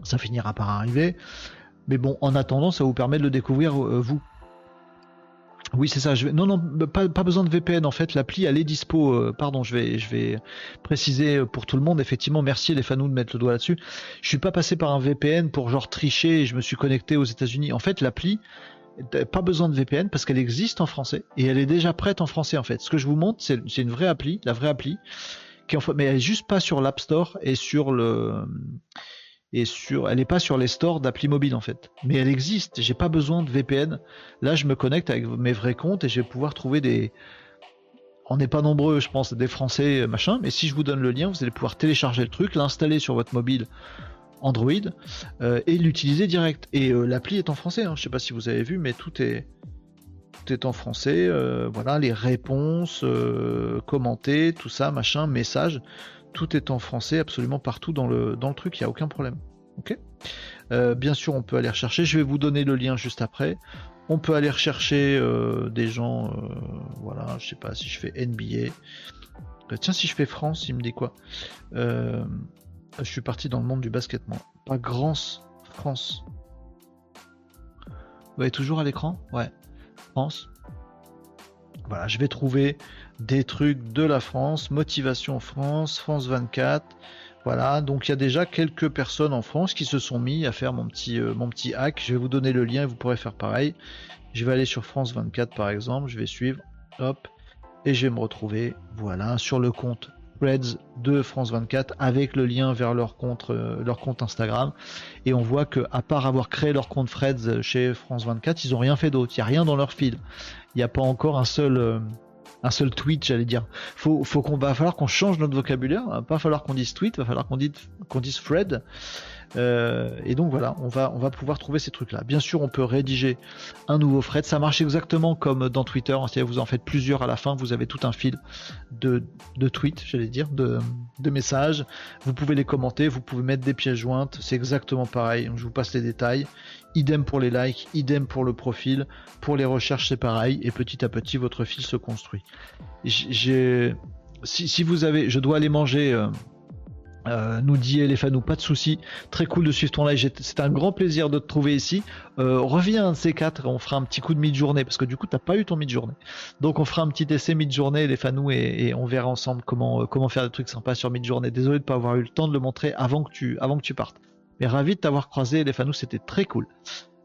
Speaker 1: Ça finira par arriver. Mais bon, en attendant, ça vous permet de le découvrir vous. Oui, c'est ça. Je vais... Non, non, pas, besoin de VPN en fait. L'appli, elle est dispo. Euh, pardon, je vais, je vais préciser pour tout le monde. Effectivement, merci les fans de mettre le doigt là-dessus. Je suis pas passé par un VPN pour genre tricher et je me suis connecté aux États-Unis. En fait, l'appli, pas besoin de VPN parce qu'elle existe en français et elle est déjà prête en français en fait. Ce que je vous montre, c'est une vraie appli, la vraie appli, qui en fait, mais elle est juste pas sur l'App Store et sur le et elle n'est pas sur les stores d'appli mobile en fait, mais elle existe. J'ai pas besoin de VPN. Là, je me connecte avec mes vrais comptes et je vais pouvoir trouver des. On n'est pas nombreux, je pense, des Français euh, machin, mais si je vous donne le lien, vous allez pouvoir télécharger le truc, l'installer sur votre mobile Android euh, et l'utiliser direct. Et euh, l'appli est en français. Hein. Je sais pas si vous avez vu, mais tout est tout est en français. voilà, les réponses, commenter, tout ça, machin, messages tout est en français absolument partout dans le, truc, il n'y a aucun problème. Euh, bien sûr, on peut aller rechercher. Je vais vous donner le lien juste après. On peut aller rechercher euh, des gens. Euh, voilà, je sais pas si je fais NBA. tiens, si je fais France, il me dit quoi Je suis parti dans le monde du basket, moi. Pas Grand France. Vous voyez toujours à l'écran? Ouais. France. Voilà, je vais trouver des trucs de la France, Motivation France, France 24. Voilà, donc il y a déjà quelques personnes en France qui se sont mis à faire mon petit, euh, hack. Je vais vous donner le lien, vous pourrez faire pareil. Je vais aller sur France 24 par exemple, je vais suivre, hop, et je vais me retrouver, voilà, sur le compte Threads de France 24 avec le lien vers leur compte, euh, leur compte Instagram. Et on voit que à part avoir créé leur compte Threads chez France 24, ils n'ont rien fait d'autre. Il n'y a rien dans leur fil. Il n'y a pas encore un seul, euh, un seul tweet, j'allais dire. Faut, faut qu'on va falloir qu'on change notre vocabulaire. Va pas falloir qu'on dise tweet, va falloir qu'on dise, qu'on dise thread. Euh, et donc voilà, on va, on va pouvoir trouver ces trucs-là. Bien sûr, on peut rédiger un nouveau thread. Ça marche exactement comme dans Twitter. Si vous en faites plusieurs à la fin, vous avez tout un fil de, de tweets, j'allais dire, de, de messages. Vous pouvez les commenter, vous pouvez mettre des pièces jointes. C'est exactement pareil. Je vous passe les détails. Idem pour les likes, idem pour le profil. Pour les recherches, c'est pareil. Et petit à petit, votre fil se construit. J'ai, si, si vous avez, je dois aller manger. Euh, euh, nous dit Elefanou, pas de souci, très cool de suivre ton live, c'est un grand plaisir de te trouver ici. Euh, reviens un de ces quatre, on fera un petit coup de mid-journée, parce que du coup t'as pas eu ton mid-journée. Donc on fera un petit essai mid-journée Elefanou et, et on verra ensemble comment, euh, comment faire des trucs sympas sur mid-journée. Désolé de pas avoir eu le temps de le montrer avant que tu, avant que tu partes. Mais ravi de t'avoir croisé Elefanou, c'était très cool.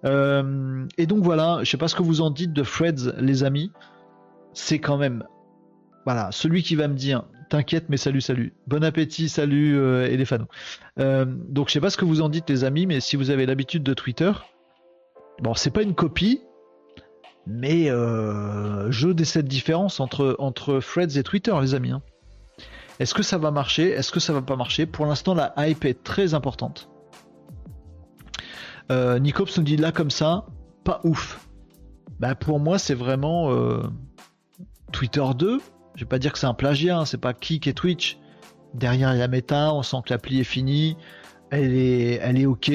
Speaker 1: Euh, et donc voilà, je sais pas ce que vous en dites de Freds les amis, c'est quand même voilà, celui qui va me dire T'inquiète, mais salut, salut. Bon appétit, salut, euh, euh, donc, je sais pas ce que vous en dites, les amis, mais si vous avez l'habitude de Twitter, bon, c'est pas une copie, mais euh, je décède différence entre, entre Threads et Twitter, les amis. Hein. Est-ce que ça va marcher? Est-ce que ça va pas marcher? Pour l'instant, la hype est très importante. Euh, Nicops nous dit là comme ça, pas ouf. Bah pour moi, c'est vraiment euh, Twitter 2, je vais pas dire que c'est un plagiat, hein, c'est pas Kik et Twitch. Derrière il y a Meta, on sent que l'appli est finie, elle est, elle est ok.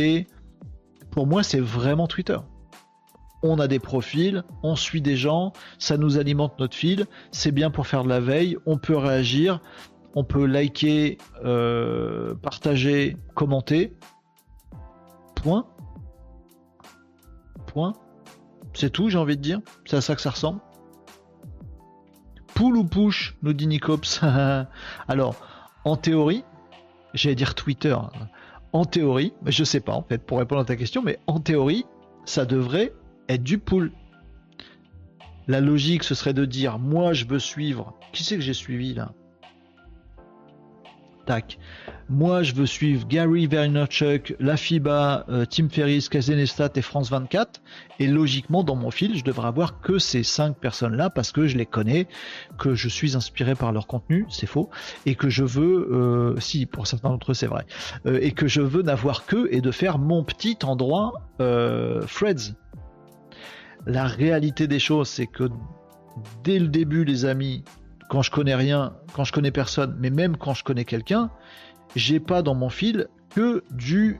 Speaker 1: Pour moi, c'est vraiment Twitter. On a des profils, on suit des gens, ça nous alimente notre fil, c'est bien pour faire de la veille, on peut réagir, on peut liker, euh, partager, commenter. Point. Point. C'est tout, j'ai envie de dire. C'est à ça que ça ressemble. Poule ou push, nous dit Nicops. Alors, en théorie, j'allais dire Twitter, en théorie, mais je sais pas en fait pour répondre à ta question, mais en théorie, ça devrait être du pool. La logique, ce serait de dire, moi je veux suivre. Qui c'est que j'ai suivi là? Tac. Moi, je veux suivre Gary Vaynerchuk, la FIBA, euh, Tim Ferriss, Kazenestat et France 24. Et logiquement, dans mon fil, je devrais avoir que ces cinq personnes-là parce que je les connais, que je suis inspiré par leur contenu, c'est faux, et que je veux, euh, si pour certains d'entre eux c'est vrai, euh, et que je veux n'avoir que et de faire mon petit endroit Freds. La réalité des choses, c'est que dès le début, les amis, quand je connais rien, quand je connais personne, mais même quand je connais quelqu'un, j'ai pas dans mon fil que du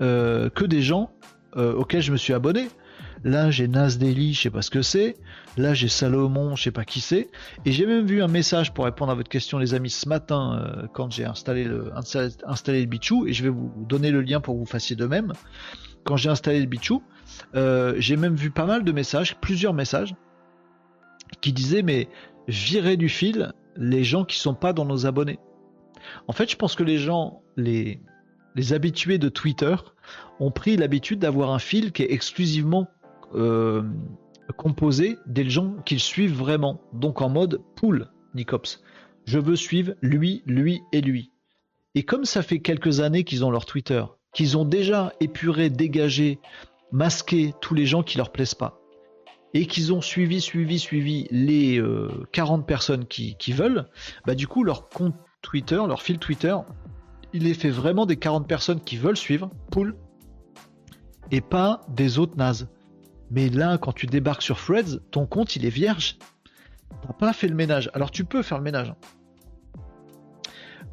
Speaker 1: euh, que des gens euh, auxquels je me suis abonné. Là, j'ai Nas Daily, je sais pas ce que c'est. Là, j'ai Salomon, je sais pas qui c'est. Et j'ai même vu un message pour répondre à votre question, les amis, ce matin, euh, quand j'ai installé le, installé, le Bichou, et je vais vous donner le lien pour que vous fassiez de même. Quand j'ai installé le Bichou, j'ai même vu pas mal de messages, plusieurs messages, qui disaient, mais virez du fil les gens qui sont pas dans nos abonnés. En fait, je pense que les gens, les, les habitués de Twitter, ont pris l'habitude d'avoir un fil qui est exclusivement euh, composé des gens qu'ils suivent vraiment. Donc en mode pool, Nicops. Je veux suivre lui, lui et lui. Et comme ça fait quelques années qu'ils ont leur Twitter, qu'ils ont déjà épuré, dégagé, masqué tous les gens qui leur plaisent pas, et qu'ils ont suivi, suivi, suivi les 40 euh, personnes qui, veulent, bah du coup leur compte Twitter, leur fil Twitter, il est fait vraiment des 40 personnes qui veulent suivre, pool, et pas des autres nazes. Mais là, quand tu débarques sur Threads, ton compte il est vierge. T'as pas fait le ménage. Alors tu peux faire le ménage. Hein.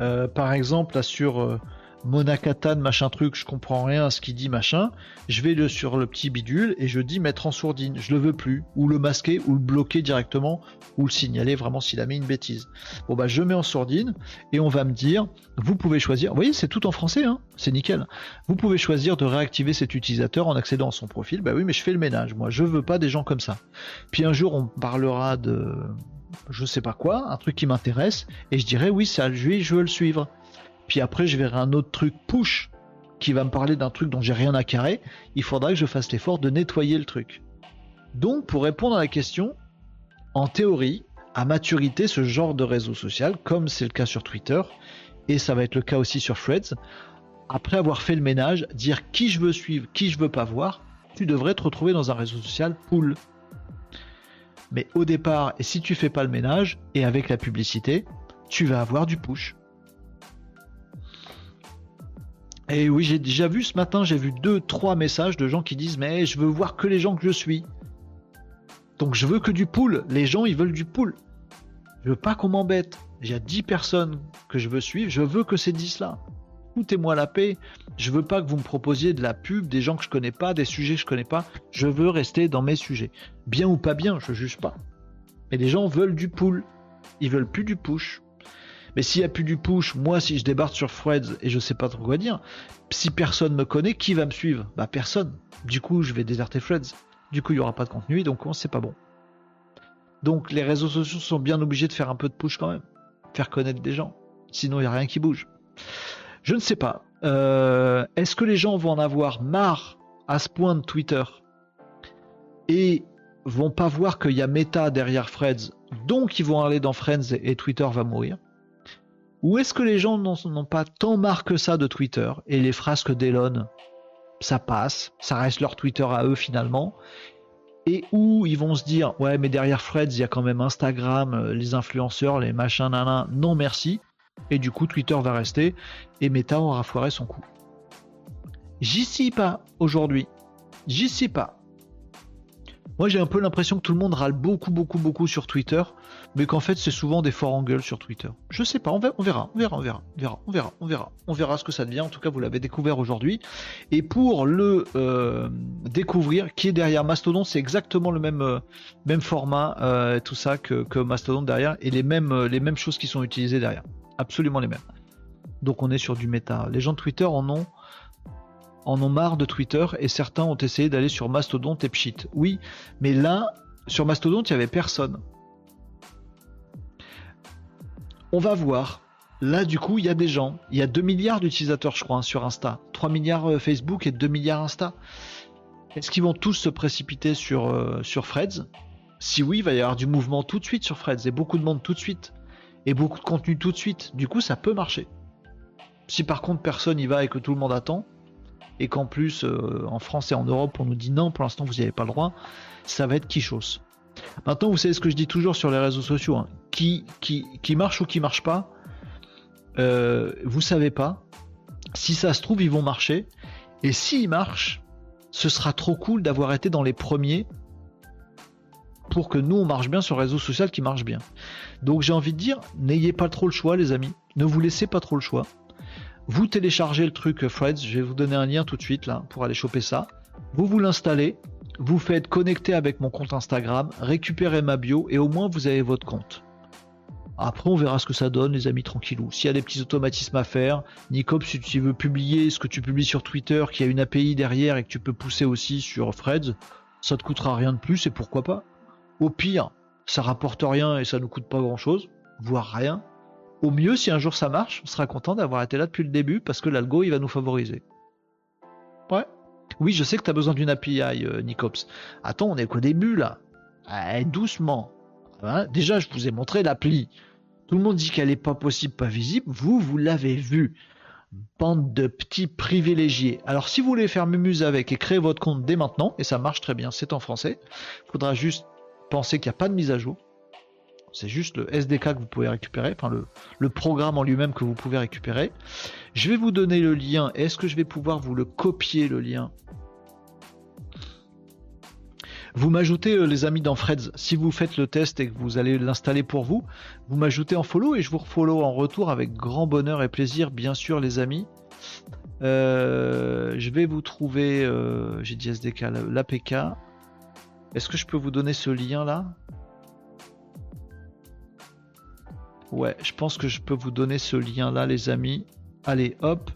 Speaker 1: Euh, par exemple, là sur euh, Monakatan, machin truc, je comprends rien à ce qu'il dit, machin. Je vais le, sur le petit bidule et je dis mettre en sourdine. Je le veux plus. Ou le masquer, ou le bloquer directement, ou le signaler vraiment s'il a mis une bêtise. Bon bah je mets en sourdine et on va me dire, vous pouvez choisir. Vous voyez, c'est tout en français, hein c'est nickel. Vous pouvez choisir de réactiver cet utilisateur en accédant à son profil. Bah oui, mais je fais le ménage. Moi, je veux pas des gens comme ça. Puis un jour, on parlera de je sais pas quoi, un truc qui m'intéresse, et je dirais oui, lui, je veux le suivre. Puis après, je verrai un autre truc push qui va me parler d'un truc dont j'ai rien à carrer. Il faudra que je fasse l'effort de nettoyer le truc. Donc, pour répondre à la question, en théorie, à maturité, ce genre de réseau social, comme c'est le cas sur Twitter, et ça va être le cas aussi sur Threads, après avoir fait le ménage, dire qui je veux suivre, qui je veux pas voir, tu devrais te retrouver dans un réseau social pool. Mais au départ, et si tu fais pas le ménage, et avec la publicité, tu vas avoir du push. Et oui, j'ai déjà vu ce matin, j'ai vu deux, trois messages de gens qui disent mais je veux voir que les gens que je suis. Donc je veux que du pool. Les gens, ils veulent du pool. Je veux pas qu'on m'embête. Il y a 10 personnes que je veux suivre, je veux que ces 10 là. Foutez-moi la paix. Je veux pas que vous me proposiez de la pub, des gens que je connais pas, des sujets que je connais pas. Je veux rester dans mes sujets. Bien ou pas bien, je juge pas. Mais les gens veulent du pool. Ils veulent plus du push. Mais s'il n'y a plus du push, moi si je débarque sur Threads et je sais pas trop quoi dire, si personne me connaît, qui va me suivre? Bah personne. Du coup, je vais déserter Threads. Du coup, il y aura pas de contenu, donc c'est pas bon. Donc les réseaux sociaux sont bien obligés de faire un peu de push quand même, faire connaître des gens. Sinon, il n'y a rien qui bouge. Je ne sais pas. Euh, est-ce que les gens vont en avoir marre à ce point de Twitter? Et vont pas voir qu'il y a Meta derrière Threads, donc ils vont aller dans Friends et Twitter va mourir ou est-ce que les gens n'ont pas tant marre que ça de Twitter et les frasques d'Elon, ça passe, ça reste leur Twitter à eux finalement, et où ils vont se dire ouais mais derrière Fred il y a quand même Instagram, euh, les influenceurs, les machins nanana, non merci, et du coup Twitter va rester et Meta aura foiré son coup. J'y suis pas aujourd'hui, j'y suis pas. Moi j'ai un peu l'impression que tout le monde râle beaucoup beaucoup beaucoup sur Twitter mais qu'en fait c'est souvent des forts en gueule sur Twitter. Je sais pas, on verra, on verra, on verra, on verra, on verra, on verra, on verra, ce que ça devient. En tout cas, vous l'avez découvert aujourd'hui. Et pour le euh, découvrir, qui est derrière Mastodon, c'est exactement le même euh, format, euh, tout ça que, Mastodon derrière, et les mêmes les mêmes choses qui sont utilisées derrière, absolument les mêmes. Donc on est sur du méta. Les gens de Twitter en ont en ont marre de Twitter et certains ont essayé d'aller sur Mastodon et Pshit. Oui, mais là, sur Mastodon, il n'y avait personne. On va voir. Là, du coup, il y a des gens. Il y a 2 milliards d'utilisateurs, je crois, hein, sur Insta. 3 milliards euh, Facebook et 2 milliards Insta. Est-ce qu'ils vont tous se précipiter sur, euh, Freds Si oui, il va y avoir du mouvement tout de suite sur Freds et beaucoup de monde tout de suite. Et beaucoup de contenu tout de suite. Du coup, ça peut marcher. Si par contre personne y va et que tout le monde attend, et qu'en plus euh, en France et en Europe on nous dit non, pour l'instant vous n'y avez pas le droit, ça va être quichos. Maintenant, vous savez ce que je dis toujours sur les réseaux sociaux, hein. qui, qui, qui, marche ou qui marche pas, euh, vous savez pas. Si ça se trouve, ils vont marcher. Et s'ils marchent, ce sera trop cool d'avoir été dans les premiers pour que nous on marche bien sur le réseau social qui marche bien. Donc j'ai envie de dire, n'ayez pas trop le choix les amis, ne vous laissez pas trop le choix. Vous téléchargez le truc Freds, je vais vous donner un lien tout de suite là pour aller choper ça. Vous vous l'installez, vous faites connecter avec mon compte Instagram, récupérez ma bio et au moins vous avez votre compte. Après, on verra ce que ça donne, les amis, tranquillou. S'il y a des petits automatismes à faire, Nicop, si tu veux publier ce que tu publies sur Twitter, qu'il y a une API derrière et que tu peux pousser aussi sur Freds, ça te coûtera rien de plus et pourquoi pas. Au pire, ça rapporte rien et ça nous coûte pas grand chose, voire rien. Au mieux, si un jour ça marche, on sera content d'avoir été là depuis le début parce que l'algo il va nous favoriser. Ouais. Oui, je sais que tu as besoin d'une API, euh, Nicops. Attends, on est qu'au début là. Eh, doucement. Hein, déjà, je vous ai montré l'appli. Tout le monde dit qu'elle n'est pas possible, pas visible. Vous, vous l'avez vu. Bande de petits privilégiés. Alors, si vous voulez faire Mumuse avec et créer votre compte dès maintenant, et ça marche très bien, c'est en français, il faudra juste penser qu'il n'y a pas de mise à jour. C'est juste le SDK que vous pouvez récupérer, enfin le, programme en lui-même que vous pouvez récupérer. Je vais vous donner le lien. Est-ce que je vais pouvoir vous le copier le lien? Vous m'ajoutez euh, les amis dans Freds. Si vous faites le test et que vous allez l'installer pour vous, vous m'ajoutez en follow et je vous refollow en retour avec grand bonheur et plaisir, bien sûr les amis. Euh, je vais vous trouver, euh, j'ai dit SDK, l'APK. Est-ce que je peux vous donner ce lien là Ouais, je pense que je peux vous donner ce lien là les amis. Allez, hop.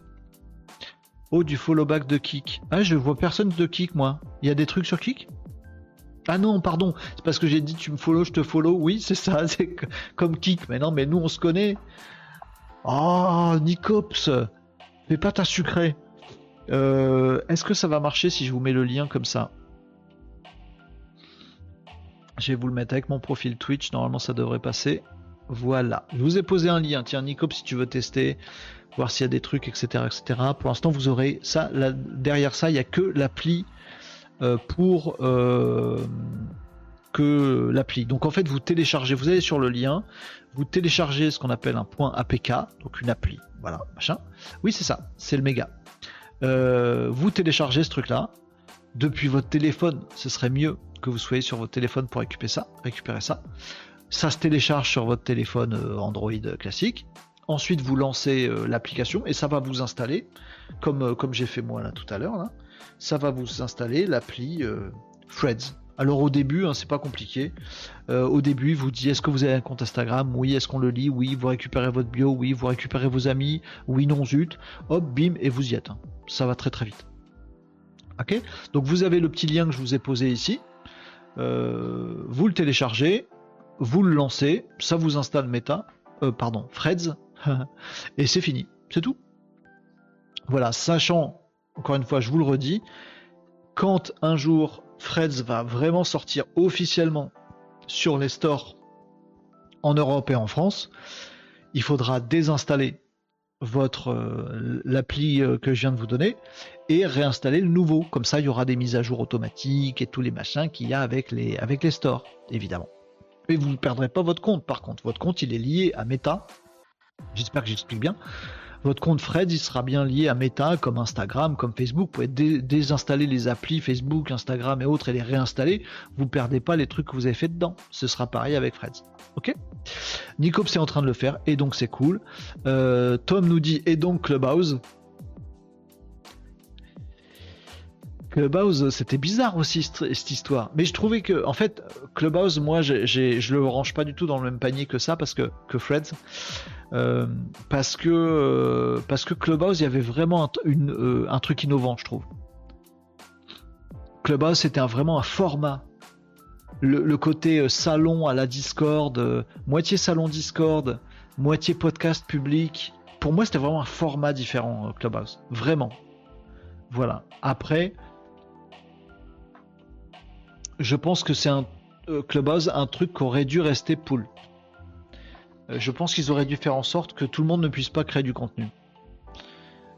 Speaker 1: Oh, du follow back de Kik. Ah, je vois personne de Kik, moi. Il y a des trucs sur Kik? Ah non, pardon. C'est parce que j'ai dit tu me follow, je te follow. Oui, c'est ça. C'est comme Kik. Mais non, mais nous, on se connaît. Oh, Nicops. Fais pas ta sucrée. Euh, est-ce que ça va marcher si je vous mets le lien comme ça? Je vais vous le mettre avec mon profil Twitch. Normalement, ça devrait passer. Voilà. Je vous ai posé un lien. Tiens, Nicop, si tu veux tester, voir s'il y a des trucs, etc., etc. Pour l'instant, vous aurez ça. derrière ça, il n'y a que l'appli euh, pour euh, que l'appli. Donc en fait, vous téléchargez, vous allez sur le lien, vous téléchargez ce qu'on appelle un point APK, donc une appli. Voilà, machin. Oui, c'est ça, c'est le méga. Euh, vous téléchargez ce truc-là depuis votre téléphone. Ce serait mieux que vous soyez sur votre téléphone pour récupérer ça. Récupérer ça. Ça se télécharge sur votre téléphone Android classique. Ensuite, vous lancez l'application et ça va vous installer, comme, j'ai fait moi là tout à l'heure. Ça va vous installer l'appli Freds. Alors au début, hein, c'est pas compliqué. Euh, au début, vous dit est-ce que vous avez un compte Instagram? Oui, est-ce qu'on le lit? Oui, vous récupérez votre bio? Oui, vous récupérez vos amis? Oui, non, zut. Hop, bim, et vous y êtes. Hein. Ça va très très vite. Ok? Donc vous avez le petit lien que je vous ai posé ici. Euh, vous le téléchargez, vous le lancez, ça vous installe Meta, euh, pardon, Freds, et c'est fini. C'est tout. Voilà, sachant, encore une fois, je vous le redis, quand un jour Freds va vraiment sortir officiellement sur les stores en Europe et en France, il faudra désinstaller votre euh, l'appli euh, que je viens de vous donner et réinstaller le nouveau. Comme ça, il y aura des mises à jour automatiques et tous les machins qu'il y a avec les, avec les stores, évidemment. Et vous ne perdrez pas votre compte, par contre. Votre compte, il est lié à Meta. J'espère que j'explique bien votre compte Fred, il sera bien lié à Meta, comme Instagram, comme Facebook. Vous pouvez désinstaller les applis Facebook, Instagram et autres et les réinstaller. Vous perdez pas les trucs que vous avez fait dedans. Ce sera pareil avec Fred. Ok? Nicops est en train de le faire et donc c'est cool. Euh, Tom nous dit et donc Clubhouse? Clubhouse, c'était bizarre aussi cette histoire. Mais je trouvais que, en fait, Clubhouse, moi, je le range pas du tout dans le même panier que ça parce que que Freds. Euh, parce que euh, parce que Clubhouse, il y avait vraiment un, euh, un truc innovant, je trouve. Clubhouse, c'était vraiment un format. Le, côté salon à la Discord, moitié salon Discord, moitié podcast public. Pour moi, c'était vraiment un format différent, Clubhouse. Vraiment. Voilà. Après, je pense que c'est un Clubhouse, un truc qui aurait dû rester pool. Euh, je pense qu'ils auraient dû faire en sorte que tout le monde ne puisse pas créer du contenu.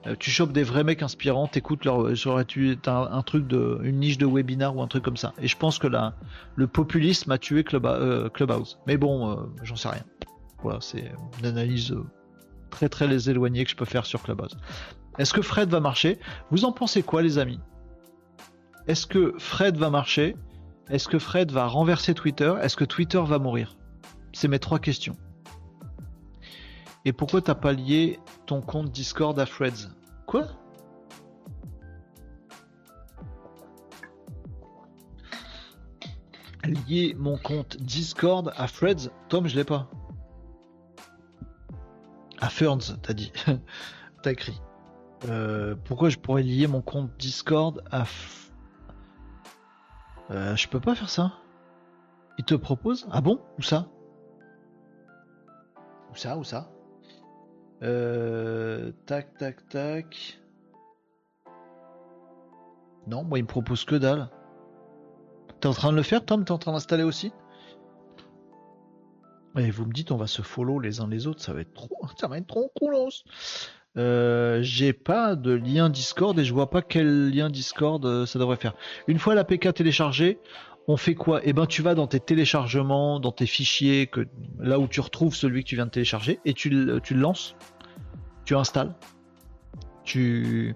Speaker 1: Euh, tu chopes des vrais mecs inspirants, t'écoutes leur, j'aurais tu un, truc de, une niche de webinar ou un truc comme ça. Et je pense que là, le populisme a tué euh, Clubhouse. Mais bon, j'en sais rien. Voilà, c'est une analyse très très les éloignée que je peux faire sur Clubhouse. Est-ce que Fred va marcher? Vous en pensez quoi, les amis? Est-ce que Fred va marcher? Est-ce que Fred va renverser Twitter? Est-ce que Twitter va mourir? C'est mes trois questions. Et pourquoi t'as pas lié ton compte Discord à Freds? Quoi? Lier mon compte Discord à Freds? Tom, je l'ai pas. À Ferns, t'as dit. t'as écrit. Euh, pourquoi je pourrais lier mon compte Discord à... Euh, je peux pas faire ça. Il te propose Ah bon Où ça? Où ça Où ça euh, tac, tac, tac. Non, moi il me propose que dalle. T'es en train de le faire, Tom? T'es en train d'installer aussi? Et vous me dites, on va se follow les uns les autres, ça va être trop, ça va être trop cool. Euh, j'ai pas de lien Discord et je vois pas quel lien Discord euh, ça devrait faire. Une fois l'APK téléchargée, on fait quoi? Eh ben, tu vas dans tes téléchargements, dans tes fichiers, là où tu retrouves celui que tu viens de télécharger, et tu, le lances tu installes, tu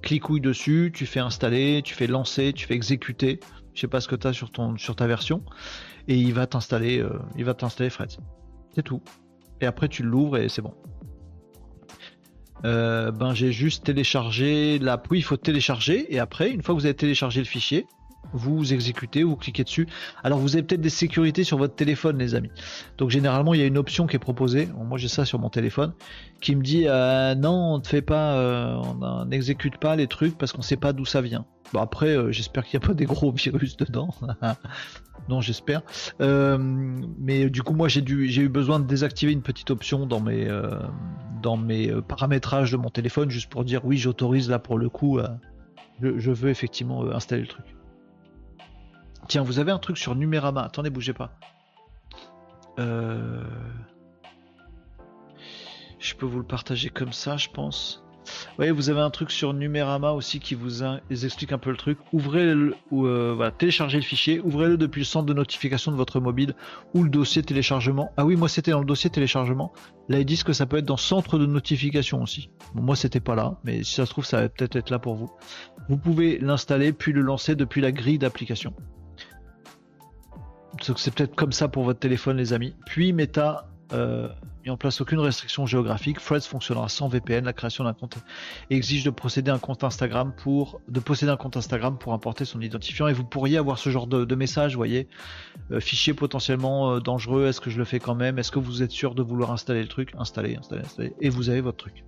Speaker 1: clicouilles dessus, tu fais installer, tu fais lancer, tu fais exécuter. Je sais pas ce que tu as sur ta version. Et il va t'installer euh, il va t'installer Fred. C'est tout. Et après tu l'ouvres et c'est bon. Euh, ben j'ai juste téléchargé la. Oui, il faut télécharger et après, une fois que vous avez téléchargé le fichier, vous exécutez, vous cliquez dessus. Alors vous avez peut-être des sécurités sur votre téléphone, les amis. Donc généralement, il y a une option qui est proposée. moi, j'ai ça sur mon téléphone, qui me dit euh, non, on ne fait pas, euh, on n'exécute pas les trucs parce qu'on ne sait pas d'où ça vient. Bon après, euh, j'espère qu'il n'y a pas des gros virus dedans. non, j'espère. mais du coup, moi, j'ai dû, j'ai eu besoin de désactiver une petite option dans mes, dans mes paramétrages de mon téléphone, juste pour dire oui, j'autorise là pour le coup. je veux effectivement installer le truc. Tiens, vous avez un truc sur Numérama. Attendez, bougez pas. Euh, je peux vous le partager comme ça, je pense. Oui, vous avez un truc sur Numérama aussi qui vous explique un peu le truc. Ouvrez le, ou, euh, téléchargez le fichier, ouvrez-le depuis le centre de notification de votre mobile ou le dossier téléchargement. Ah oui, moi c'était dans le dossier téléchargement. Là ils disent que ça peut être dans centre de notification aussi. moi c'était pas là, mais si ça se trouve ça va peut-être être là pour vous. Vous pouvez l'installer puis le lancer depuis la grille d'application. C'est peut-être comme ça pour votre téléphone les amis. Puis Meta euh, mis en place aucune restriction géographique. Threads fonctionnera sans VPN. La création d'un compte exige de procéder un compte Instagram pour de posséder un compte Instagram pour importer son identifiant. Et vous pourriez avoir ce genre de, message, vous voyez, euh, fichier potentiellement euh, dangereux. Est-ce que je le fais quand même? Est-ce que vous êtes sûr de vouloir installer le truc? Installer, installer, installer. Et vous avez votre truc.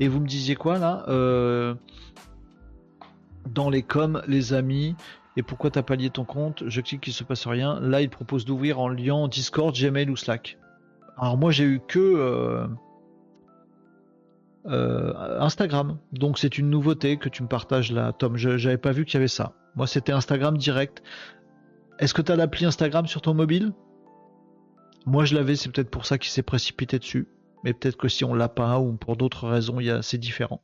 Speaker 1: Et vous me disiez quoi là? Euh, Dans les coms, les amis. Et pourquoi t'as pas lié ton compte Je clique, il se passe rien. Là, il propose d'ouvrir en lien Discord, Gmail ou Slack. Alors moi j'ai eu que euh, euh, Instagram, donc c'est une nouveauté que tu me partages là, Tom. Je n'avais pas vu qu'il y avait ça. Moi c'était Instagram direct. Est-ce que tu as l'appli Instagram sur ton mobile? Moi je l'avais, c'est peut-être pour ça qu'il s'est précipité dessus. Mais peut-être que si on l'a pas ou pour d'autres raisons, c'est différent.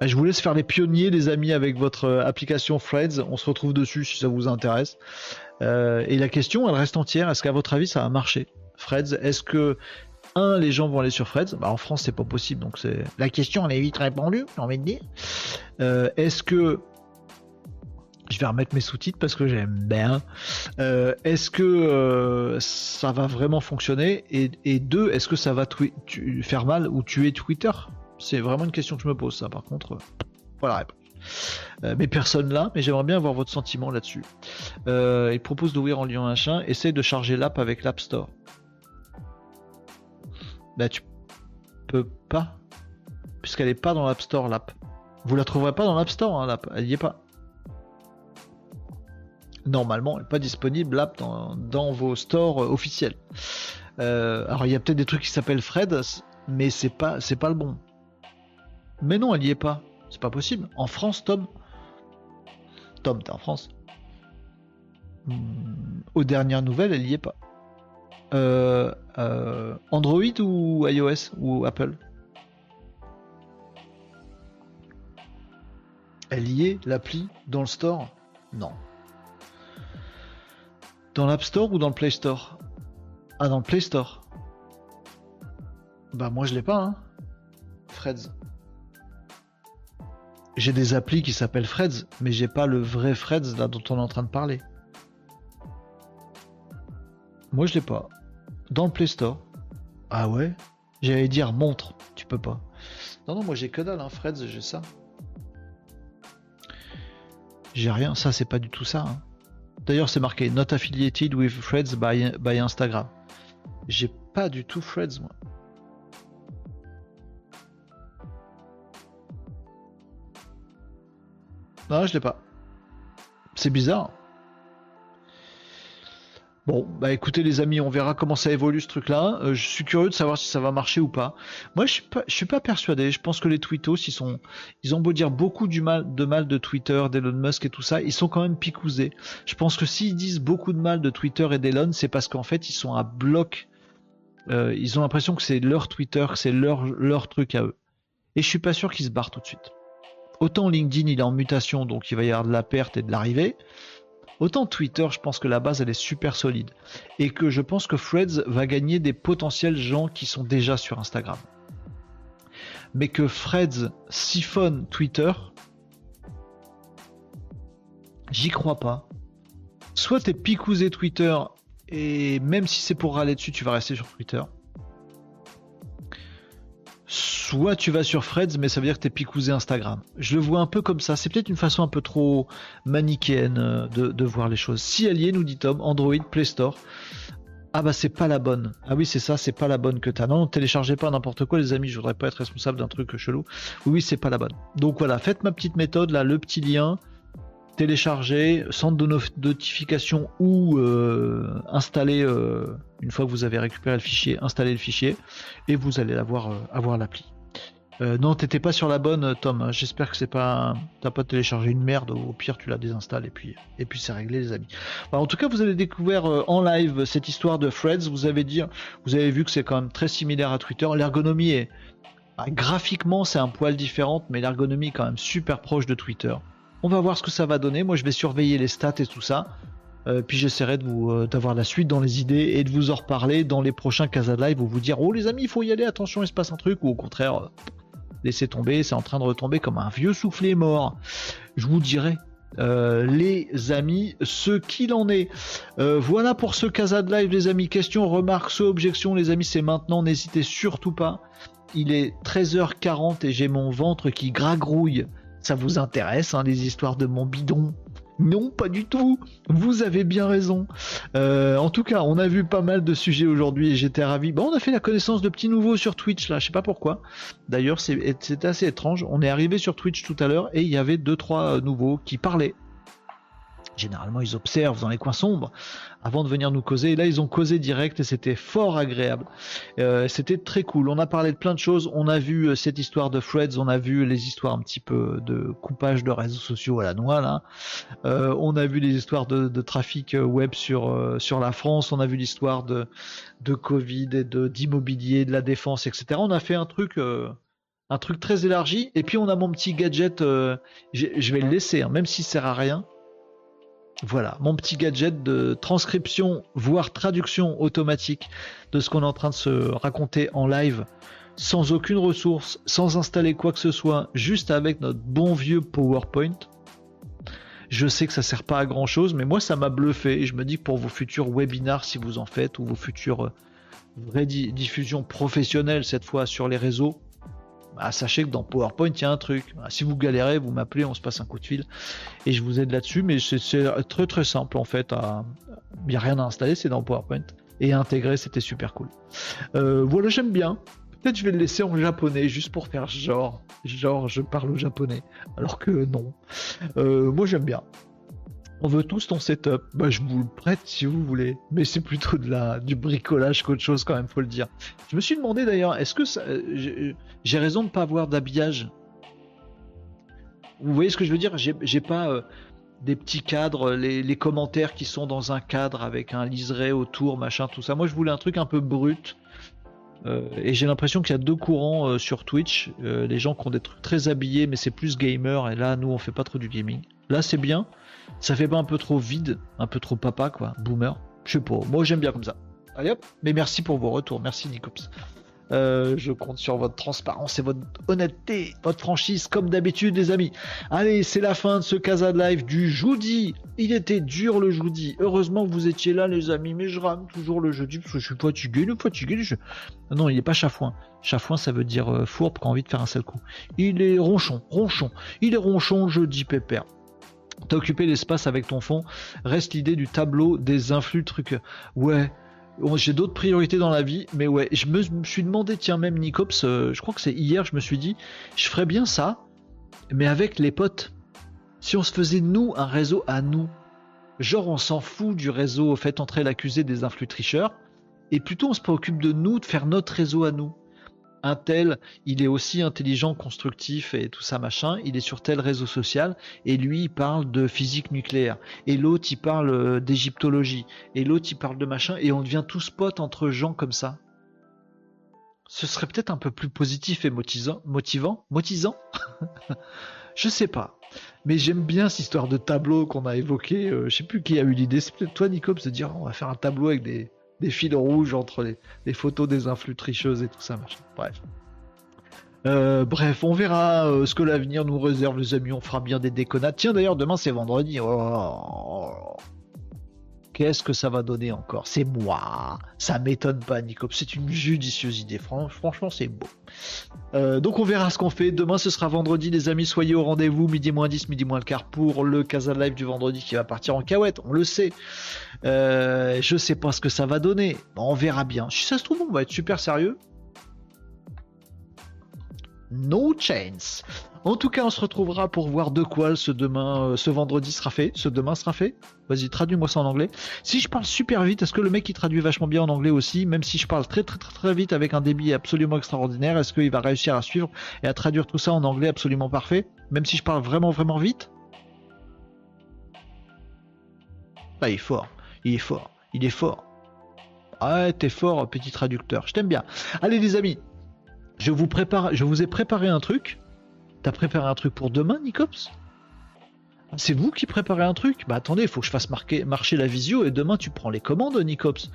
Speaker 1: Bah, je vous laisse faire les pionniers, les amis, avec votre euh, application Threads. On se retrouve dessus si ça vous intéresse. et la question, elle reste entière. Est-ce qu'à votre avis, ça a marché? Freds, est-ce que un, les gens vont aller sur Freds bah, En France, c'est pas possible, donc c'est la question elle est vite répondue, j'ai envie de dire. Euh, est-ce que je vais remettre mes sous-titres parce que j'aime bien. Euh, est-ce que euh, ça va vraiment fonctionner? Et, deux, est-ce que ça va faire mal ou tuer Twitter? C'est vraiment une question que je me pose, ça. Par contre, voilà réponse. mais personne là, mais j'aimerais bien avoir votre sentiment là-dessus. il propose d'ouvrir en lien un chien, essaye de charger l'app avec l'App Store. Bah tu peux pas. Puisqu'elle est pas dans l'App Store l'app. Vous la trouverez pas dans l'App Store hein, l'app, elle y est pas. Normalement, elle n'est pas disponible l'app dans, vos stores euh, officiels. Euh, alors il y a peut-être des trucs qui s'appellent Fred, mais c'est pas c'est pas le bon. Mais non, elle y est pas. C'est pas possible. En France, Tom. Tom, t'es en France. Hmm, aux dernières nouvelles, elle y est pas. Euh, euh, Android ou iOS ou Apple? Elle y est, l'appli, dans le store? Non. Dans l'App Store ou dans le Play Store? Ah, dans le Play Store. Bah, moi je l'ai pas, hein. Freds. J'ai des applis qui s'appellent Freds, mais j'ai pas le vrai Freds là dont on est en train de parler. Moi je l'ai pas. Dans le Play Store. Ah ouais? J'allais dire montre, tu peux pas. Non, non, moi j'ai que dalle, hein, Freds, j'ai ça. J'ai rien, ça c'est pas du tout ça. Hein. D'ailleurs, c'est marqué Not affiliated with Freds by, by Instagram. J'ai pas du tout Freds, moi. Non, je l'ai pas. C'est bizarre. Bon, bah écoutez les amis, on verra comment ça évolue ce truc-là. Euh, je suis curieux de savoir si ça va marcher ou pas. Moi, je suis pas, suis pas persuadé. Je pense que les tweetos, ils sont, ils ont beau dire beaucoup de mal de Twitter, d'Elon Musk et tout ça, ils sont quand même picousés. Je pense que s'ils disent beaucoup de mal de Twitter et d'Elon, c'est parce qu'en fait, ils sont à bloc. Euh, ils ont l'impression que c'est leur Twitter, que c'est leur, leur truc à eux. Et je suis pas sûr qu'ils se barrent tout de suite. Autant LinkedIn, il est en mutation, donc il va y avoir de la perte et de l'arrivée. Autant Twitter, je pense que la base elle est super solide et que je pense que Threads va gagner des potentiels gens qui sont déjà sur Instagram. Mais que Threads siphonne Twitter, j'y crois pas. Soit t'es picousé Twitter et même si c'est pour râler dessus, tu vas rester sur Twitter soit tu vas sur Freds, mais ça veut dire que tu es picousé Instagram. Je le vois un peu comme ça. C'est peut-être une façon un peu trop manichéenne euh, de, voir les choses. Si elle y nous dit Tom, Android, Play Store. Ah bah c'est pas la bonne. Ah oui c'est ça, c'est pas la bonne que t'as. Non, téléchargez pas n'importe quoi les amis, je voudrais pas être responsable d'un truc chelou. Oui, c'est pas la bonne. Donc voilà, faites ma petite méthode là, le petit lien, télécharger, centre de notification ou euh, installer euh, une fois que vous avez récupéré le fichier, installer le fichier et vous allez avoir l'appli. Euh, non, t'étais pas sur la bonne, Tom. J'espère que c'est pas, t'as pas téléchargé une merde. Au pire, tu la désinstalles et puis, et puis c'est réglé, les amis. en tout cas, vous avez découvert euh, en live cette histoire de Freds. Vous avez dit, vous avez vu que c'est quand même très similaire à Twitter. L'ergonomie est, bah, graphiquement, c'est un poil différente, mais l'ergonomie est quand même super proche de Twitter. On va voir ce que ça va donner. Moi, je vais surveiller les stats et tout ça. Euh, puis j'essaierai de vous euh, d'avoir la suite dans les idées et de vous en reparler dans les prochains Casa Live où vous dire oh les amis il faut y aller attention il se passe un truc ou au contraire euh, laissez tomber c'est en train de retomber comme un vieux soufflé mort. Je vous dirai les amis ce qu'il en est. voilà pour ce Casa de Live les amis. Questions, remarques, objections les amis c'est maintenant n'hésitez surtout pas. Il est 13h40 et j'ai mon ventre qui gragrouille. Ça vous intéresse hein, les histoires de mon bidon? Non, pas du tout. Vous avez bien raison. Euh, en tout cas, on a vu pas mal de sujets aujourd'hui et j'étais ravi. Bon, on a fait la connaissance de petits nouveaux sur Twitch là. Je sais pas pourquoi. D'ailleurs, c'est assez étrange. On est arrivé sur Twitch tout à l'heure et il y avait deux trois euh, nouveaux qui parlaient. Généralement, ils observent dans les coins sombres avant de venir nous causer. Et là, ils ont causé direct et c'était fort agréable. Euh, c'était très cool. On a parlé de plein de choses. On a vu euh, cette histoire de Freds, on a vu les histoires un petit peu de coupage de réseaux sociaux à la noix. Euh, on a vu les histoires de, trafic web sur sur la France. On a vu l'histoire de de Covid et d'immobilier, de la défense, etc. On a fait un truc un truc très élargi. Et puis on a mon petit gadget, je vais le laisser, hein, même s'il sert à rien. Voilà, mon petit gadget de transcription, voire traduction automatique de ce qu'on est en train de se raconter en live, sans aucune ressource, sans installer quoi que ce soit, juste avec notre bon vieux PowerPoint. Je sais que ça sert pas à grand chose, mais moi ça m'a bluffé et je me dis que pour vos futurs webinars, si vous en faites, ou vos futures euh, vraies diffusions professionnelles cette fois sur les réseaux, bah, sachez que dans PowerPoint, il y a un truc. Bah, si vous galérez, vous m'appelez, on se passe un coup de fil et je vous aide là-dessus. Mais c'est très très simple en fait. Il n'y a rien à installer, c'est dans PowerPoint. Et intégrer, c'était super cool. Euh, voilà, j'aime bien. Peut-être je vais le laisser en japonais juste pour faire genre, genre je parle au japonais. Alors que non. Euh, moi j'aime bien. On veut tous ton setup. Bah, je vous le prête si vous voulez. Mais c'est plutôt de la, du bricolage qu'autre chose, quand même, faut le dire. Je me suis demandé d'ailleurs, est-ce que j'ai raison de ne pas avoir d'habillage? Vous voyez ce que je veux dire? J'ai pas euh, des petits cadres, les, commentaires qui sont dans un cadre avec un liseré autour, machin, tout ça. Moi, je voulais un truc un peu brut. Euh, et j'ai l'impression qu'il y a deux courants euh, sur Twitch. les gens qui ont des trucs très habillés, mais c'est plus gamer. Et là, nous, on fait pas trop du gaming. Là, c'est bien. Ça fait pas un peu trop vide, un peu trop papa, quoi, boomer. Je sais pas, moi j'aime bien comme ça. Allez hop, mais merci pour vos retours, merci Nicops. Euh, je compte sur votre transparence et votre honnêteté, votre franchise, comme d'habitude, les amis. Allez, c'est la fin de ce Casa de Live du jeudi. Il était dur le jeudi. Heureusement que vous étiez là, les amis. Mais je rame toujours le jeudi parce que je suis fatigué. Le fatigué, je... non, il n'est pas chafouin. Chafouin, ça veut dire euh, fourbe qui a envie de faire un seul coup. Il est ronchon, ronchon. Il est ronchon, jeudi pépère. T'as occupé l'espace avec ton fond. Reste l'idée du tableau des influx trucs. Ouais. J'ai d'autres priorités dans la vie, mais ouais, je me, suis demandé, tiens, même Nicops, euh, je crois que c'est hier, je me suis dit, je ferais bien ça, mais avec les potes. Si on se faisait, nous, un réseau à nous, genre on s'en fout du réseau, fait entrer l'accusé des influx tricheurs, et plutôt on se préoccupe de nous, de faire notre réseau à nous un tel, il est aussi intelligent, constructif et tout ça machin, il est sur tel réseau social, et lui il parle de physique nucléaire, et l'autre il parle euh, d'égyptologie, et l'autre il parle de machin, et on devient tous potes entre gens comme ça. Ce serait peut-être un peu plus positif et motivant, motivant, motisant? Je sais pas. Mais j'aime bien cette histoire de tableau qu'on a évoqué. Euh, je sais plus qui a eu l'idée. C'est peut-être toi, Nico, de dire on va faire un tableau avec des, des fils rouges entre les, photos des influx tricheuses et tout ça, machin. Bref. Euh, bref, on verra euh, ce que l'avenir nous réserve, les amis. On fera bien des déconnades. Tiens, d'ailleurs, demain c'est vendredi. Oh, Qu'est-ce que ça va donner encore? C'est moi. Ça m'étonne pas, Nico. C'est une judicieuse idée. Franchement, c'est beau. Euh, donc on verra ce qu'on fait. Demain, ce sera vendredi, les amis. Soyez au rendez-vous. Midi moins 10, midi moins le quart pour le Casa Live du vendredi qui va partir en cahouette. On le sait. Euh, je sais pas ce que ça va donner. On verra bien. Si ça se trouve, on va être super sérieux. No chance. En tout cas, on se retrouvera pour voir de quoi ce demain, euh, ce vendredi sera fait. Ce demain sera fait. Vas-y, traduis-moi ça en anglais. Si je parle super vite, est-ce que le mec il traduit vachement bien en anglais aussi, même si je parle très très très très vite avec un débit absolument extraordinaire, est-ce qu'il va réussir à suivre et à traduire tout ça en anglais absolument parfait, même si je parle vraiment vraiment vite? Ah, il est fort, il est fort, il est fort. Ah, t'es fort, petit traducteur. Je t'aime bien. Allez les amis, je vous prépare, je vous ai préparé un truc. T'as préparé un truc pour demain, Nicops? C'est vous qui préparez un truc? Bah attendez, il faut que je fasse marquer, marcher la visio et demain tu prends les commandes, Nicops.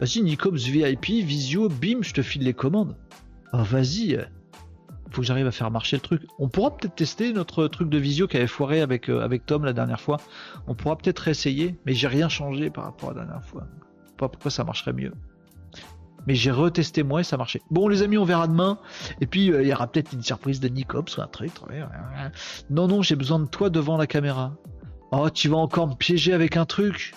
Speaker 1: Vas-y, Nicops VIP, visio, bim, je te file les commandes. Oh, vas-y. Faut que j'arrive à faire marcher le truc. On pourra peut-être tester notre truc de visio qui avait foiré avec, euh, Tom la dernière fois. On pourra peut-être réessayer, mais j'ai rien changé par rapport à la dernière fois. Pas pourquoi ça marcherait mieux mais j'ai retesté moi et ça marchait. Bon les amis, on verra demain. Et puis euh, il y aura peut-être une surprise de Nicops ou un truc. Non, non, j'ai besoin de toi devant la caméra. Oh, tu vas encore me piéger avec un truc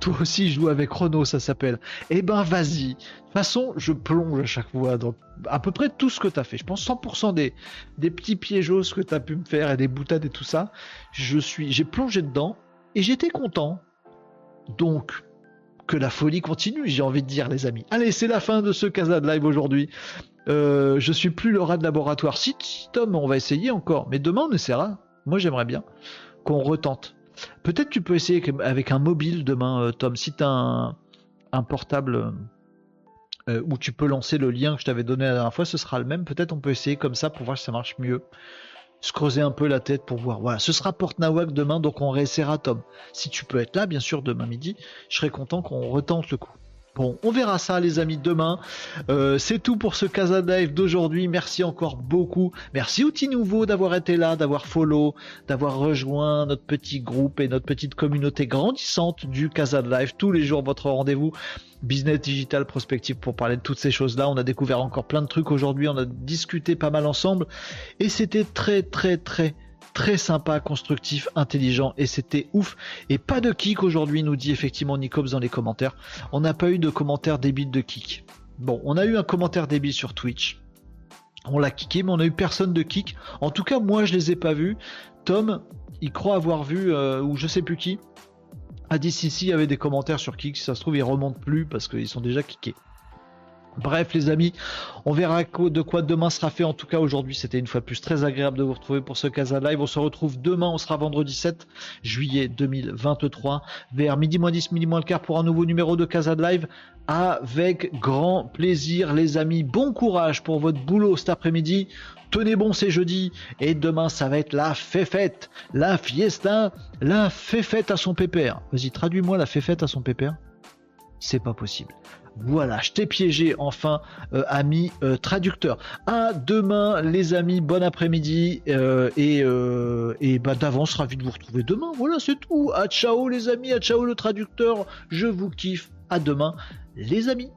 Speaker 1: Toi aussi, je joue avec Renault, ça s'appelle. Eh ben, vas-y. De toute façon, je plonge à chaque fois dans à peu près tout ce que tu as fait. Je pense 100% des, des petits piégeos que tu as pu me faire et des boutades et tout ça. Je suis, j'ai plongé dedans et j'étais content. Donc, que la folie continue, j'ai envie de dire, les amis. Allez, c'est la fin de ce Casa de Live aujourd'hui. Euh, je suis plus le rat de laboratoire. Si, Tom, on va essayer encore. Mais demain, on essaiera. Moi, j'aimerais bien qu'on retente. Peut-être tu peux essayer avec un mobile demain, euh, Tom. Si tu as un, portable euh, où tu peux lancer le lien que je t'avais donné la dernière fois, ce sera le même. Peut-être on peut essayer comme ça pour voir si ça marche mieux se creuser un peu la tête pour voir. Voilà, ce sera Porte Nawak demain, donc on réessayera Tom. Si tu peux être là, bien sûr, demain midi, je serais content qu'on retente le coup. Bon, on verra ça les amis demain. Euh, c'est tout pour ce Casa Live d'aujourd'hui. Merci encore beaucoup. Merci Outil Nouveau d'avoir été là, d'avoir follow, d'avoir rejoint notre petit groupe et notre petite communauté grandissante du Casa Live. Tous les jours votre rendez-vous business digital prospective pour parler de toutes ces choses-là. On a découvert encore plein de trucs aujourd'hui. On a discuté pas mal ensemble et c'était très très très très sympa, constructif, intelligent et c'était ouf. Et pas de kick aujourd'hui, nous dit effectivement Nicops dans les commentaires. On n'a pas eu de commentaire débile de kick. Bon, on a eu un commentaire débile sur Twitch. On l'a kické, mais on a eu personne de kick. En tout cas, moi, je les ai pas vus. Tom, il croit avoir vu, euh, ou je sais plus qui, a dit si si, il y avait des commentaires sur kick. Si ça se trouve, ils remontent plus parce qu'ils sont déjà kickés. Bref les amis, on verra de quoi demain sera fait. En tout cas aujourd'hui c'était une fois de plus très agréable de vous retrouver pour ce Casa Live. On se retrouve demain, on sera vendredi 7 juillet 2023 vers midi moins 10, midi moins le quart pour un nouveau numéro de Casa Live avec grand plaisir les amis. Bon courage pour votre boulot cet après-midi. Tenez bon c'est jeudi et demain ça va être la fête, la fiesta, la fête à son pépère. Vas-y traduis-moi la fête à son pépère. C'est pas possible. Voilà, je t'ai piégé enfin, euh, ami euh, traducteur. À demain, les amis, bon après-midi euh, et, et bah, d'avance, ravi de vous retrouver demain. Voilà, c'est tout. À ciao les amis, à ciao le traducteur. Je vous kiffe. À demain, les amis.